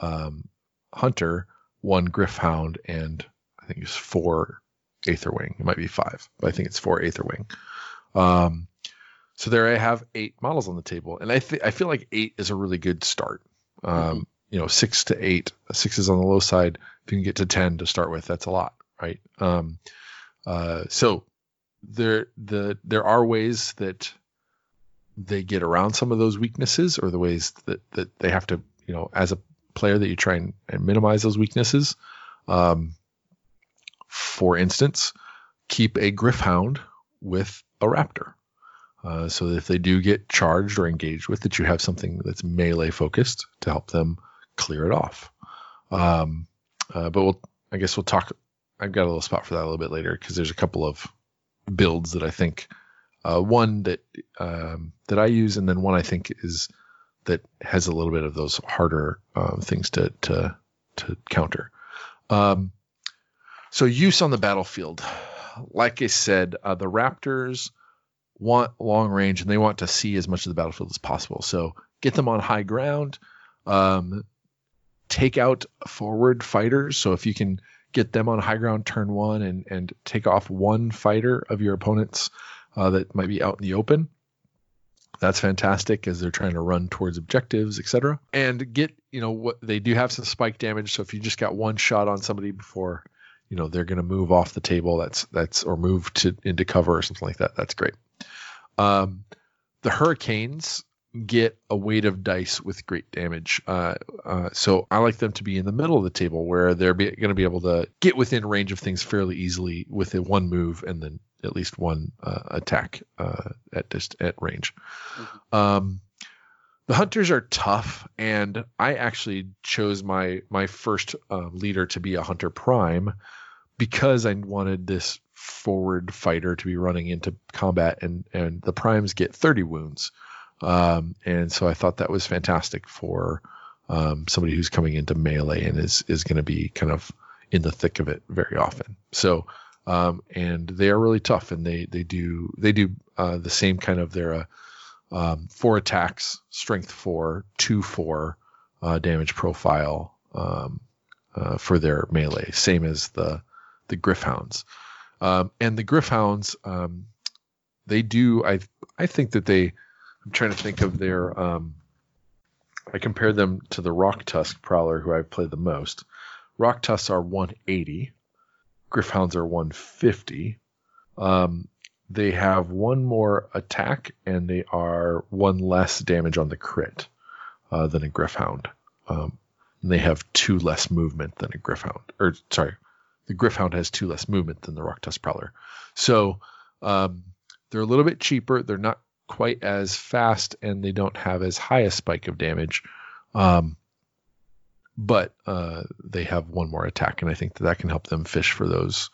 um, hunter, one Gryph-hound, and I think it's four aetherwing. It might be five, but I think it's four aetherwing. Um, so there I have eight models on the table, and I th- I feel like eight is a really good start. Um, mm-hmm. You know, six to eight. Six is on the low side. If you can get to ten to start with, that's a lot, right? Um, uh, so there the there are ways that they get around some of those weaknesses or the ways that, that they have to, you know, as a player that you try and, and minimize those weaknesses. Um, for instance, keep a Gryph-hound with a Raptor. Uh, so if they do get charged or engaged with, that you have something that's melee focused to help them clear it off. Um, uh, but we'll, I guess we'll talk. I've got a little spot for that a little bit later because there's a couple of builds that I think uh, one that um, that I use, and then one I think is that has a little bit of those harder uh, things to to to counter. Um, so use on the battlefield, like I said, uh, the Raptors want long range and they want to see as much of the battlefield as possible. So get them on high ground. Um, take out forward fighters. So if you can get them on high ground turn one and and take off one fighter of your opponent's uh, that might be out in the open. That's fantastic as they're trying to run towards objectives, etc. And get, you know, what they do have some spike damage. So if you just got one shot on somebody before, you know, they're going to move off the table, that's that's or move to into cover or something like that. That's great. Um, the hurricanes get a weight of dice with great damage. Uh, uh, so I like them to be in the middle of the table where they're going to be able to get within range of things fairly easily with a one move and then at least one uh, attack uh, at just at range. Mm-hmm. Um, the hunters are tough, and I actually chose my my first uh, leader to be a hunter prime because I wanted this forward fighter to be running into combat, and and the primes get 30 wounds, um, and so I thought that was fantastic for um, somebody who's coming into melee and is is going to be kind of in the thick of it very often. So um, and they are really tough, and they they do they do uh, the same kind of their uh, um, four attacks, strength four, two four uh, damage profile um, uh, for their melee, same as the the Gryph-hounds. Um, and the Gryph-hounds, um, they do I I think that they I'm trying to think of their um, I compare them to the Roktusk Prowler, who I've played the most. Roktusks are 180, Gryph-hounds are 150. Um, they have one more attack and they are one less damage on the crit uh, than a Gryph-hound. Um, and they have two less movement than a Gryph-hound. Or sorry, the Gryph-hound has two less movement than the Roktusk Prowler. So um, they're a little bit cheaper. They're not quite as fast and they don't have as high a spike of damage. Um, but uh, they have one more attack, and I think that that can help them fish for those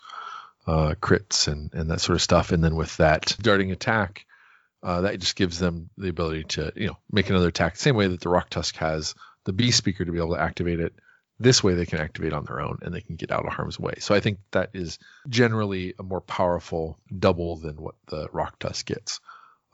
uh, crits and and that sort of stuff. And then with that darting attack, uh, that just gives them the ability to you know make another attack. Same way that the Roktusk has the B Speaker to be able to activate it. This way they can activate on their own and they can get out of harm's way. So I think that is generally a more powerful double than what the Roktusk gets,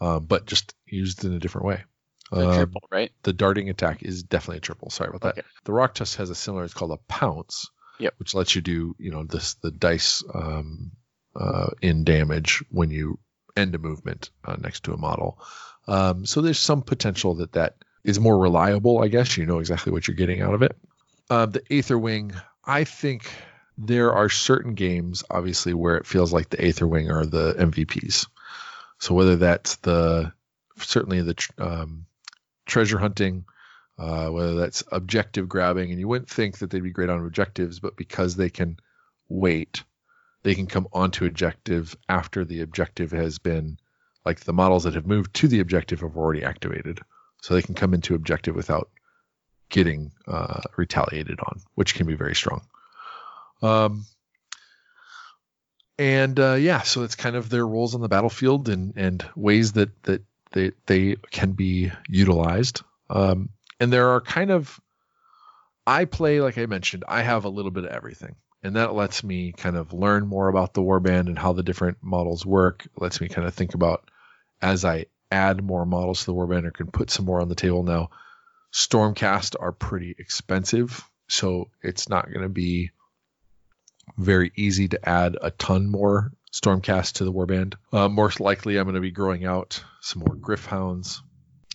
uh, but just used in a different way. The Um, triple, right? the darting attack is definitely a triple. Sorry about that. Okay. The Roktusk has a similar. It's called a pounce. Yep. Which lets you do you know this the dice um, uh, in damage when you end a movement uh, next to a model. Um, so there's some potential that that is more reliable. I guess you know exactly what you're getting out of it. Uh, the Aether Wing. I think there are certain games, obviously, where it feels like the Aether Wing are the MVPs. So whether that's the certainly the um, treasure hunting, uh, whether that's objective grabbing, and you wouldn't think that they'd be great on objectives, but because they can wait, they can come onto objective after the objective has been, like the models that have moved to the objective have already activated, so they can come into objective without getting uh, retaliated on, which can be very strong. Um, and uh, yeah, so it's kind of their roles on the battlefield and and ways that that they they can be utilized. Um, and there are kind of I play like I mentioned, I have a little bit of everything. And that lets me kind of learn more about the warband and how the different models work. It lets me kind of think about as I add more models to the warband or can put some more on the table now. Stormcast are pretty expensive, so it's not going to be very easy to add a ton more Stormcast to the warband. Uh, most likely, I'm going to be growing out some more Gryph-hounds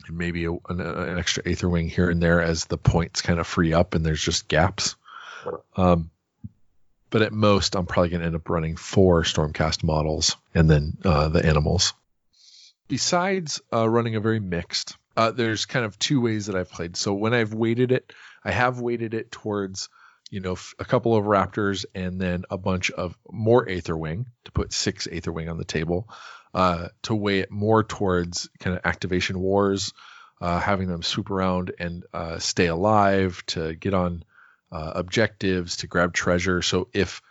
and maybe a, an, an extra Aether Wing here and there as the points kind of free up and there's just gaps. Um, but at most, I'm probably going to end up running four Stormcast models and then uh, the animals. Besides uh, running a very mixed, uh, there's kind of two ways that I've played. So when I've weighted it, I have weighted it towards you know, a couple of Raptors and then a bunch of more Aether Wing to put six Aether Wing on the table, uh, to weigh it more towards kind of activation wars, uh, having them swoop around and uh, stay alive, to get on uh, objectives, to grab treasure. So if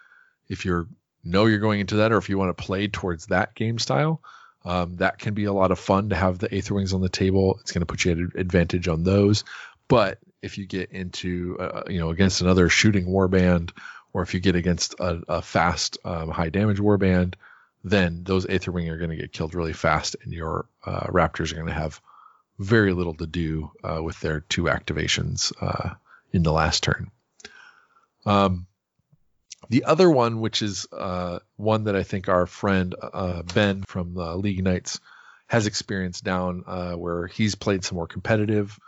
if you're know you're going into that, or if you want to play towards that game style, um, that can be a lot of fun to have the Aether Wings on the table. It's going to put you at an advantage on those. But if you get into uh, you know against another shooting warband or if you get against a, a fast um, high damage warband then those aether wing are going to get killed really fast and your uh, raptors are going to have very little to do uh, with their two activations uh, in the last turn um, the other one which is uh, one that i think our friend uh, ben from the league knights has experienced down uh, where he's played some more competitive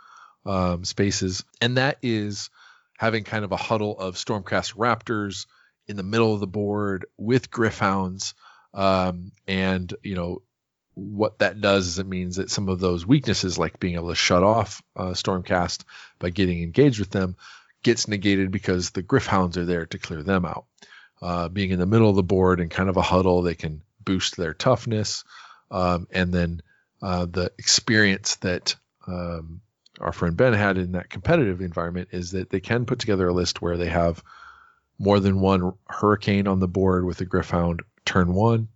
um, spaces, and that is having kind of a huddle of Stormcast Raptors in the middle of the board with Gryph-hounds, um, and you know what that does is it means that some of those weaknesses, like being able to shut off uh, Stormcast by getting engaged with them, gets negated because the Gryph-hounds are there to clear them out. Uh, being in the middle of the board and kind of a huddle, they can boost their toughness, um, and then uh, the experience that um, our friend Ben had in that competitive environment is that they can put together a list where they have more than one hurricane on the board with a Gryph-hound turn one,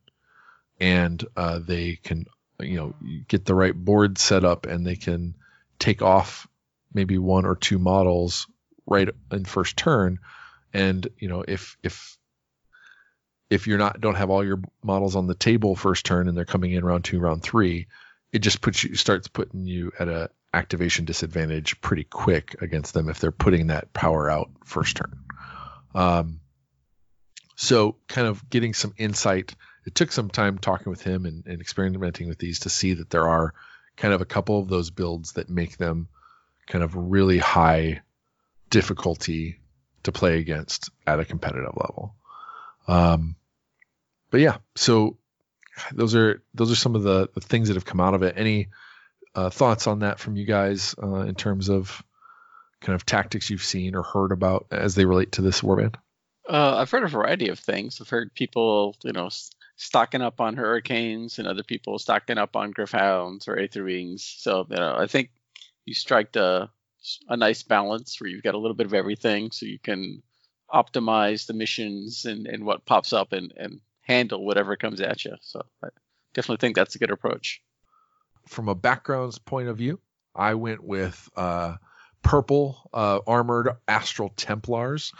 and uh, they can you know get the right board set up and they can take off maybe one or two models right in first turn, and you know if if if you're not don't have all your models on the table first turn and they're coming in round two round three it just puts you starts putting you at a activation disadvantage pretty quick against them if they're putting that power out first turn. Um, so kind of getting some insight. It took some time talking with him and, and experimenting with these to see that there are kind of a couple of those builds that make them kind of really high difficulty to play against at a competitive level. Um, but yeah, so those are those are some of the, the things that have come out of it. Any uh, thoughts on that from you guys uh, in terms of kind of tactics you've seen or heard about as they relate to this warband? Uh, I've heard a variety of things. I've heard people, you know, stocking up on hurricanes, and other people stocking up on Gryph-hounds or Aether Wings. So, you know, I think you strike a a nice balance where you've got a little bit of everything, so you can optimize the missions and, and what pops up and, and handle whatever comes at you. So I definitely think that's a good approach. From a backgrounds point of view, I went with uh, purple uh, armored Astral Templars,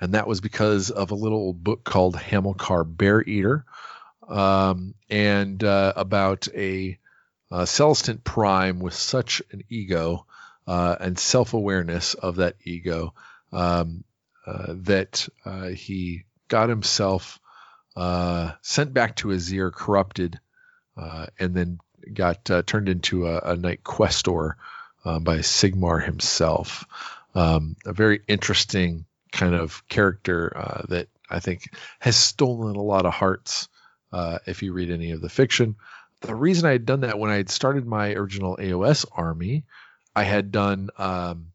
and that was because of a little old book called Hamilcar Bear Eater, um, and uh, about a, a Celestant Prime with such an ego uh, and self awareness of that ego um, uh, that uh, he got himself uh, sent back to Azyr corrupted uh, and then got turned into a, a knight questor by Sigmar himself. Um, a very interesting kind of character that I think has stolen a lot of hearts if you read any of the fiction the reason I had done that when I had started my original AOS army I had done um,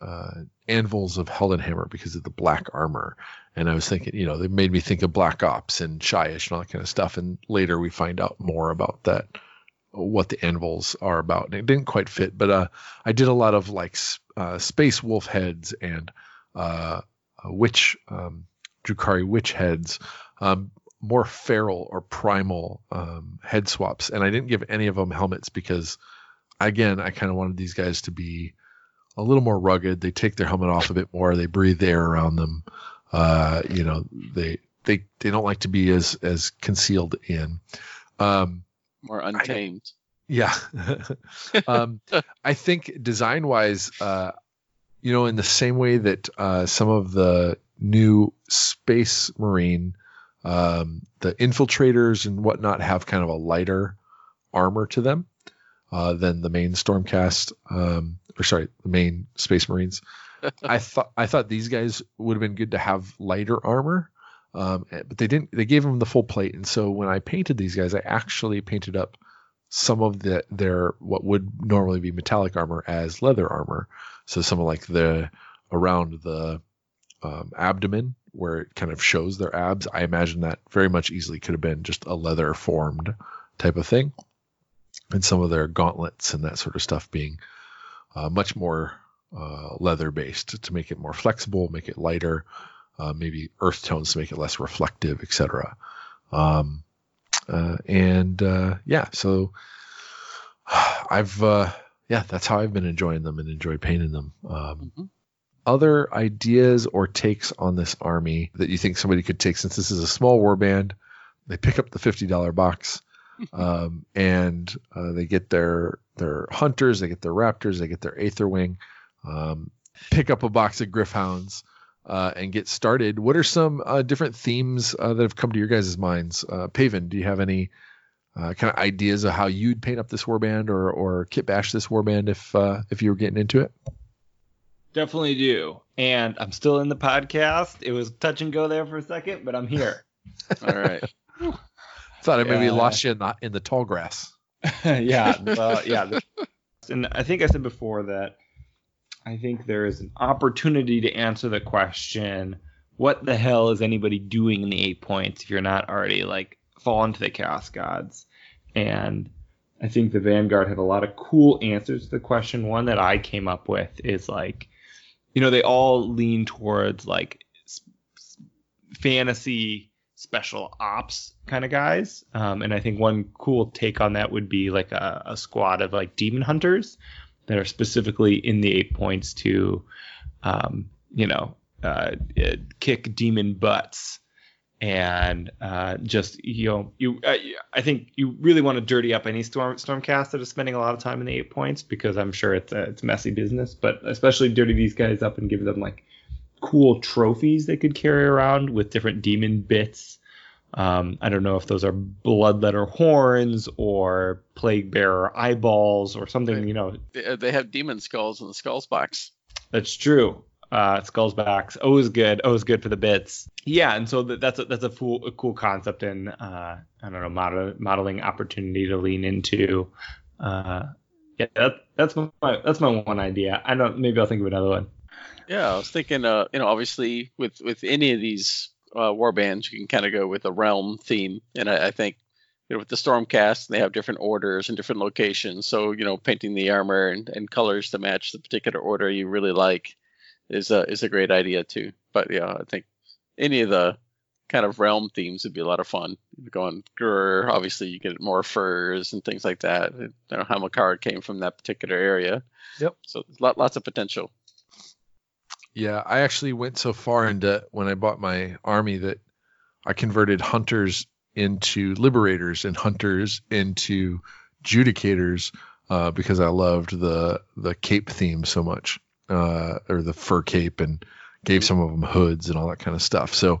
uh, Anvils of Heldenhammer because of the black armor. And I was thinking, you know, they made me think of Black Ops and Shyish and all that kind of stuff. And later we find out more about that, what the Anvils are about. And it didn't quite fit, but uh, I did a lot of like uh, Space Wolf heads and uh, Witch, um, Drukhari Wych heads. Um, more feral or primal um, head swaps, and I didn't give any of them helmets because again, I kind of wanted these guys to be a little more rugged. They take their helmet off a bit more. They breathe air around them. Uh, you know, they they they don't like to be as as concealed in. Um, more untamed. I, yeah. um, I think design wise, uh, you know, in the same way that uh, some of the new Space Marine, um, the infiltrators and whatnot have kind of a lighter armor to them uh, than the main Stormcast, um, or sorry, the main Space Marines. I thought I thought these guys would have been good to have lighter armor, um, eh, but they didn't. They gave them the full plate, and so when I painted these guys, I actually painted up some of the their what would normally be metallic armor as leather armor. So some of like the around the um, abdomen where it kind of shows their abs. I imagine that very much easily could have been just a leather formed type of thing and some of their gauntlets and that sort of stuff being uh, much more uh, leather based to make it more flexible, make it lighter, uh, maybe earth tones to make it less reflective, etc. Um, uh, and uh, yeah, so I've uh, yeah, that's how I've been enjoying them and enjoy painting them. Um, mm-hmm. Other ideas or takes on this army that you think somebody could take, since this is a small warband, they pick up the fifty dollar box um, and uh, they get their their hunters, they get their raptors, they get their aetherwing, um, pick up a box of Gryph-hounds, uh, and get started. What are some uh, different themes uh, that have come to your guys' minds? Uh, Paven, do you have any uh, kind of ideas of how you'd paint up this warband or or kit bash this warband if if you were getting into it? Definitely do. And I'm still in the podcast. It was touch and go there for a second, but I'm here. All right. Thought I maybe yeah. lost you in the in the tall grass. yeah, well, yeah. And I think I said before that I think there is an opportunity to answer the question, what the hell is anybody doing in the Eightpoints if you're not already like fallen to the chaos gods? And I think the Vanguard have a lot of cool answers to the question. One that I came up with is like, you know, they all lean towards like fantasy special ops kind of guys. Um, and I think one cool take on that would be like a, a, squad of like demon hunters that are specifically in the Eightpoints to, um, you know, uh, kick demon butts. And uh, just you know, you uh, I think you really want to dirty up any storm stormcast that is spending a lot of time in the Eightpoints because I'm sure it's a, it's messy business. But especially dirty these guys up and give them like cool trophies they could carry around with different demon bits. Um, I don't know if those are bloodletter horns or plague bearer eyeballs or something. you know, uh, they have demon skulls in the skulls box. That's true. Uh, skulls backs always good. Always good for the bits. Yeah, and so that's a, that's a, cool a cool concept and uh, I don't know model, modeling opportunity to lean into. Uh, yeah, that, that's my that's my one idea. I don't. Maybe I'll think of another one. Yeah, I was thinking, uh, you know, obviously with with any of these uh, war bands, you can kind of go with a realm theme, and I, I think you know with the Stormcast, they have different orders and different locations. So you know, painting the armor and, and colors to match the particular order you really like is a is a great idea too. But yeah, I think any of the kind of realm themes would be a lot of fun. Going Ghur, obviously you get more furs and things like that. I don't know how Makar came from that particular area. Yep. So lot, lots of potential. Yeah, I actually went so far into when I bought my army that I converted hunters into liberators and hunters into judicators uh, because I loved the the cape theme so much, uh, or the fur cape, and gave some of them hoods and all that kind of stuff. So,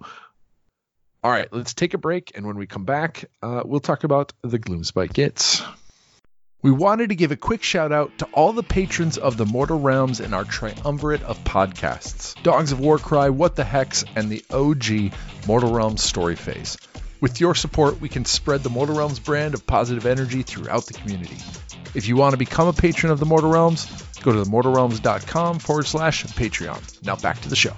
all right, let's take a break, and when we come back, uh, we'll talk about the Gloomspite Gitz. We wanted to give a quick shout out to all the patrons of the Mortal Realms and our triumvirate of podcasts Dogs of Warcry, What the Hex, and the OG Mortal Realms Story Phase. With your support, we can spread the Mortal Realms brand of positive energy throughout the community. If you want to become a patron of the Mortal Realms, go to themortalrealms.com forward slash Patreon. Now back to the show.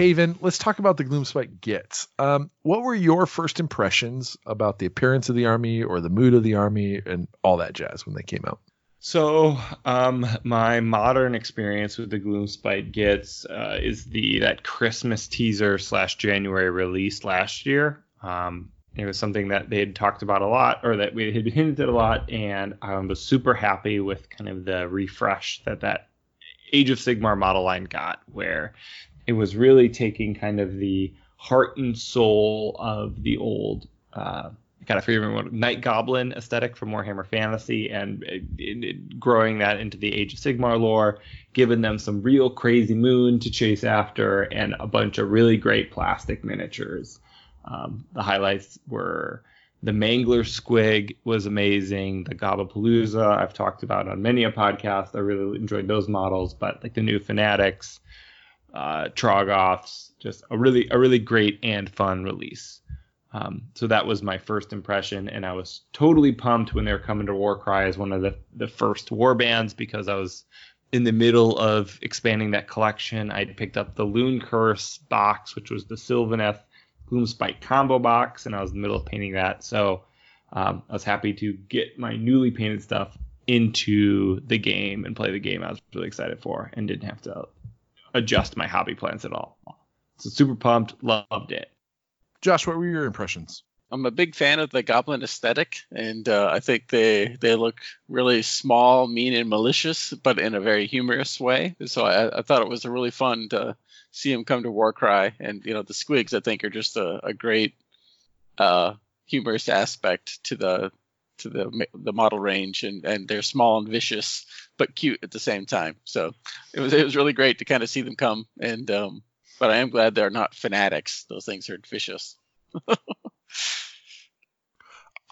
Paven, let's talk about the Gloomspite Gitz. Um, what were your first impressions about the appearance of the army or the mood of the army and all that jazz when they came out? So, um, my modern experience with the Gloomspite Gitz uh, is the that Christmas teaser slash January release last year. Um, it was something that they had talked about a lot, or that we had hinted at a lot, and I was super happy with kind of the refresh that that Age of Sigmar model line got, where it was really taking kind of the heart and soul of the old uh, kind of Night Goblin aesthetic from Warhammer Fantasy, and it, it, growing that into the Age of Sigmar lore, giving them some real crazy moon to chase after, and a bunch of really great plastic miniatures. Um, the highlights were the Mangler Squig was amazing. The Gobapalooza I've talked about on many a podcast. I really enjoyed those models, but like the new Fanatics, uh, Troggoths, just a really a really great and fun release. Um, so that was my first impression, and I was totally pumped when they were coming to Warcry as one of the the first war bands because I was in the middle of expanding that collection. I'd picked up the Loon Curse box, which was the Sylvaneth Gloomspite combo box, and I was in the middle of painting that. So um, I was happy to get my newly painted stuff into the game and play the game I was really excited for, and didn't have to adjust my hobby plans at all. So super pumped, loved it. Josh, what were your impressions? I'm a big fan of the goblin aesthetic, and uh, I think they they look really small, mean, and malicious, but in a very humorous way. So I, I thought it was a really fun to see him come to Warcry, and you know the squigs I think are just a, a great uh, humorous aspect to the to the the model range, and and they're small and vicious, but cute at the same time. So it was it was really great to kind of see them come, and um, but I am glad they're not fanatics. Those things are vicious.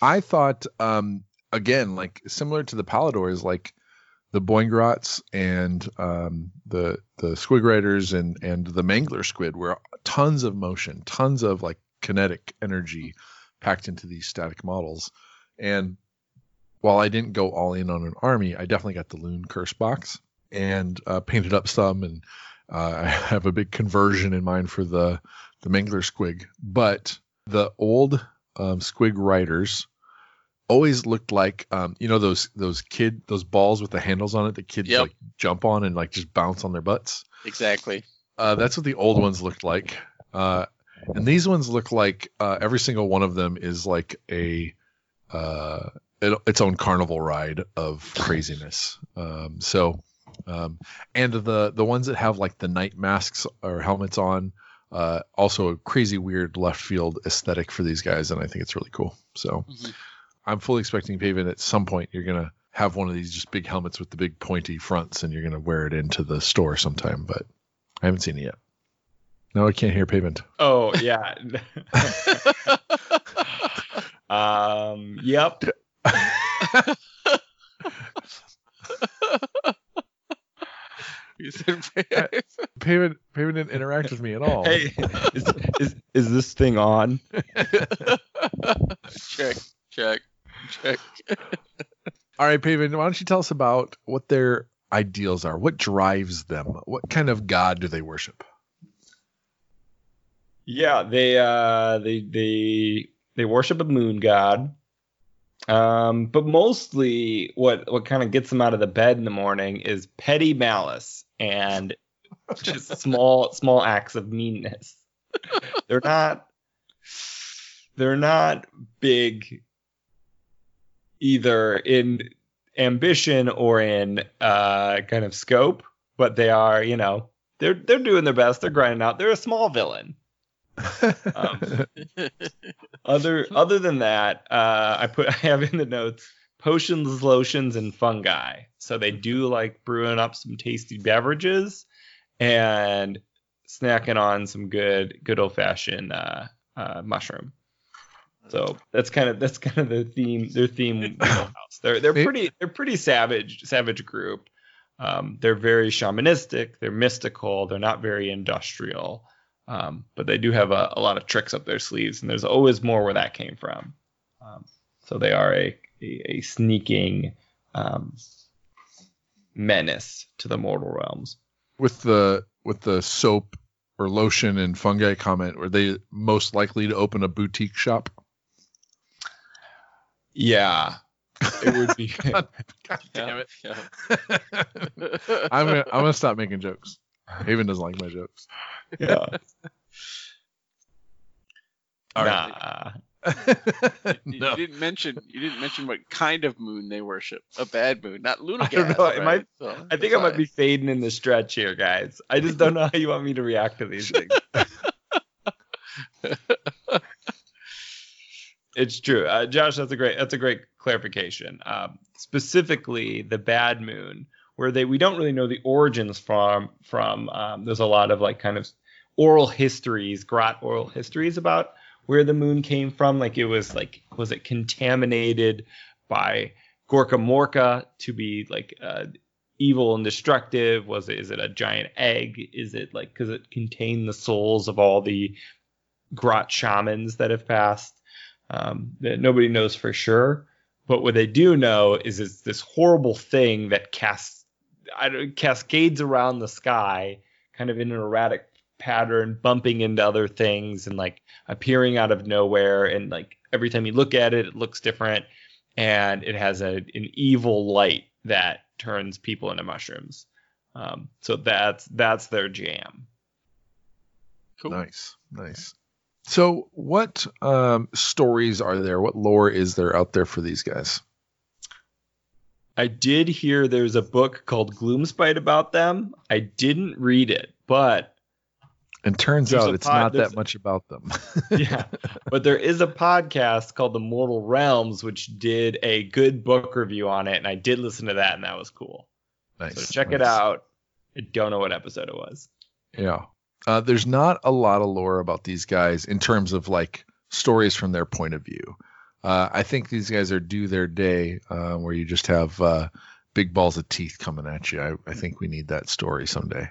I thought, um, again, like similar to the Palladors, like the Boingrots and um, the the Squig Riders and and the Mangler Squig were tons of motion, tons of like kinetic energy packed into these static models. And while I didn't go all in on an army, I definitely got the Loon Curse box and uh, painted up some, and uh, I have a big conversion in mind for the the Mangler Squig, but the old um, Squig Riders always looked like um, you know those those kid those balls with the handles on it that kids Yep. like jump on and like just bounce on their butts. Exactly. Uh, that's what the old ones looked like. Uh, and these ones look like uh, every single one of them is like a uh, it, its own carnival ride of craziness. Um, so, um, and the the ones that have like the night masks or helmets on, uh, also a crazy weird left field aesthetic for these guys, and I think it's really cool. So, Mhm. I'm fully expecting Paven at some point you're gonna have one of these just big helmets with the big pointy fronts, and you're gonna wear it into the store sometime. But I haven't seen it yet. No, I can't hear pavement. Oh yeah. um. Yep. You said- Pavement, pavement didn't interact with me at all. Hey, is, is is this thing on? check, check, check. All right, Pavement, why don't you tell us about what their ideals are? What drives them? What kind of god do they worship? Yeah, they uh they they they worship a moon god. Um, but mostly what what kind of gets them out of the bed in the morning is petty malice and just small small acts of meanness. they're not they're not big either in ambition or in uh, kind of scope, but they are, you know, they're they're doing their best. They're grinding out. They're a small villain. Um, other other than that, uh, I put I have in the notes potions, lotions, and fungi. So they do like brewing up some tasty beverages and snacking on some good good old fashioned uh, uh, mushroom. So that's kind of that's kind of the theme. Their theme. wheelhouse. They're they're pretty they're pretty savage savage group. Um, they're very shamanistic. They're mystical. They're not very industrial. Um, but they do have a, a lot of tricks up their sleeves, and there's always more where that came from. Um, so they are a a, a sneaking um, menace to the mortal realms. with the with the soap or lotion and fungi comment, were they most likely to open a boutique shop? Yeah, it would be. God damn it! I'm gonna I'm gonna stop making jokes. Haven doesn't like my jokes. yeah. All nah. You no. didn't mention you didn't mention what kind of moon they worship. A bad moon, not lunar I don't gas. know, it might- so I think I might be fading in the stretch here, guys. I just don't know how you want me to react to these things. it's true, uh, Josh. That's a great. That's a great clarification. Um, specifically, the bad moon, where they we don't really know the origins from. From um, there's a lot of like kind of oral histories, grot oral histories about where the moon came from. Like it was like was it contaminated by Gorkamorka to be like uh, evil and destructive? Was it is it a giant egg? Is it like because it contained the souls of all the grot shamans that have passed? Um, that nobody knows for sure. But what they do know is it's this horrible thing that casts cascades around the sky, kind of in an erratic pattern, bumping into other things and like appearing out of nowhere. And like every time you look at it, it looks different, and it has a an evil light that turns people into mushrooms. Um, so that's that's their jam. Cool. Nice, nice. So, what um, stories are there? What lore is there out there for these guys? I did hear there's a book called Gloomspite about them. I didn't read it, but And turns out it's pod- not that much about them. yeah, but there is a podcast called The Mortal Realms, which did a good book review on it, and I did listen to that, and that was cool. nice. So check it out. I don't know what episode it was. Yeah. Uh, there's not a lot of lore about these guys in terms of like stories from their point of view. Uh, I think these guys are due their day uh, where you just have uh, big balls of teeth coming at you. I, I think we need that story someday.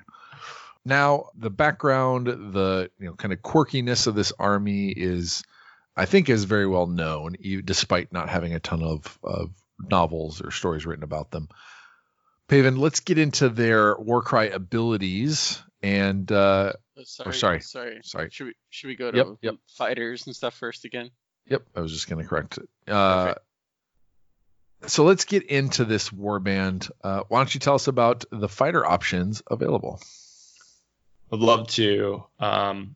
Now, the background, the you know kind of quirkiness of this army is, I think, is very well known, despite not having a ton of, of novels or stories written about them. Paven, let's get into their Warcry abilities and uh, Oh, sorry, sorry. sorry. sorry. Should we should we go to Yep, yep. fighters and stuff first again? Yep, I was just going to correct it. Uh, So let's get into this warband. Uh, why don't you tell us about the fighter options available? I'd love to. Um,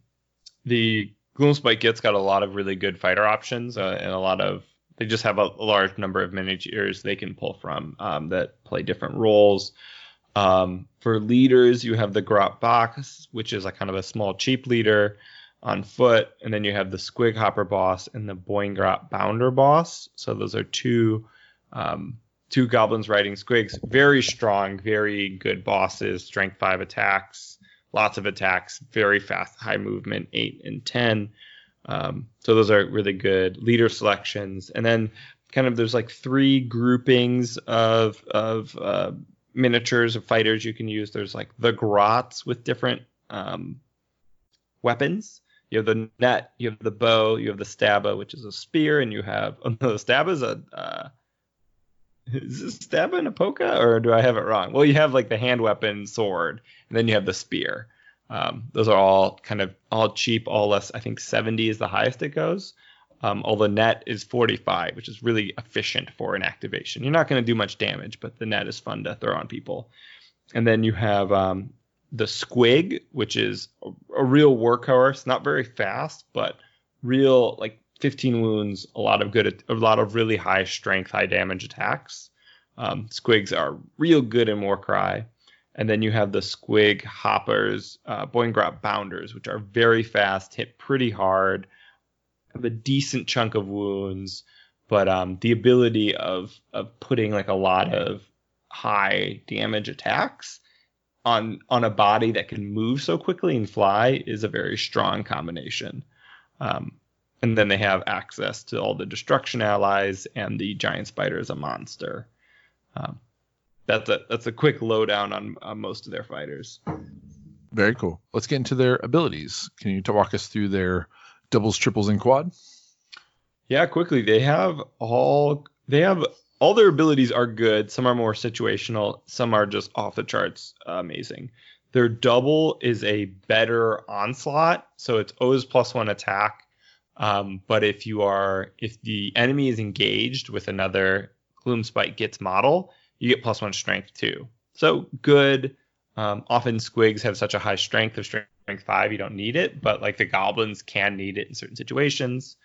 the Gloomspite Git's got a lot of really good fighter options uh, and a lot of. They just have a, a large number of miniatures they can pull from um, that play different roles. Um, for leaders, you have the Grot Box, which is a kind of a small, cheap leader on foot, and then you have the Squig Hopper boss and the Boingrot Bounder boss. So those are two um, two goblins riding squigs. Very strong, very good bosses. Strength five attacks, lots of attacks, very fast, high movement, eight and ten. Um, so those are really good leader selections. And then kind of there's like three groupings of of uh, miniatures of fighters you can use. There's like the grots with different um, weapons. You have the net, you have the bow, you have the stabba, which is a spear, and you have oh the stabba is a uh, is this stabba and a polka, or do I have it wrong? Well, you have like the hand weapon, sword, and then you have the spear. Um, those are all kind of all cheap, all less. I think 70 is the highest it goes. Um, all the net is 45, which is really efficient for an activation. You're not going to do much damage, but the net is fun to throw on people. And then you have um, the Squig, which is a, a real workhorse, not very fast, but real like 15 wounds, a lot of good, a lot of really high strength, high damage attacks. Um, squigs are real good in Warcry. And then you have the Squig Hoppers, uh, Boingrot Bounders, which are very fast, hit pretty hard, have a decent chunk of wounds, but um, the ability of of putting like a lot of high damage attacks on on a body that can move so quickly and fly is a very strong combination. Um, and then they have access to all the destruction allies and the giant spider is a monster. Um, that's a that's a quick lowdown on, on most of their fighters. Very cool. Let's get into their abilities. Can you walk us through their doubles, triples, and quad? Yeah, quickly. They have all they have all their abilities are good. Some are more situational. Some are just off the charts amazing. Their double is a better onslaught, so it's O's plus one attack. Um, but if you are if the enemy is engaged with another Gloomspite Gits model, you get plus one strength too. So good. Um, often squigs have such a high strength of strength five, you don't need it, but like the goblins can need it in certain situations.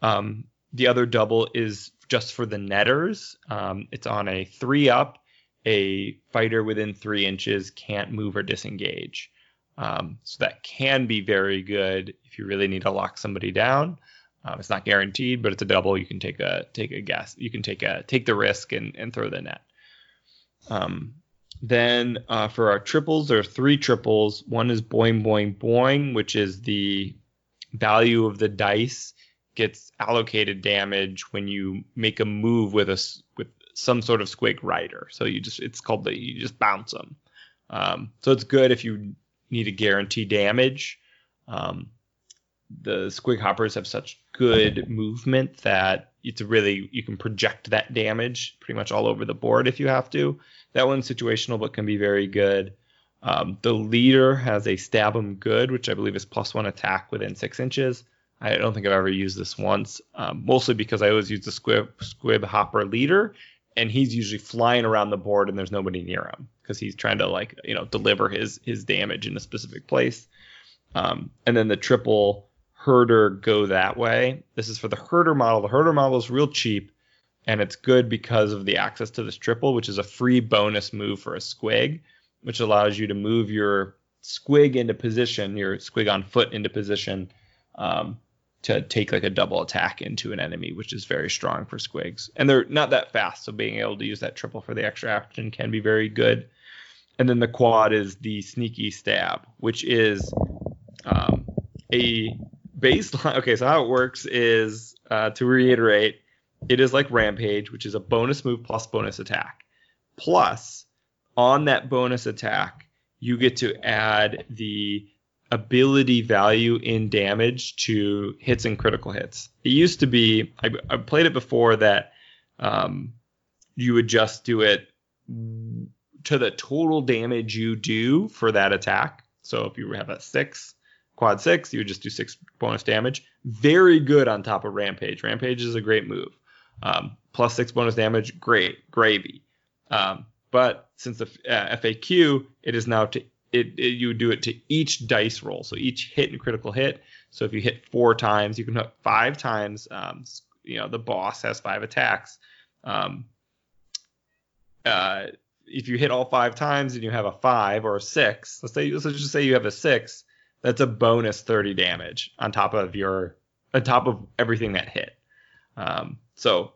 Um, the other double is just for the netters. Um, it's on a three up. A fighter within three inches can't move or disengage. Um, so that can be very good if you really need to lock somebody down. Um, it's not guaranteed, but it's a double. You can take a take a guess. You can take a take the risk and, and throw the net. Um, then uh, for our triples, there are three triples. One is boing boing boing, which is the value of the dice gets allocated damage when you make a move with a with some sort of squig rider. So you just it's called the you just bounce them. Um, so it's good if you need to guarantee damage. Um, the squig hoppers have such good movement that it's really you can project that damage pretty much all over the board if you have to. That one's situational but can be very good. Um, the leader has a stab 'em good, which I believe is plus one attack within six inches. I don't think I've ever used this once, um, mostly because I always use the squig, squig hopper leader, and he's usually flying around the board and there's nobody near him because he's trying to like you know deliver his his damage in a specific place. Um, and then the triple herder go that way. This is for the herder model. The herder model is real cheap, and it's good because of the access to this triple, which is a free bonus move for a squig, which allows you to move your squig into position, your squig on foot into position. Um, to take like a double attack into an enemy, which is very strong for squigs. And they're not that fast, so being able to use that triple for the extra action can be very good. And then the quad is the sneaky stab, which is um, a baseline. Okay, so how it works is uh, to reiterate, it is like Rampage, which is a bonus move plus bonus attack. Plus, on that bonus attack, you get to add the ability value in damage to hits and critical hits. It used to be, I, I played it before that um, you would just do it to the total damage you do for that attack. So if you have a six, quad six, you would just do six bonus damage. Very good on top of Rampage. Rampage is a great move. Um, plus six bonus damage, great, gravy. Um, but since the uh, FAQ, it is now to it, it, you would do it to each dice roll. So each hit and critical hit. So if you hit four times, you can hit five times. Um, you know the boss has five attacks. Um, uh, if you hit all five times and you have a five or a six, let's say let's just say you have a six, that's a bonus 30 damage on top of your on top of everything that hit. Um, so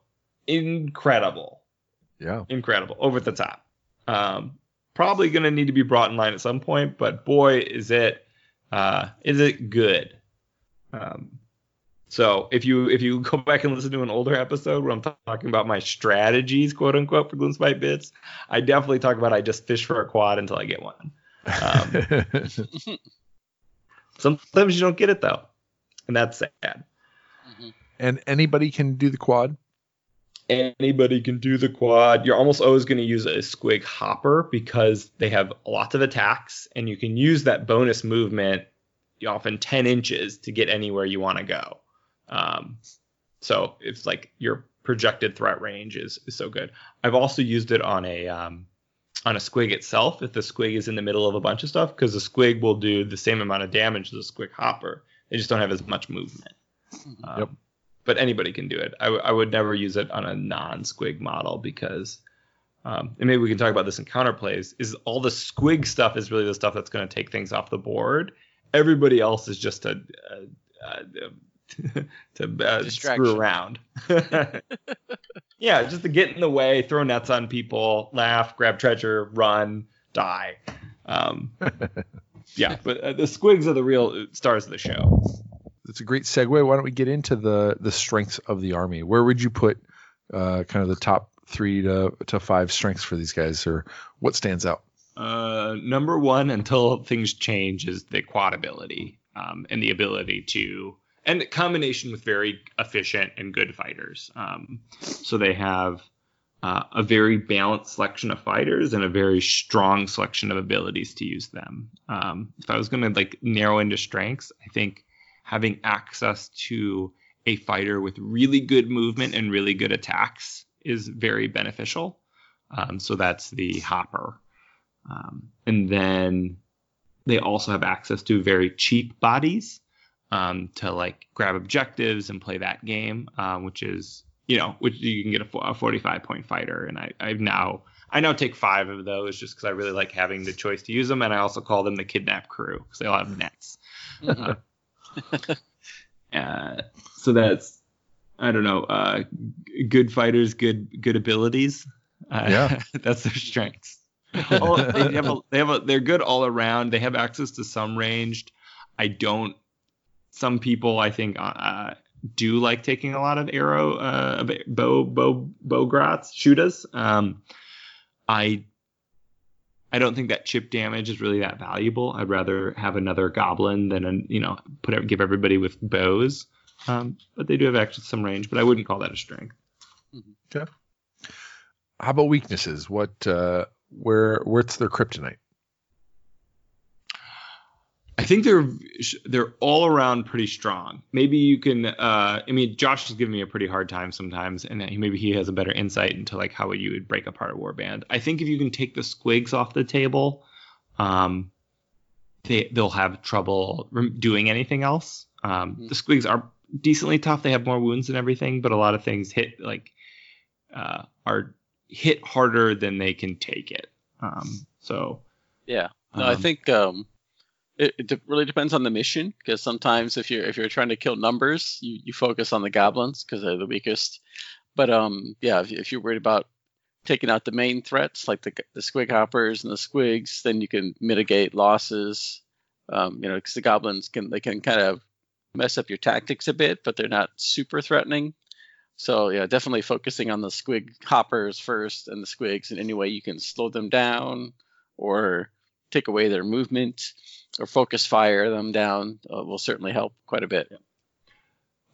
incredible. Yeah. Incredible. Over the top. Um, probably going to need to be brought in line at some point, but boy, is it uh, is it good. Um, so if you if you go back and listen to an older episode where I'm talking about my strategies, quote unquote, for Gloomspite Gits, I definitely talk about I just fish for a quad until I get one. Um, sometimes you don't get it though, and that's sad. Mm-hmm. and anybody can do the quad. Anybody can do the quad. You're almost always going to use a squig hopper because they have lots of attacks, and you can use that bonus movement, often 10 inches, to get anywhere you want to go. Um, so it's like your projected threat range is, is so good. I've also used it on a um, on a squig itself if the squig is in the middle of a bunch of stuff because the squig will do the same amount of damage as a squig hopper. They just don't have as much movement. Um, Yep. But anybody can do it. I, w- I would never use it on a non-squig model because, um, and maybe we can talk about this in counterplays. Is all the squig stuff is really the stuff that's going to take things off the board. Everybody else is just a, a, a to uh, Distraction. screw around. yeah, just to get in the way, throw nets on people, laugh, grab treasure, run, die. Um, yeah, but uh, the squigs are the real stars of the show. That's a great segue. Why don't we get into the the strengths of the army? Where would you put uh, kind of the top three to to five strengths for these guys, or what stands out? Uh, number one, until things change, is the quad ability um, and the ability to, and the combination with very efficient and good fighters. Um, so they have uh, a very balanced selection of fighters and a very strong selection of abilities to use them. Um, if I was going to like narrow into strengths, I think having access to a fighter with really good movement and really good attacks is very beneficial. Um, so that's the hopper. Um, and then they also have access to very cheap bodies um, to like grab objectives and play that game, um, which is you know which you can get a, a 45 point fighter. And I, I've now I now take five of those just because I really like having the choice to use them, and I also call them the kidnap crew because they all have nets. Mhm. Uh, so that's I don't know, uh, good fighters, good good abilities. Uh, Yeah. that's their strengths. All- they have a, they have a, they're good all around. They have access to some ranged. I don't. Some people I think uh, do like taking a lot of arrow, uh, bow, bow, bow grots, shooters. Um, I I don't think that chip damage is really that valuable. I'd rather have another goblin than a, you know put give everybody with bows. Um, but they do have to some range, but I wouldn't call that a strength. How about weaknesses? What uh, where what's their kryptonite? I think they're they're all around pretty strong. Maybe you can. Uh, I mean, Josh is giving me a pretty hard time sometimes, and he- maybe he has a better insight into like how you would break apart a warband. I think if you can take the squigs off the table, um, they they'll have trouble doing anything else. Um, Mhm. The squigs are decently tough. They have more wounds and everything, but a lot of things hit like uh, are hit harder than they can take it. Um, so Yeah. No, I um, think um, it, it really depends on the mission because sometimes if you're if you're trying to kill numbers, you, you focus on the goblins because they're the weakest. But um, yeah, if, if you're worried about taking out the main threats like the the squig hoppers and the squigs, then you can mitigate losses. Um, you know, because the goblins can they can kind of mess up your tactics a bit, but they're not super threatening. So yeah, definitely focusing on the squig hoppers first and the squigs in any way you can slow them down or take away their movement or focus fire them down uh, will certainly help quite a bit.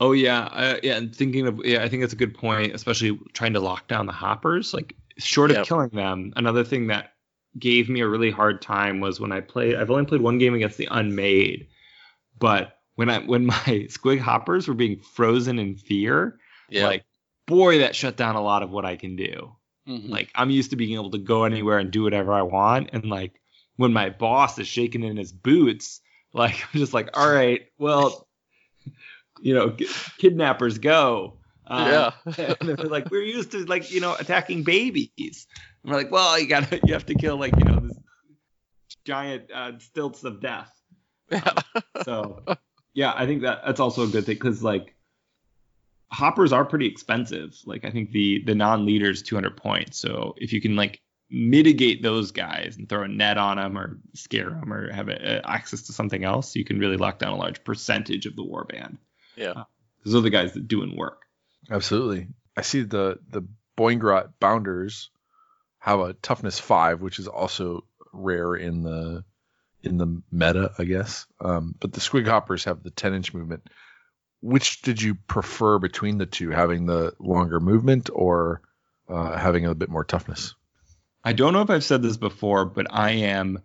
Oh yeah, uh, yeah. And thinking of yeah, I think that's a good point, especially trying to lock down the hoppers. Like short of Yep. killing them, another thing that gave me a really hard time was when I played. I've only played one game against the Unmade, but when I when my squig hoppers were being frozen in fear, Yeah. like boy, that shut down a lot of what I can do. Mhm. Like I'm used to being able to go anywhere and do whatever I want, and like when my boss is shaking in his boots, like I'm just like, all right, well, you know, ki- kidnappers go. Um, yeah. and they're like, we're used to like you know attacking babies. And we're like, well, you gotta you have to kill like you know this giant uh, stilts of death. yeah. So yeah, I think that that's also a good thing because like hoppers are pretty expensive. Like I think the the non leader is 200 points. So if you can like mitigate those guys and throw a net on them or scare them or have uh access to something else, you can really lock down a large percentage of the warband. Yeah. Those are the guys that doing work. Absolutely. I see the the Boingrot Bounders have a toughness five, which is also rare in the in the meta, I guess. Um, but the Squig Hoppers have the ten inch movement. Which did you prefer between the two, having the longer movement or uh, having a bit more toughness? I don't know if I've said this before, but I am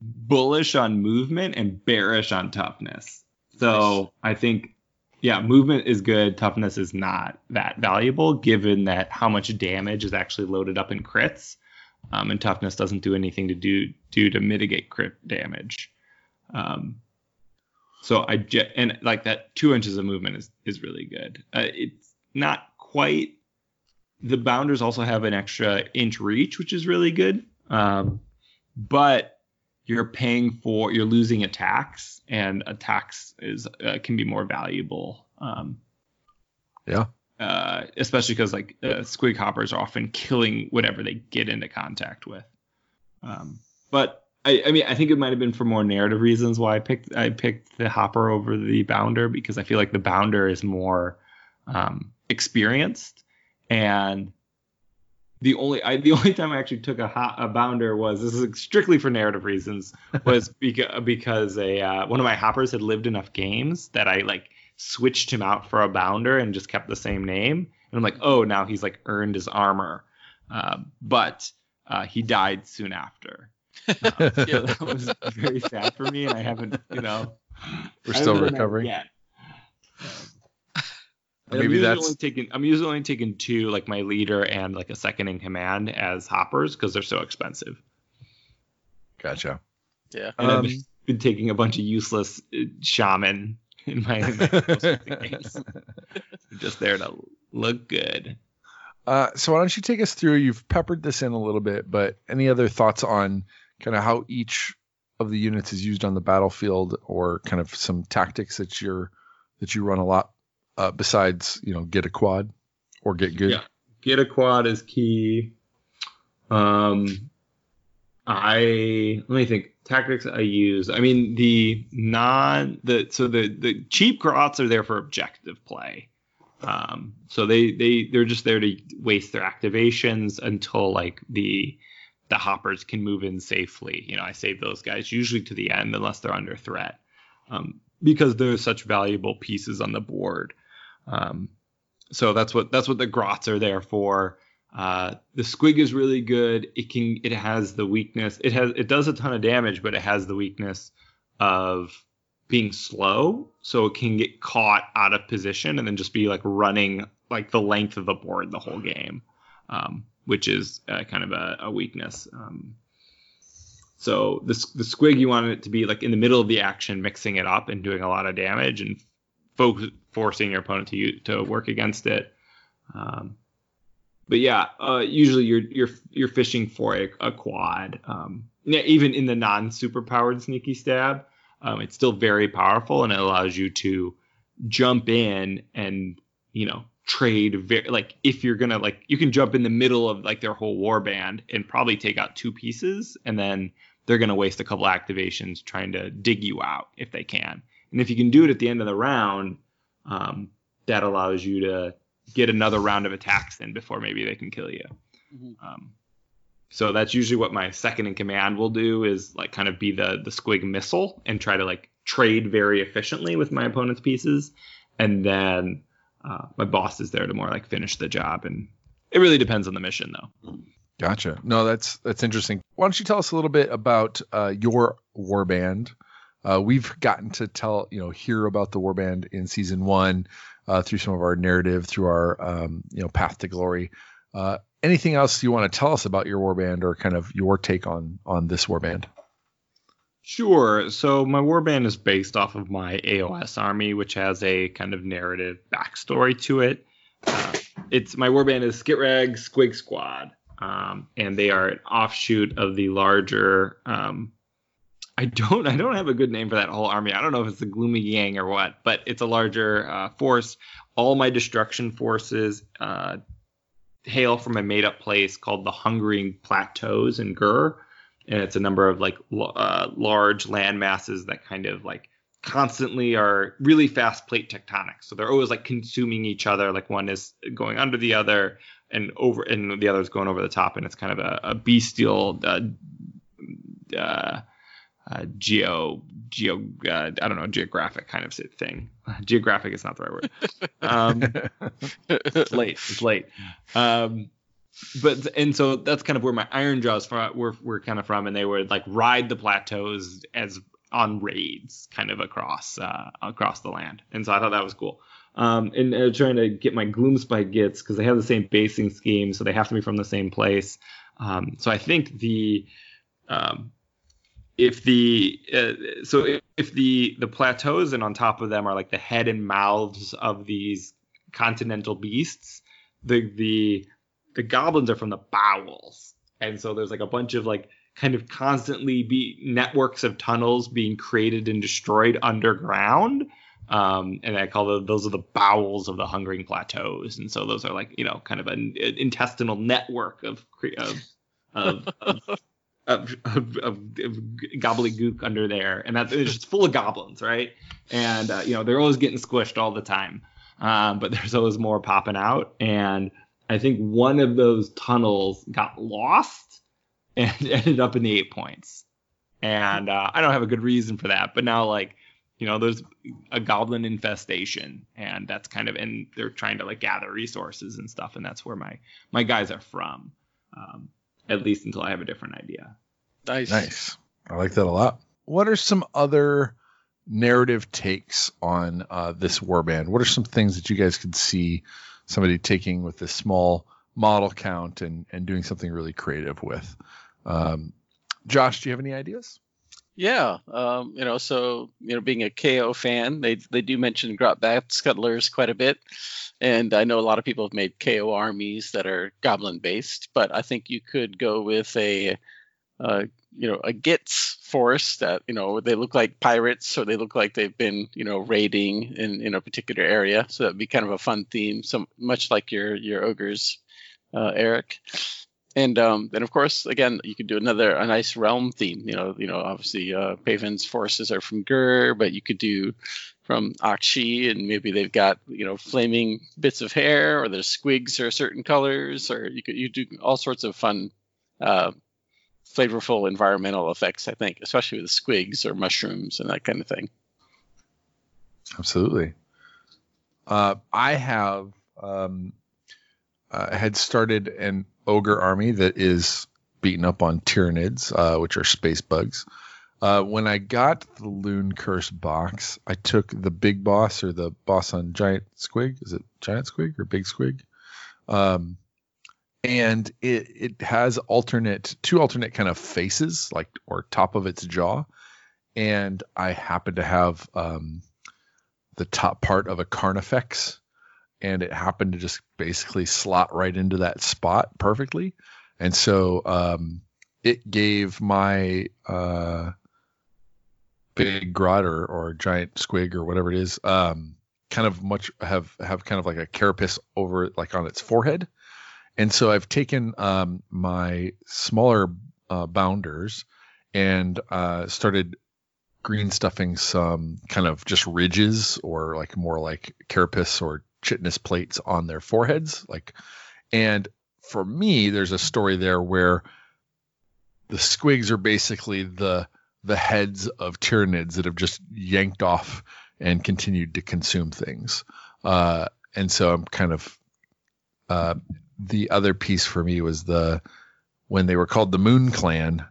bullish on movement and bearish on toughness. So I think, yeah, movement is good. Toughness is not that valuable, given that how much damage is actually loaded up in crits. um, and toughness doesn't do anything to do do to mitigate crit damage. Um, so I, and like that two inches of movement is is really good. Uh, it's not quite. The bounders also have an extra inch reach, which is really good. Um, but you're paying for you're losing attacks, and attacks is uh, can be more valuable. Um, Yeah. uh, especially because like uh, squig hoppers are often killing whatever they get into contact with. Um, but I, I mean, I think it might have been for more narrative reasons why I picked I picked the hopper over the bounder because I feel like the bounder is more um, experienced and the only I, the only time I actually took a, ho- a bounder was this is strictly for narrative reasons was because because a uh, one of my hoppers had lived enough games that I like switched him out for a bounder and just kept the same name and I'm like oh now he's like earned his armor uh, but uh, he died soon after uh, so that was very sad for me and I haven't you know We're still haven't done that recovering. yet. Maybe I'm usually that's- only taking I'm usually only taking two, like my leader and like a second in command as hoppers because they're so expensive. Gotcha. Yeah. And Um, I've been taking a bunch of useless uh, shaman in my, in my games, just there to look good. Uh, so why don't you take us through? You've peppered this in a little bit, but any other thoughts on kind of how each of the units is used on the battlefield, or kind of some tactics that you're that you run a lot uh, besides you know get a quad or get good? Yeah. Get a quad is key. Um, I let me think. Tactics I use. I mean the non the so the the cheap grots are there for objective play. Um, so they they they're just there to waste their activations until like the the hoppers can move in safely. You know, I save those guys usually to the end unless they're under threat, um, because they're such valuable pieces on the board. Um, so that's what that's what the grots are there for. Uh, the squig is really good. It can it has the weakness. It has it does a ton of damage, but it has the weakness of being slow, so it can get caught out of position and then just be like running like the length of the board the whole game, um, which is uh, kind of a, a weakness. Um, so the the squig you want it to be like in the middle of the action, mixing it up and doing a lot of damage and fo- forcing your opponent to to work against it. Um, but yeah, uh, usually you're you're you're fishing for a, a quad. Um, yeah, even in the non superpowered sneaky stab, um, it's still very powerful and it allows you to jump in and you know trade very like if you're gonna like you can jump in the middle of like their whole war band and probably take out two pieces and then they're gonna waste a couple activations trying to dig you out if they can and if you can do it at the end of the round um, that allows you to get another round of attacks in before maybe they can kill you. Mhm. Um, so that's usually what my second in command will do is like kind of be the the squig missile and try to like trade very efficiently with my opponent's pieces, and then uh, my boss is there to more like finish the job. And it really depends on the mission though. Gotcha. No, that's that's interesting. Why don't you tell us a little bit about uh, your warband? Uh, we've gotten to tell you know hear about the warband in season one uh, through some of our narrative, through our um, you know path to glory. Uh, anything else you want to tell us about your warband or kind of your take on on this warband? Sure. So my warband is based off of my AOS army, which has a kind of narrative backstory to it. Uh, it's my warband is Skitrag Squig Squad, um, and they are an offshoot of the larger. Um, I don't I don't have a good name for that whole army. I don't know if it's the Gloomy Gang or what, but it's a larger uh, force. All my destruction forces uh, hail from a made up place called the Hungering Plateaus in Ghur and it's a number of like uh, large land masses that kind of like constantly are really fast plate tectonics. So they're always like consuming each other. Like one is going under the other and over, and the other is going over the top. And it's kind of a, a bestial uh, geo geo uh, I don't know geographic kind of thing. Geographic is not the right word. Um, it's late. It's late. Um, but and so that's kind of where my Ironjawz from were, were kind of from, and they would like ride the plateaus as on raids, kind of across uh, across the land. And so I thought that was cool. Um, and uh, trying to get my Gloomspite Gits because they have the same basing scheme, so they have to be from the same place. Um, so I think the um, if the uh, so if, if the the plateaus and on top of them are like the head and mouths of these continental beasts, the the the goblins are from the bowels, and so there's like a bunch of like kind of constantly be networks of tunnels being created and destroyed underground. Um, and I call those, those are the bowels of the hungering plateaus, and so those are like you know kind of an, an intestinal network of of of, of, of, of, of gobbledygook under there, and that's just full of goblins, right? And uh, you know they're always getting squished all the time, um, but there's always more popping out, and I think one of those tunnels got lost and ended up in the Eightpoints. And uh, I don't have a good reason for that, but now like you know there's a goblin infestation, and that's kind of and they're trying to like gather resources and stuff, and that's where my my guys are from, um, at least until I have a different idea. Nice. Nice. I like that a lot. What are some other narrative takes on uh, this warband? What are some things that you guys could see somebody taking with this small model count and, and doing something really creative with? Um, Josh, do you have any ideas? Yeah, um, you know, so you know, being a KO fan, they they do mention Grotbag Scuttlers quite a bit, and I know a lot of people have made KO armies that are goblin based, but I think you could go with a, uh, you know, a Gits force that you know they look like pirates or they look like they've been you know raiding in in a particular area, so that'd be kind of a fun theme, so much like your your ogres, uh, Eric and um, then of course again you could do another a nice realm theme you know you know obviously uh paven's forces are from Ghur but you could do from Aqshy and maybe they've got you know flaming bits of hair or their squigs are certain colors or you could you do all sorts of fun uh, flavorful environmental effects i think especially with squigs or mushrooms and that kind of thing Absolutely. Uh, I have um, uh, had started an ogre army that is beaten up on Tyranids, uh, which are space bugs. Uh, when I got the Looncurse box, I took the big boss or the boss on Giant Squig. Is it Giant Squig or Big Squig? Um, and it it has alternate two alternate kind of faces, like or top of its jaw. And I happen to have um, the top part of a Carnifex and it happened to just basically slot right into that spot perfectly. And so um, it gave my uh, big grot or, or giant squig or whatever it is um, kind of much have have kind of like a carapace over like on its forehead. And so I've taken um, my smaller uh, bounders and uh, started green stuffing some kind of just ridges or like more like carapace or chitinous plates on their foreheads like and for me there's a story there where the squigs are basically the the heads of Tyranids that have just yanked off and continued to consume things. Uh, and so i'm kind of uh, the other piece for me was the when they were called the moon clan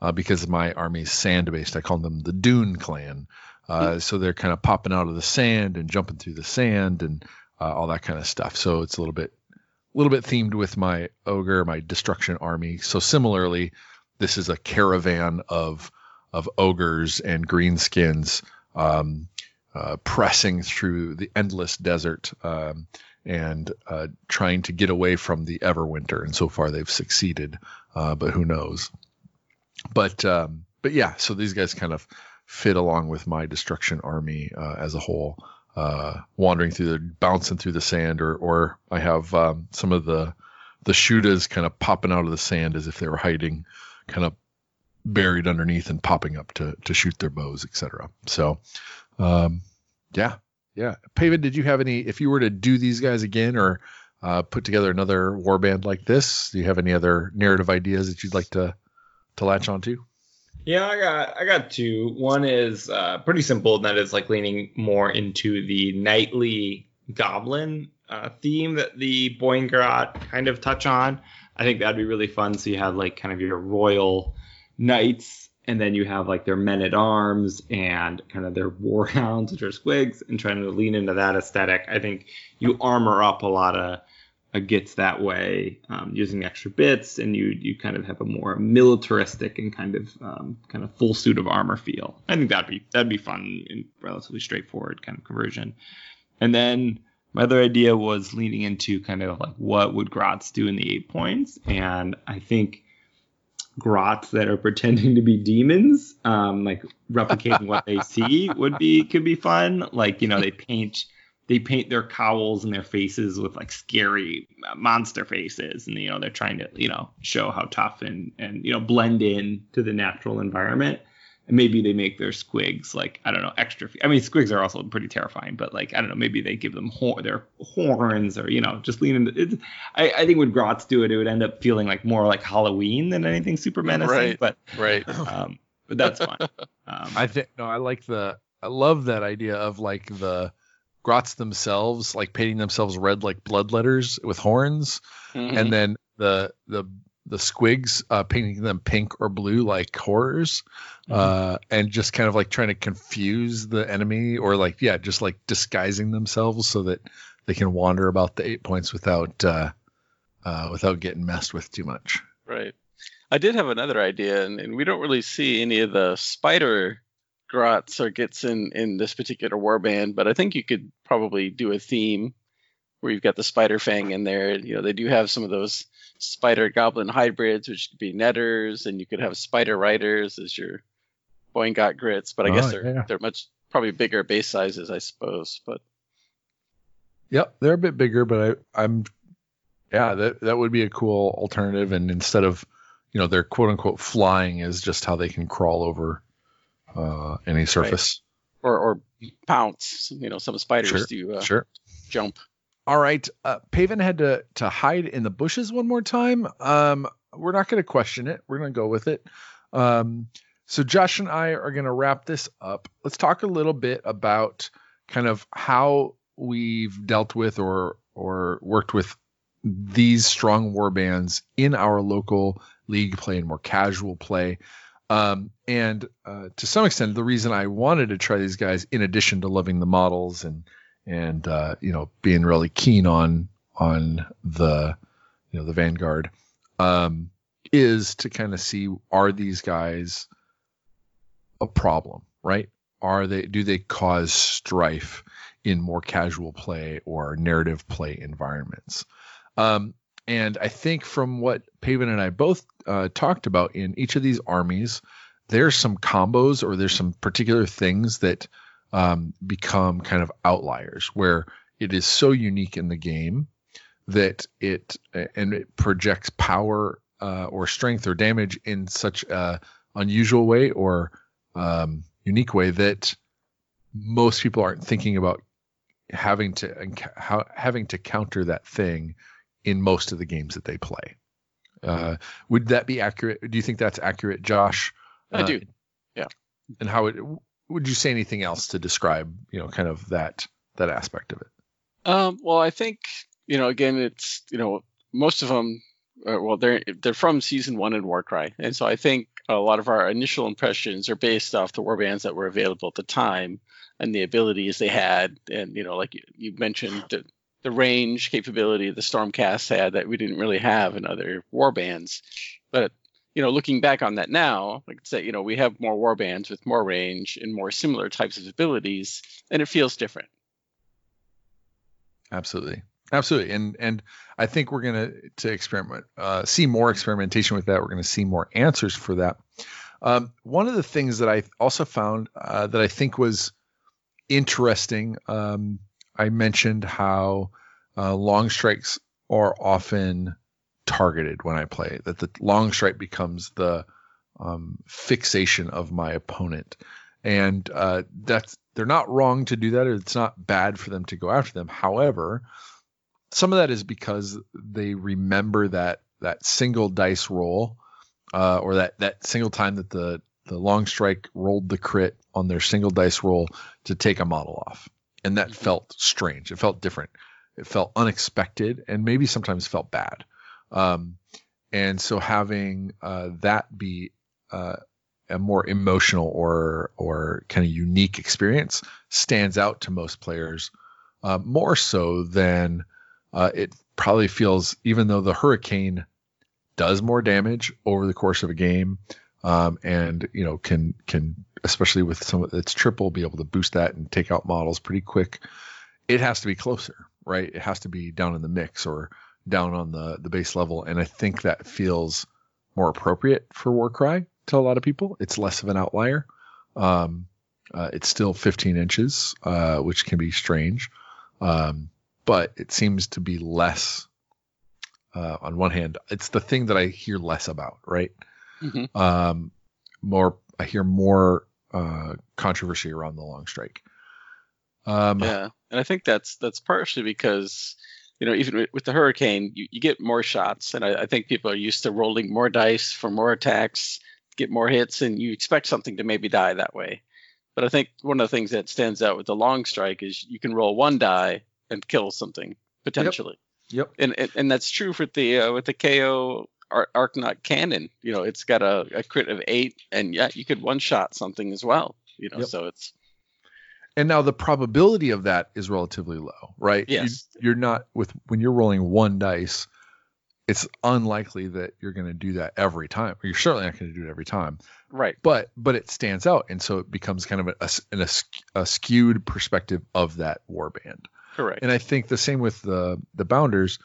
uh, because my army is sand based i call them the dune clan. Uh, so they're kind of popping out of the sand and jumping through the sand and uh, all that kind of stuff. So it's a little bit, a little bit themed with my ogre, my destruction army. So similarly, this is a caravan of of ogres and greenskins um, uh, pressing through the endless desert um, and uh, trying to get away from the Everwinter. And so far, they've succeeded, uh, but who knows? But um, but yeah, so these guys kind of fit along with my destruction army uh, as a whole uh, wandering through the bouncing through the sand, or or I have um, some of the the shootas kind of popping out of the sand as if they were hiding, kind of buried underneath and popping up to to shoot their bows, etc. So, um, yeah, yeah. Paven, did you have any? If you were to do these guys again, or uh, put together another warband like this, do you have any other narrative ideas that you'd like to to latch onto? Yeah, I got I got two. One is uh, pretty simple, and that is like leaning more into the knightly goblin uh, theme that the Boingrot kind of touch on. I think that'd be really fun. So you have like kind of your royal knights, and then you have like their men at arms and kind of their warhounds, which are squigs, and trying to lean into that aesthetic. I think you armor up a lot of gets that way um, using extra bits, and you you kind of have a more militaristic and kind of um, kind of full suit of armor feel. I think that'd be that'd be fun and relatively straightforward kind of conversion. And then my other idea was leaning into kind of like what would Grots do in the Eightpoints, and I think grots that are pretending to be demons, um, like replicating what they see would be could be fun. Like you know they paint they paint their cowls and their faces with like scary monster faces and you know they're trying to you know show how tough and and you know blend in to the natural environment and maybe they make their squigs like i don't know extra i mean squigs are also pretty terrifying but like i don't know maybe they give them hor- their horns or you know just lean into it I, I think when grots do it it would end up feeling like more like halloween than anything super menacing Right. but Right. um but that's fine um, I think no, I like the I love that idea of like the grots themselves like painting themselves red like Bloodletters with horns Mhm. and then the the the squigs uh, painting them pink or blue like horrors uh, and just kind of like trying to confuse the enemy or like yeah just like disguising themselves so that they can wander about the Eightpoints without uh, uh, without getting messed with too much Right. I did have another idea, and, and we don't really see any of the spider grots or gets in in this particular warband, but I think you could probably do a theme where you've got the Spiderfang in there. You know, they do have some of those spider goblin hybrids, which could be netters, and you could have spider riders as your Boingrot grits, but I guess Oh, they're yeah. they're much probably bigger base sizes, I suppose. But Yep, they're a bit bigger, but I, I'm, yeah, that that would be a cool alternative. And instead of, you know, their quote unquote flying is just how they can crawl over uh, any surface. or or pounce. You know, some spiders Sure, do uh, Sure. jump. All right, uh, Paven had to to hide in the bushes one more time. Um, we're not going to question it. We're going to go with it. Um, so Josh and I are going to wrap this up. Let's talk a little bit about kind of how we've dealt with or or worked with these strong war bands in our local league play and more casual play. Um, and uh, to some extent, the reason I wanted to try these guys, in addition to loving the models and and uh, you know being really keen on on the you know the Vanguard, um, is to kind of see are these guys a problem, right? Are they do they cause strife in more casual play or narrative play environments? Um, and I think from what Paven and I both uh, talked about in each of these armies, there's some combos or there's some particular things that um, become kind of outliers where it is so unique in the game that it and it projects power uh, or strength or damage in such a unusual way or um, unique way that most people aren't thinking about having to how, having to counter that thing in most of the games that they play. Uh, would that be accurate? Do you think that's accurate, Josh? I Uh, do. Yeah. And how it, would you say anything else to describe, you know, kind of that that aspect of it? Um, well, I think you know. Again, it's you know most of them. Uh, well, they're they're from season one in Warcry, and so I think a lot of our initial impressions are based off the warbands that were available at the time and the abilities they had, and you know, like you, you mentioned, the, range capability the Stormcast had that we didn't really have in other warbands. But you know, looking back on that now, like I said, you know, we have more warbands with more range and more similar types of abilities, and it feels different. Absolutely. Absolutely. And and I think we're gonna to experiment uh, see more experimentation with that. We're gonna see more answers for that. Um, one of the things that I also found uh, that I think was interesting, um, I mentioned how uh, long strikes are often targeted when I play. That the long strike becomes the um, fixation of my opponent, and uh, that's they're not wrong to do that. Or it's not bad for them to go after them. However, some of that is because they remember that that single dice roll, uh, or that that single time that the the long strike rolled the crit on their single dice roll to take a model off, and that felt strange. It felt different. It felt unexpected, and maybe sometimes felt bad. Um, and so having uh, that be uh, a more emotional or or kind of unique experience stands out to most players uh, more so than uh, it probably feels even though the hurricane does more damage over the course of a game, um, and you know can can especially with some of its triple be able to boost that and take out models pretty quick. It has to be closer, right? It has to be down in the mix or down on the the base level, and I think that feels more appropriate for Warcry to a lot of people. It's less of an outlier. Um, uh, it's still 15 inches, uh, which can be strange, um, but it seems to be less. Uh, on one hand, it's the thing that I hear less about, right? Mhm. Um, more, I hear more uh, controversy around the long strike. Um, Yeah, and I think that's that's partially because you know even with, the hurricane, you, you get more shots, and I, I think people are used to rolling more dice for more attacks, get more hits, and you expect something to maybe die that way. But I think one of the things that stands out with the long strike is you can roll one die and kill something potentially, Yep. and and, and that's true for the uh, with the KO Ar- Arkanaut cannon. You know, it's got a, a crit of eight, and yeah, you could one shot something as well. You know, Yep. so it's And now the probability of that is relatively low, right? You- Yes. you're not with when you're rolling one dice, it's unlikely that you're going to do that every time. You're certainly not going to do it every time, right. but but it stands out, and so it becomes kind of a, a s- an as- a skewed perspective of that warband. Correct. And I think the same with the the bounders,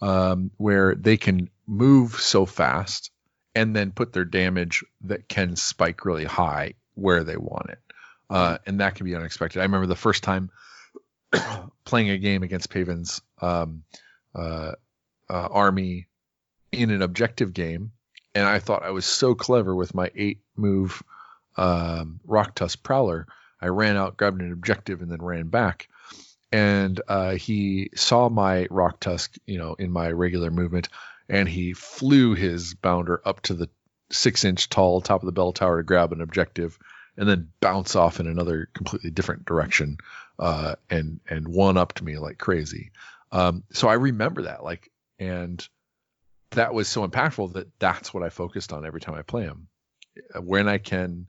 um, where they can move so fast and then put their damage that can spike really high where they want it, uh, and that can be unexpected. I remember the first time playing a game against Paven's um, uh, uh, army in an objective game, and I thought I was so clever with my eight move um, Roktusk Prowler. I ran out, grabbed an objective, and then ran back and uh, he saw my Roktusk, you know, in my regular movement, and he flew his bounder up to the six inch tall top of the bell tower to grab an objective, and then bounce off in another completely different direction, uh, and and one up to me like crazy. Um, so I remember that, like, and that was so impactful that that's what I focused on every time I play him. When I can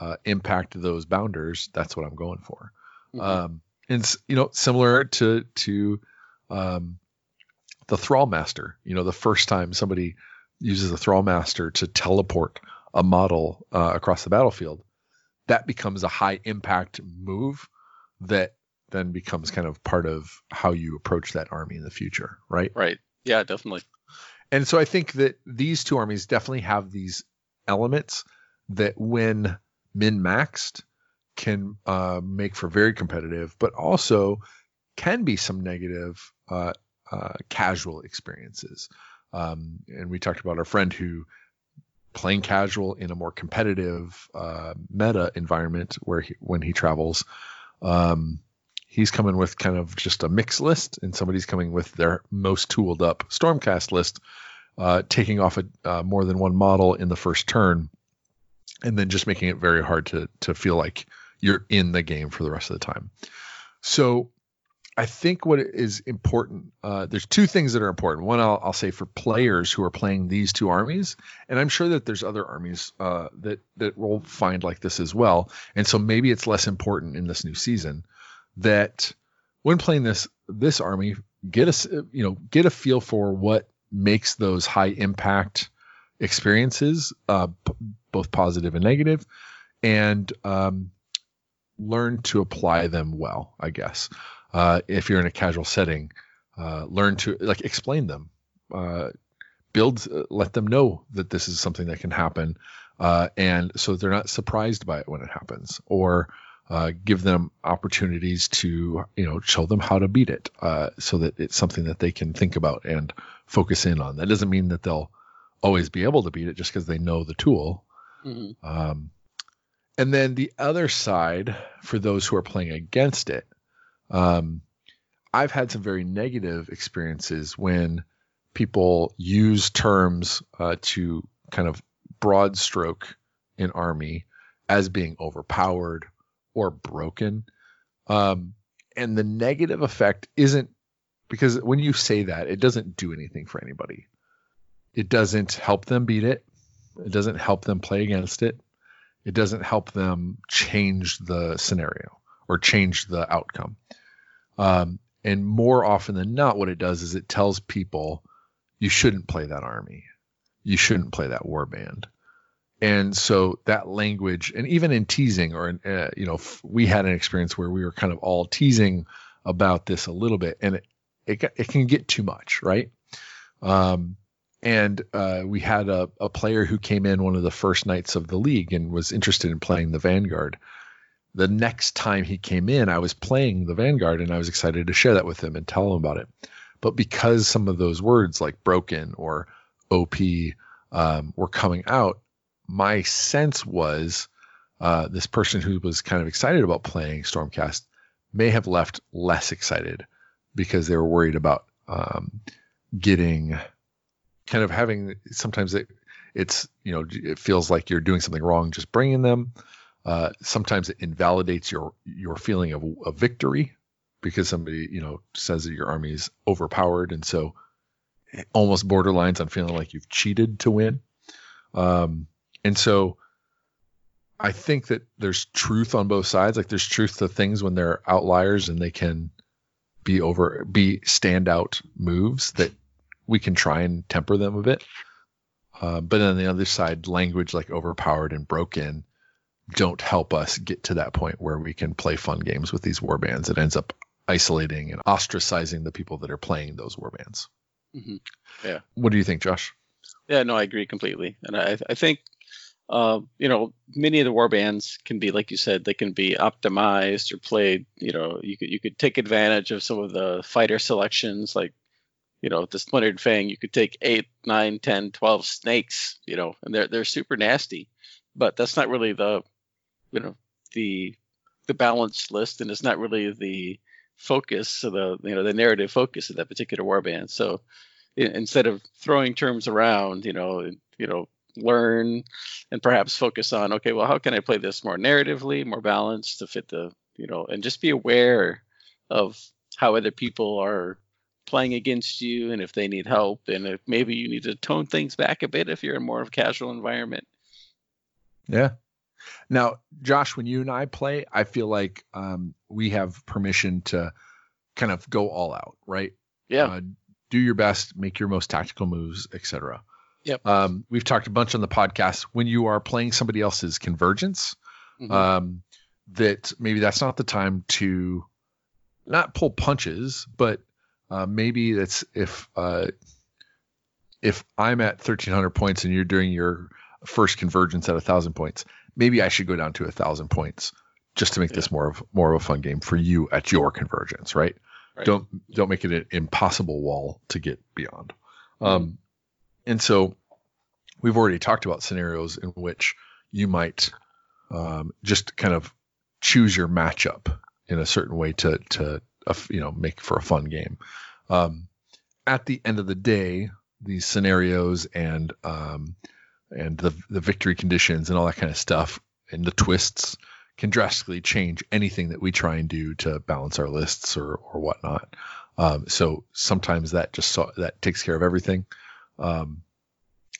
uh, impact those bounders, that's what I'm going for. Mhm. Um, and you know, similar to to um, the Thrallmaster. You know, the first time somebody uses the Thrallmaster to teleport a model uh, across the battlefield, that becomes a high impact move that then becomes kind of part of how you approach that army in the future, right? Right. Yeah, definitely. And so I think that these two armies definitely have these elements that when min maxed can uh, make for very competitive, but also can be some negative uh, uh, casual experiences. Um, and we talked about our friend who playing casual in a more competitive uh, meta environment where he, when he travels, um, he's coming with kind of just a mix list, and somebody's coming with their most tooled up Stormcast list, uh, taking off a, uh, more than one model in the first turn, and then just making it very hard to to feel like you're in the game for the rest of the time. So I think what is important, uh, there's two things that are important. One, I'll, I'll say for players who are playing these two armies, and I'm sure that there's other armies uh, that that will find like this as well. And so maybe it's less important in this new season that when playing this this army, get a you know get a feel for what makes those high impact experiences, uh, p- both positive and negative, and um, learn to apply them well. I guess uh, if you're in a casual setting, uh, learn to like explain them, uh, build, uh, let them know that this is something that can happen, uh, and so they're not surprised by it when it happens, or uh, give them opportunities to you know show them how to beat it, uh, so that it's something that they can think about and focus in on. That doesn't mean that they'll always be able to beat it just because they know the tool. hmm Um, and then the other side, for those who are playing against it, um, I've had some very negative experiences when people use terms uh, to kind of broad stroke an army as being overpowered or broken. Um, and the negative effect isn't because when you say that, it doesn't do anything for anybody. It doesn't help them beat it. It doesn't help them play against it. It doesn't help them change the scenario or change the outcome. Um, And more often than not, what it does is it tells people you shouldn't play that army. You shouldn't play that warband. And so that language, and even in teasing, or uh, you know, f- we had an experience where we were kind of all teasing about this a little bit, and it it, it can get too much, right? Um, and uh, we had a, a player who came in one of the first nights of the league and was interested in playing the Vanguard. The next time he came in, I was playing the Vanguard and I was excited to share that with him and tell him about it. But because some of those words like broken or OP um, were coming out, my sense was uh, this person who was kind of excited about playing Stormcast may have left less excited because they were worried about um, getting kind of having sometimes it, it's you know it feels like you're doing something wrong just bringing them uh, sometimes it invalidates your your feeling of, of victory because somebody you know says that your army is overpowered. And so almost borderlines on feeling like you've cheated to win. Um, and so i think that there's truth on both sides. Like there's truth to things when they're outliers and they can be over be standout moves that we can try and temper them a bit. Uh, but on the other side, language like overpowered and broken don't help us get to that point where we can play fun games with these war bands. It ends up isolating and ostracizing the people that are playing those war bands. Mm-hmm. Yeah. What do you think, Josh? Yeah, no, I agree completely, and I I think uh, you know many of the war bands can be like you said they can be optimized or played. You know, you could you could take advantage of some of the fighter selections like you know, the splintered fang, you could take eight, nine, 10, 12 snakes, you know, and they're they're super nasty. But that's not really the you know, the the balanced list and it's not really the focus of the you know the narrative focus of that particular warband. So instead of throwing terms around, you know, you know, learn and perhaps focus on okay, well, how can I play this more narratively, more balanced to fit the you know, and just be aware of how other people are playing against you and if they need help and if maybe you need to tone things back a bit if you're in more of a casual environment. Yeah. Now, Josh, when you and I play, I feel like um, we have permission to kind of go all out, right? Yeah. Uh, do your best, make your most tactical moves, etc. Yep. Um, we've talked a bunch on the podcast when you are playing somebody else's convergence, mm-hmm. um, that maybe that's not the time to not pull punches, but uh, maybe that's if uh, if I'm at 1300 points and you're doing your first convergence at a thousand points, maybe I should go down to a thousand points just to make yeah. this more of more of a fun game for you at your convergence, right? right. Don't don't make it an impossible wall to get beyond. Um, and so we've already talked about scenarios in which you might um, just kind of choose your matchup in a certain way to to a, you know make for a fun game. Um, at the end of the day, these scenarios and um, and the the victory conditions and all that kind of stuff and the twists can drastically change anything that we try and do to balance our lists or or whatnot. Um, so sometimes that just so, that takes care of everything. Um,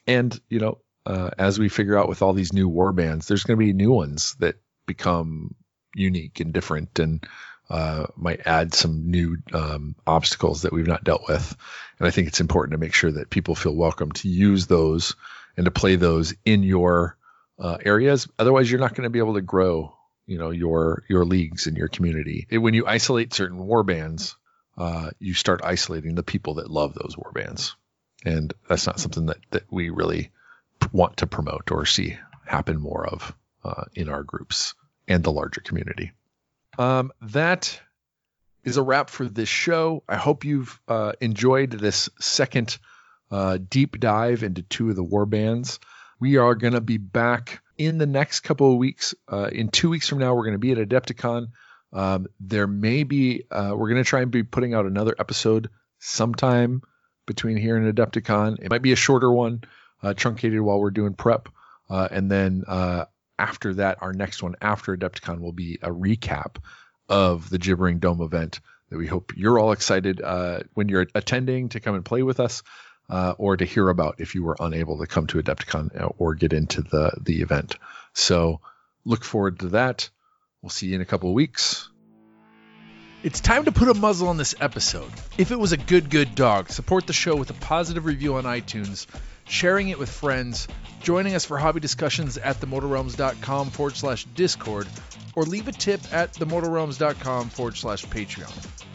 and you know, uh, as we figure out with all these new war bands, there's going to be new ones that become unique and different and uh, might add some new um, obstacles that we've not dealt with. And I think it's important to make sure that people feel welcome to use those and to play those in your uh, areas. Otherwise, you're not going to be able to grow, you know, your your leagues and your community. It, when you isolate certain war bands, uh, you start isolating the people that love those war bands, and that's not something that that we really want to promote or see happen more of uh, in our groups and the larger community. Um, that is a wrap for this show. I hope you've uh, enjoyed this second uh, deep dive into two of the war bands. We are going to be back in the next couple of weeks. Uh, in two weeks from now, we're going to be at Adepticon. Um, there may be, uh, we're going to try and be putting out another episode sometime between here and Adepticon. It might be a shorter one, uh, truncated while we're doing prep. Uh, and then after that, our next one after Adepticon will be a recap of the Gibbering Dome event that we hope you're all excited uh, when you're attending to come and play with us uh, or to hear about if you were unable to come to Adepticon or get into the, the event. So look forward to that. We'll see you in a couple of weeks. It's time to put a muzzle on this episode. If it was a good, good dog, support the show with a positive review on iTunes, sharing it with friends, joining us for hobby discussions at themortalrealms.com forward slash discord, or leave a tip at themortalrealms.com forward slash Patreon.